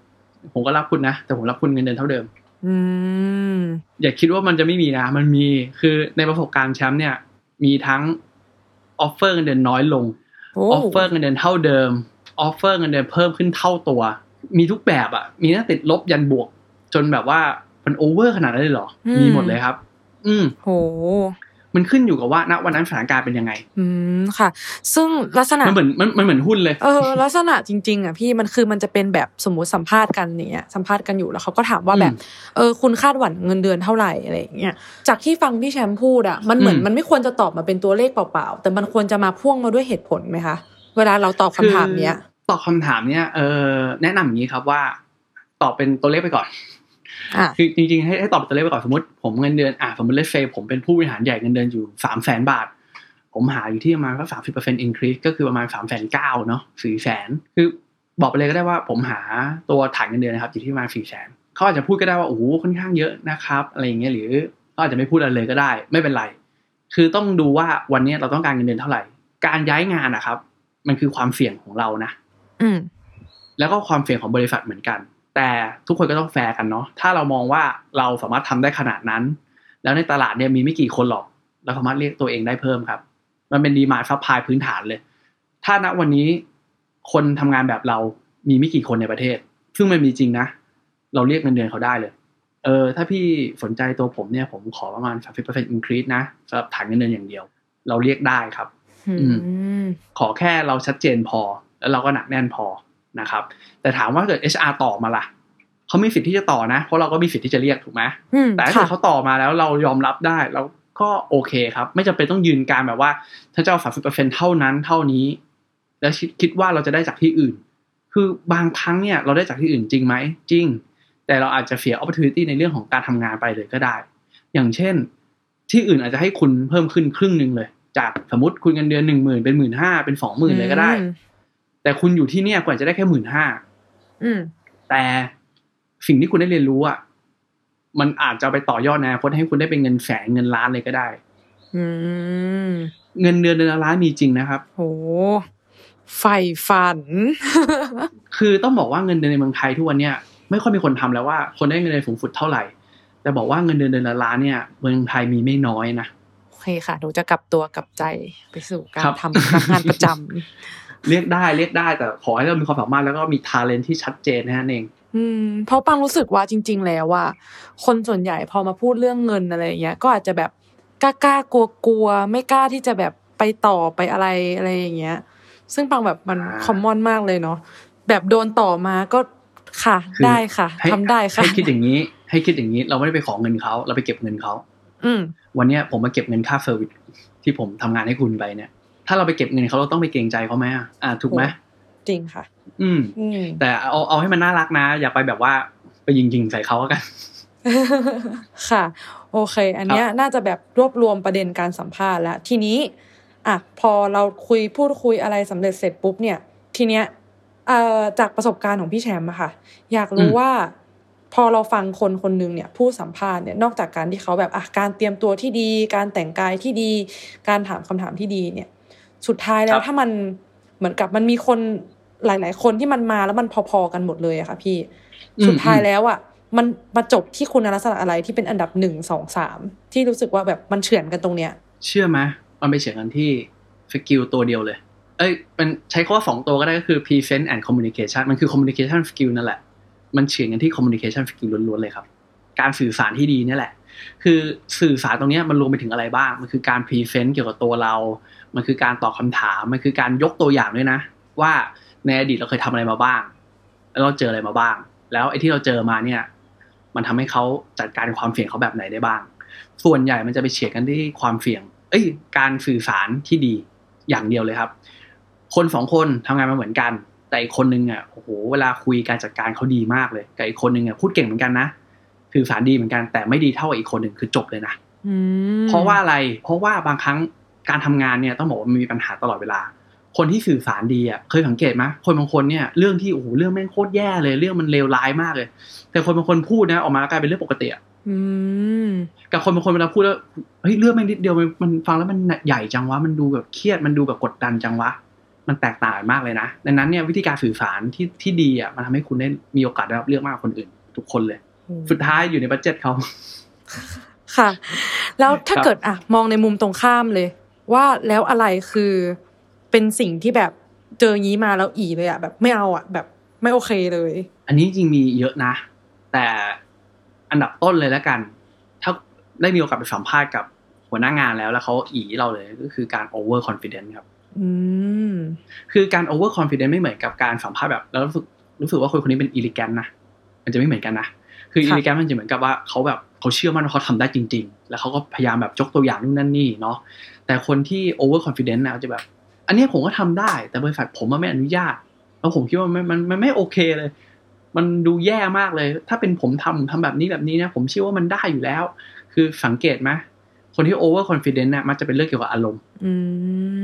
ผมก็รับคุณนะ แต่ผมรับคุณเงินเดือนเท่าเดิมอืมอย่าคิดว่ามันจะไม่มีนะ มันมีคือในประสบการณ์แชมป์เนี่ย มีทั้ง offer เงินเดือนน้อยลงโอ้ offer เงินเดือนเท่าเดิม offer เงินเดือนเพิ่มขึ้นเท่าตัว มีทุกแบบอะมีตั้งติดลบยันบวก จนแบบว่ามัน over ขนาดนั้นเลยเหรอ มีหมดเลยครับ อืมโห มันขึ้นอยู่กับว่าณวันนั้นสถานการณ์เป็นยังไง อืมค่ะ ซึ่งลักษณะมันเหมือนมันมันเหมือนหุ้นเลยเออลักษณะจริงๆอะพี่มันคือมันจะเป็นแบบสมมติสัมภาษณ์กันเนี่ยสัมภาษณ์กันอยู่แล้วเขาก็ถามว่าแบบอืมเออคุณคาดหวังเงินเดือนเท่าไหร่อะไรอย่างเงี้ยจากที่ฟังพี่แชมป์พูดอะมันเหมือนอืมมันไม่ควรจะตอบมาเป็นตัวเลขเปล่าๆแต่มันควรจะมาพ่วงมาด้วยเหตุผลไหมคะเวลาเราตอบคำถามเนี้ยคือตอบคำถามเนี่ยเออแนะนำอย่างนี้ครับว่า ตอบเป็นตัวเลขไปก่อนอะ คือจริงๆให้ให้ตอบเป็นตัวเลขไปก่อนสมมติผมเงินเดือนอะสมมติเลสเฟผมเป็นผู้บริหารใหญ่เงินเดือนอยู่สามแสนบาท ผมหาอยู่ที่ประมาณสักสามสิบเปอร์เซ็นต์อินครีสก็คือประมาณสามแสนเก้าเนาะสี่แสนคือบอกไปเลยก็ได้ว่าผมหาตัวฐานเงินเดือนนะครับอยู่ที่ประมาณสี่แสนเขาอาจจะพูดก็ได้ว่าโอ้โหค่อนข้างเยอะนะครับอะไรอย่างเงี้ยหรือเขาอาจจะไม่พูดอะไรเลยก็ได้ ไม่เป็นไร คือต้องดูว่าวันนี้เราต้องการเงินเดือนเท่าไหร่ การย้ายงานนะครับ มันคือความเสี่ยงของเรานะ อืมแล้วก็ความเสี่ยงของบริษัทเหมือนกัน แต่ทุกคนก็ต้องแฟร์กันเนาะถ้าเรามองว่าเราสามารถทำได้ขนาดนั้น แล้วในตลาดเนี่ยมีไม่กี่คนหรอกเราสามารถเรียกตัวเองได้เพิ่มครับ มันเป็น demand supply พื้นฐานเลย ถ้าณวันนี้คนทำงานแบบเรามีไม่กี่คนในประเทศ ซึ่งมันมีจริงนะ เราเรียกเงินเดือนเขาได้เลย เออ ถ้าพี่สนใจตัวผมเนี่ย ผมขอประมาณ 30% increase นะสำหรับฐานเงินเดือนอย่างเดียว เราเรียกได้ครับ อืมขอแค่เราชัดเจนพอ แล้วเราก็หนักแน่นพอ นะครับ แต่ถามว่าเกิด HR ต่อมาล่ะเขามีสิทธิ์ที่จะต่อนะ เพราะเราก็มีสิทธิ์ที่จะเรียกถูกไหมอืมแต่ถ้าเกิค่ะดเขาต่อมาแล้วเรายอมรับได้เราก็โอเคครับ ไม่จำเป็นต้องยืนการแบบว่าถ้าจะเอาสามสิบเปอร์เซ็นเท่านั้นเท่านี้ แล้วคิดคิดว่าเราจะได้จากที่อื่น คือบางครั้งเนี่ยเราได้จากที่อื่นจริงไหมจริง แต่เราอาจจะเสีย opportunity ในเรื่องของการทำงานไปเลยก็ได้ อย่างเช่น ที่อื่นอาจจะให้คุณเพิ่มขึ้นครึ่งหนึ่งเลย จากสมมติคุณเงินเดือนหนึ่งหมื่นเป็นหมื่นห้าเป็นสองหมื่นเลยก็ได้อืม แต่คุณอยู่ที่เนี่ยกว่าจะได้แค่หมื่นห้าอืมแต่สิ่งที่คุณได้เรียนรู้อะมันอาจจะเอาไปต่อยอดในะอนาคตให้คุณได้เป็นเงินแสนเงินล้านเลยก็ได้อืมเงินเดือนเดือนละล้านมีจริงนะครับโหใฝ่ฝัน คือต้องบอกว่าเงินเดือนในเมืองไทยทุกวันเนี่ยไม่ค่อยมีคนทำแล้วว่า คนได้เงินเดือนสูงสุดเท่าไหร่ แต่บอกว่าเงินเดือนเดือนละล้านเนี่ย เมืองไทยมีไม่น้อยนะโอเคค่ะหนูจะกลับตัวกลับใจไปสู่กาครัรบทำรับงานประจ เรียกได้เรียกได้แต่ขอให้เรามีความสามารถแล้วก็มีทาเลนที่ชัดเจนแค่นั่นเองอืมเพราะปังรู้สึกว่าจริง ๆ แล้วว่า คนส่วนใหญ่พอมาพูดเรื่องเงินอะไรอย่างเงี้ยก็อาจจะแบบกล้ากล้ากลัวกลัวๆไม่กล้าที่จะแบบไปต่อไปอะไรอะไรอย่างเงี้ย ซึ่งปางแบบมันอ่า common มากเลยเนาะแบบโดนต่อมาก็ค่ะคือได้ค่ะให้ทำได้ค่ะให้คิดอย่างนี้ ให้คิดอย่างนี้ เราไม่ได้ไปขอเงินเขาเราไปเก็บเงินเขาอืมวันเนี้ยผมมาเก็บเงินค่า service ที่ผมทำงานให้คุณไปเนี่ย ถ้าเราไปเก็บเงินเขาเราต้องไปเกรงใจเขาไหมอะอ่าถูกไหมจริงค่ะอืมอืมแต่เอาเอาให้มันน่ารักนะ อย่าไปแบบว่าไปยิงยิงๆใส่เขาแล้วกัน ค่ะ โอเค อันเนี้ยน่าจะแบบรวบรวมประเด็นการสัมภาษณ์แล้วทีนี้อะพอเราคุยพูดคุยอะไรสำเร็จเสร็จปุ๊บเนี่ย ทีเนี้ยเอ่อจากประสบการณ์ของพี่แชมป์อะค่ะ อยากรู้อืมว่า พอเราฟังคนคนหนึงเนี่ยพูดสัมภาษณ์เนี่ยนอกจากการที่เขาแบบอะการเตรียมตัวที่ดี การแต่งกายที่ดี การถามคำถามที่ดีเนี่ย สุดท้ายแล้วถ้ามันเหมือนกับมันมีคนหลาย ๆ คนที่มันมาแล้วมันพอๆกันหมดเลยอะค่ะ พี่อืมสุดท้ายแล้วอะมันมาจบที่คุณลักษณะอะไรที่เป็นอันดับหนึ่งสองสามที่รู้สึกว่าแบบมันเฉือนกันตรงเนี้ย เชื่อไหมมันไปเฉียงกันที่สกิลตัวเดียวเลย เอ้ยเป็นใช้คำว่าสองตัวก็ได้ก็คือ present and communication มันคือ communication skill นั่นแหละ มันเฉียงกันที่ communication skill ล้วน ๆ เลยครับ การสื่อสารที่ดีนี่แหละ คือสื่อสารตรงเนี้ยมันรวมไปถึงอะไรบ้าง มันคือการ present เกี่ยวกับตัวเรา มันคือการตอบคำถาม มันคือการยกตัวอย่างด้วยนะ ว่าในอดีตเราเคยทำอะไรมาบ้าง แล้วเราเจออะไรมาบ้าง แล้วไอ้ที่เราเจอมาเนี่ย มันทำให้เขาจัดการความเสี่ยงเขาแบบไหนได้บ้าง ส่วนใหญ่มันจะไปเฉียดกันที่ความเสี่ยง เอ้ย การสื่อสารที่ดีอย่างเดียวเลยครับ คนสองคนทำงานมาเหมือนกัน แต่อีกคนนึงอะโอ้โหเวลาคุยการจัดการเขาดีมากเลยกับอีกคนนึงอะพูดเก่งเหมือนกันนะสื่อสารดีเหมือนกันแต่ไม่ดีเท่ากับอีกคนหนึ่งคือจบเลยนะอืมเพราะว่าอะไร เพราะว่าบางครั้ง การทำงานเนี่ยต้องบอกว่ามันมีปัญหาตลอดเวลา คนที่สื่อสารดีอะเคยสังเกตไหมคนบางคนเนี่ยเรื่องที่โอ้โหเรื่องแม่งโคตรแย่เลย เรื่องมันเลวร้ายมากเลย แต่คนบางคนพูดนะออกมากลายเป็นเรื่องปกติอะอืมกับคนบางคนเวลาพูดแล้วเฮ้ยเรื่องแม่งนิดเดียวมันมันฟังแล้วมันใหญ่จังวะมันดูแบบเครียดมันดูแบบกดดันจังวะ มันแตกต่างกันมากเลยนะดังนั้นเนี่ยวิธีการสื่อสารที่ที่ดีอะมันทำให้คุณได้มีโอกาสได้รับเลือกมากกว่าคนอื่น ทุกคนเลย สุดท้ายอยู่ในบัตเจ็ตเขาค่ะ แล้วถ้าครับเกิดอะมองในมุมตรงข้ามเลย ว่าแล้วอะไรคือเป็นสิ่งที่แบบเจองี้มาแล้วอีเลยอะแบบไม่เอาอะแบบไม่โอเคเลย อันนี้จริงมีเยอะนะ แต่อันดับต้นเลยแล้วกัน ถ้าได้มีโอกาสไปสัมภาษณ์กับหัวหน้างานแล้วแล้วเขาอีเราเลยก็คือการ over confidence ครับอืมคือการ over confidence ไม่เหมือนกับการสัมภาษณ์แบบแล้วรู้สึกรู้สึกว่าคนคนนี้เป็น elegant นะมันจะไม่เหมือนกันนะคือค่ะ elegant มันจะเหมือนกับว่าเขาแบบ เขาเชื่อมั่นว่าเขาทำได้จริง ๆ แล้วเขาก็พยายามแบบยกตัวอย่างนู่นนั่นนี่เนาะแต่คนที่ over confidence นะจะแบบ อันเนี้ยผมก็ทำได้ แต่บริษัทผมมันไม่อนุญาตแล้วผมคิดว่ามันมันมันไม่โอเคเลย มันดูแย่มากเลย ถ้าเป็นผมทำผมทำแบบนี้แบบนี้นะผมเชื่อว่ามันได้อยู่แล้ว คือสังเกตไหมคนที่ over confidence นะมันจะเป็นเรื่องเกี่ยวกับอารมณ์อื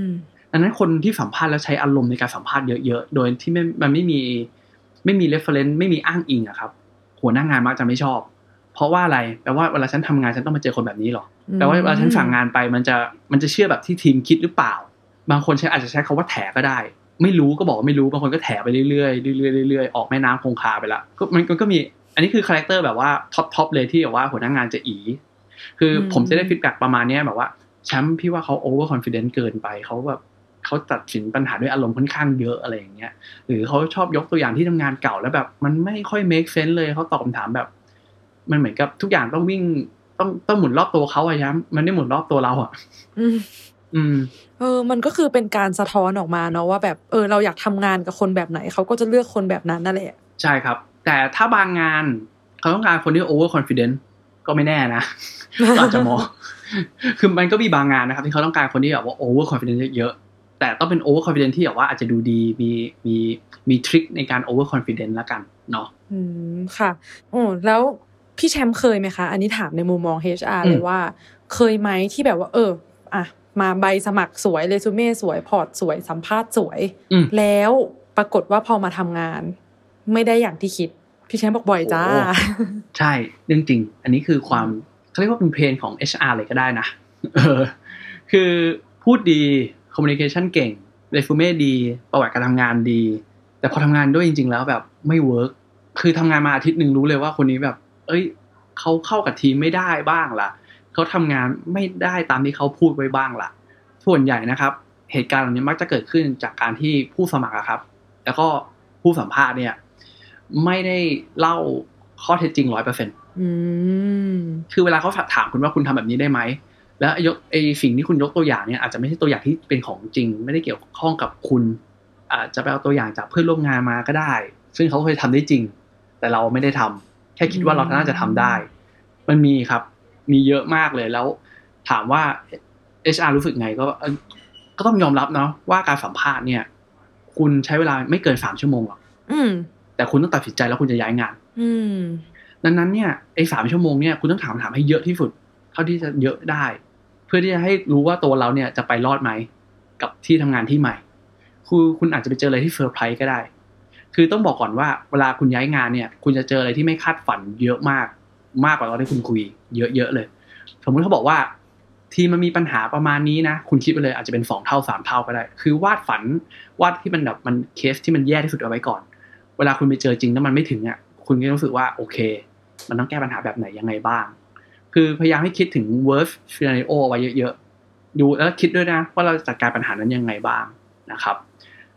มดังนั้นคนที่สัมภาษณ์แล้วใช้อารมณ์ในการสัมภาษณ์เยอะๆ โดยที่ไม่มันไม่มีไม่มี reference ไม่มีอ้างอิงอะครับ หัวหน้างานมักจะไม่ชอบ เพราะว่าอะไรแปลว่าเวลาฉันทำงานฉันต้องมาเจอคนแบบนี้หรอแปลว่าเวลาฉันสั่งงานไปมันจะมันจะเชื่อแบบที่ทีมคิดหรือเปล่า บางคนใช้อาจจะใช้คำว่าแถก็ได้ ไม่รู้ก็บอกว่าไม่รู้บางคนก็แถไปเรื่อยๆเรื่อยๆเรื่อยๆออกแม่น้ำคงคาไปละก็มันมันก็มีอันนี้คือ character แบบว่า top top เลยที่แบบว่าหัวหน้างานจะอีคืออมผมจะได้ feedback ประมาณเนี้ยแบบว่าแชมป์พี่ว่าเขาโอเวอร์คอนฟ idence เกินไปเขาแบบเขาตัดสินปัญหาด้วยอารมณ์ค่อนข้างเยอะอะไรอย่างเงี้ย หรือเขาชอบยกตัวอย่างที่ทำงานเก่าแล้วแบบ มันไม่ค่อย make sense เลยเขาตอบคำถามแบบ มันเหมือนกับทุกอย่างต้องวิ่งต้องต้องหมุนรอบตัวเขาอะแชมป์มันไม่หมุนรอบตัวเราอะอืมอืม เออ มันก็คือเป็นการสะท้อนออกมาเนาะว่าแบบเออเราอยากทำงานกับคนแบบไหนเขาก็จะเลือกคนแบบนั้นนั่นแหละ ใช่ครับ แต่ถ้าบางงานเขาต้องการคนที่ over confident ก็ไม่แน่นะก็อาจจะมองคือมันก็มีบางงานนะครับ ที่เขาต้องการคนที่แบบว่า over confident เยอะๆแต่ต้องเป็น over confident ที่แบบว่าอาจจะดูดีมีมีมีทริคในการ over confident ละกันเนาะอืมค่ะโอ้แล้ว พี่แชมป์เคยไหมคะ อันนี้ถามในมุมมอง HR อืมเลยว่า เคยไหมที่แบบว่า เออ อะ มาใบสมัครสวยเรซูเม่สวยพอร์ตสวยสัมภาษณ์สวยอืมแล้วปรากฏว่าพอมาทำงาน ไม่ได้อย่างที่คิด พี่แชมป์บอกบ่อยจ้าโอ้ใช่เรื่องจริง อันนี้คือความเขาเรียกว่าเป็นเพนของ HR เลยก็ได้นะเออคือพูดดี communication เก่ง resume ดี ประวัติการทำงานดี แต่พอทำงานด้วยจริง ๆ แล้วแบบไม่เวิร์กคือทำงานมาอาทิตย์หนึ่งรู้เลยว่าคนนี้แบบ เอ้ยเขาเข้ากับทีมไม่ได้บ้างล่ะเขาทำงานไม่ได้ตามที่เขาพูดไว้บ้างล่ะ ส่วนใหญ่นะครับ เหตุการณ์เหล่านี้มักจะเกิดขึ้นจากการที่ผู้สมัครอะครับ แล้วก็ผู้สัมภาษณ์เนี่ย ไม่ได้เล่าข้อเท็จจริงร้อยเปอร์เซ็นต์อืมคือเวลาเขาถามคุณว่าคุณทำแบบนี้ได้ไหมแล้วยกไอสิ่งที่คุณยกตัวอย่างเนี่ยอาจจะไม่ใช่ตัวอย่างที่เป็นของจริง ไม่ได้เกี่ยวข้องกับคุณ อาจจะไปเอาตัวอย่างจากเพื่อนร่วมงานมาก็ได้ ซึ่งเขาเคยทำได้จริง แต่เราไม่ได้ทำ แค่คิดว่าเราน่าจะทำได้ มันมีครับ มีเยอะมากเลยแล้ว ถามว่า HR รู้สึกไงก็เอ่อก็ต้องยอมรับเนาะว่าการสัมภาษณ์เนี่ย คุณใช้เวลาไม่เกินสามชั่วโมงหรอกอืมแต่คุณต้องตัดสินใจแล้วคุณจะย้ายงาน อืมดังนั้นเนี่ยไอ้สามชั่วโมงเนี่ยคุณต้องถามคำถามให้เยอะที่สุด เท่าที่จะเยอะได้ เพื่อที่จะให้รู้ว่าตัวเราเนี่ยจะไปรอดไหมกับที่ทำงานที่ใหม่คือคุณอาจจะไปเจออะไรที่เซอร์ไพรส์ก็ได้ คือต้องบอกก่อนว่าเวลาคุณย้ายงานเนี่ย คุณจะเจออะไรที่ไม่คาดฝันเยอะมาก มากกว่าตอนที่คุณคุย เยอะๆเลย สมมุติเขาบอกว่า ทีมมันมีปัญหาประมาณนี้นะ คุณคิดไปเลยอาจจะเป็นสองเท่าสามเท่าก็ได้ คือวาดฝันวาดที่มันแบบมันเคสที่มันแย่ที่สุดเอาไว้ก่อน เวลาคุณไปเจอจริงแล้วมันไม่ถึงอะคุณก็รู้สึกว่าโอเค มันต้องแก้ปัญหาแบบไหนยังไงบ้าง คือพยายามให้คิดถึง worst scenario ไว้เยอะๆดูแล้วคิดด้วยนะว่าเราจะจัดการปัญหานั้นยังไงบ้างนะครับ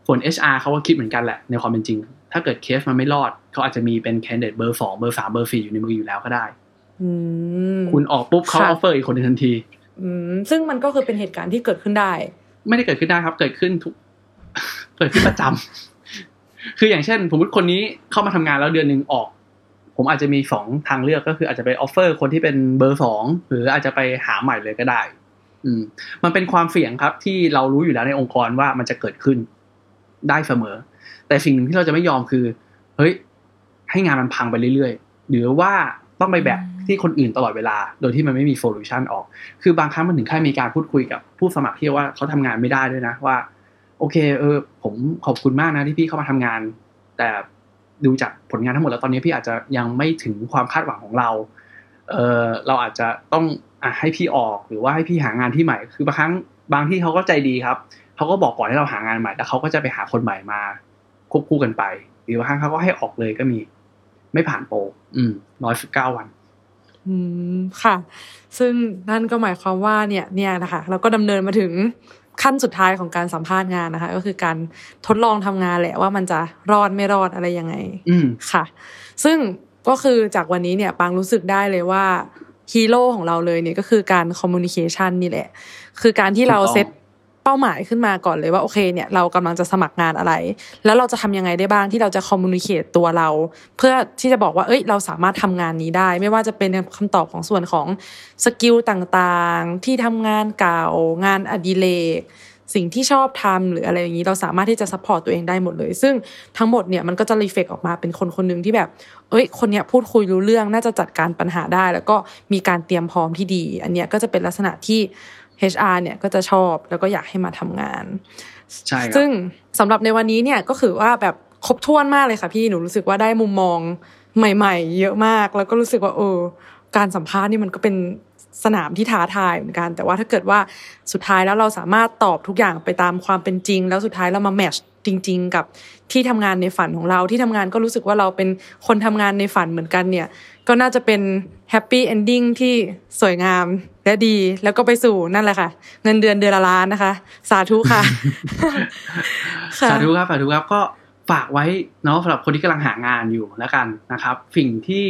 ส่วน HR เขาก็คิดเหมือนกันแหละในความเป็นจริง ถ้าเกิดเคสมันไม่รอด เขาอาจจะมีเป็น candidate เบอร์สองเบอร์สามเบอร์สี่อยู่ในมืออยู่แล้วก็ได้อืมคุณออกปุ๊บเขาค่ะ offerอร์อีกคนหนึ่งทันทีอืมซึ่งมันก็คือเป็นเหตุการณ์ที่เกิดขึ้นได้ ไม่ได้เกิดขึ้นได้ครับ เกิดขึ้นทุก เกิดขึ้นประจำคืออย่างเช่นสมมติคนนี้เข้ามาทำงานแล้วเดือนหนึ่งออก ผมอาจจะมีสองทางเลือกก็คืออาจจะไป offer คนที่เป็นเบอร์สองหรืออาจจะไปหาใหม่เลยก็ได้ อืม มันเป็นความเสี่ยงครับ ที่เรารู้อยู่แล้วในองค์กรว่ามันจะเกิดขึ้น ได้เสมอ แต่สิ่งหนึ่งที่เราจะไม่ยอมคือ เฮ้ย ให้งานมันพังไปเรื่อยๆ หรือว่าต้องไปแบกที่คนอื่นตลอดเวลา โดยที่มันไม่มีโซลูชันออก คือบางครั้งมันถึงขั้นมีการพูดคุยกับผู้สมัครที่ว่าเขาทำงานไม่ได้ด้วยนะว่า โอเค เออ ผมขอบคุณมากนะที่พี่เข้ามาทำงาน แต่ดูจากผลงานทั้งหมดแล้วตอนนี้พี่อาจจะยังไม่ถึงความคาดหวังของเรา เออเราอาจจะต้องอะให้พี่ออกหรือว่าให้พี่หางานที่ใหม่ คือบางครั้งบางที่เขาก็ใจดีครับ เขาก็บอกก่อนให้เราหางานใหม่แล้วเขาก็จะไปหาคนใหม่มาควบคู่กันไป หรือบางครั้งเขาก็ให้ออกเลยก็มี ไม่ผ่านโปรอืมร้อยสิบเก้าวัน อืมค่ะ ซึ่งนั่นก็หมายความว่าเนี่ย เนี่ยนะคะ เราก็ดำเนินมาถึงขั้นสุดท้ายของการสัมภาษณ์งานนะคะ ก็คือการทดลองทำงานแหละว่ามันจะรอดไม่รอดอะไรยังไง อืมค่ะ ซึ่งก็คือจากวันนี้เนี่ยปางรู้สึกได้เลยว่าฮีโร่ของเราเลยเนี่ยก็คือการ communication นี่แหละ คือการที่เราถูกต้องเซต เป้าหมายขึ้นมาก่อนเลยว่าโอเคเนี่ยเรากำลังจะสมัครงานอะไร แล้วเราจะทำยังไงได้บ้างที่เราจะ communicate ตัวเรา เพื่อที่จะบอกว่าเอ้ยเราสามารถทำงานนี้ได้ ไม่ว่าจะเป็นคำตอบของส่วนของ skill ต่างๆ ที่ทำงานเก่างานอดิเรกสิ่งที่ชอบทำหรืออะไรอย่างนี้เราสามารถที่จะ support ตัวเองได้หมดเลย ซึ่งทั้งหมดเนี่ยมันก็จะ reflect ออกมาเป็นคนคนหนึ่งที่แบบ เอ้ย คนเนี้ยพูดคุยรู้เรื่องน่าจะจัดการปัญหาได้ แล้วก็มีการเตรียมพร้อมที่ดี อันเนี้ยก็จะเป็นลักษณะที่ HR เนี่ยก็จะชอบแล้วก็อยากให้มาทำงานใช่ครับซึ่งสำหรับในวันนี้เนี่ยก็คือว่าแบบครบถ้วนมากเลยค่ะพี่หนูรู้สึกว่าได้มุมมองใหม่ ๆ เยอะมาก แล้วก็รู้สึกว่าเออการสัมภาษณ์นี่มันก็เป็นสนามที่ท้าทายเหมือนกัน แต่ว่าถ้าเกิดว่าสุดท้ายแล้วเราสามารถตอบทุกอย่างไปตามความเป็นจริง แล้วสุดท้ายเรามาแมทช์ จริง ๆ กับที่ทำงานในฝันของเราที่ทำงานก็รู้สึกว่าเราเป็นคนทำงานในฝันเหมือนกันเนี่ย ก็น่าจะเป็น happy ending ที่สวยงามและดีแล้วก็ไปสู่นั่นแหละค่ะ เงินเดือนเดือนละล้านนะคะ สาธุค่ะค่ะสาธุครับสาธุครับก็ฝากไว้เนาะสำหรับคนที่กำลังหางานอยู่แล้วกันนะครับสิ่งที่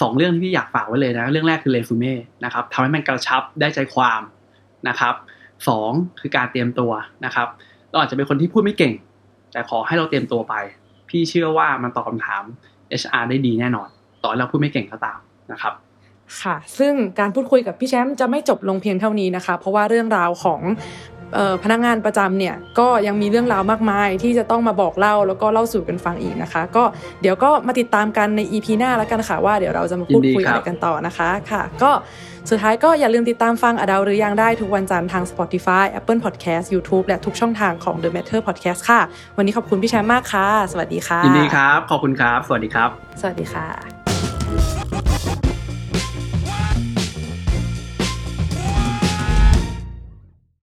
สองเรื่องที่พี่อยากฝากไว้เลยนะเรื่องแรกคือเรซูเม่นะครับทำให้มันกระชับได้ใจความนะครับสองคือการเตรียมตัวนะครับเราอาจจะเป็นคนที่พูดไม่เก่ง แต่ขอให้เราเตรียมตัวไป พี่เชื่อว่ามันตอบคำถาม HR ได้ดีแน่นอน ต่อให้เราพูดไม่เก่งก็ตามนะครับค่ะ ซึ่งการพูดคุยกับพี่แชมป์จะไม่จบลงเพียงเท่านี้นะคะ เพราะว่าเรื่องราวของ พนักงานประจำเนี่ยก็ยังมีเรื่องราวมากมายที่จะต้องมาบอกเล่าแล้วก็เล่าสู่กันฟังอีกนะคะ ก็เดี๋ยวก็มาติดตามกันใน EP หน้าแล้วกันค่ะว่าเดี๋ยวเราจะมาพูดคุยยินดีครัอะบไรกันต่อนะคะค่ะ ก็สุดท้ายก็อย่าลืมติดตามฟังอดาวหรือยังได้ทุกวันจันทร์ทาง Spotify Apple Podcast YouTube และทุกช่องทางของ The Matter Podcast ค่ะ วันนี้ขอบคุณพี่แชมป์มากค่ะ สวัสดีค่ะยินดีครับ ขอบคุณครับ สวัสดีครับ สวัสดีค่ะ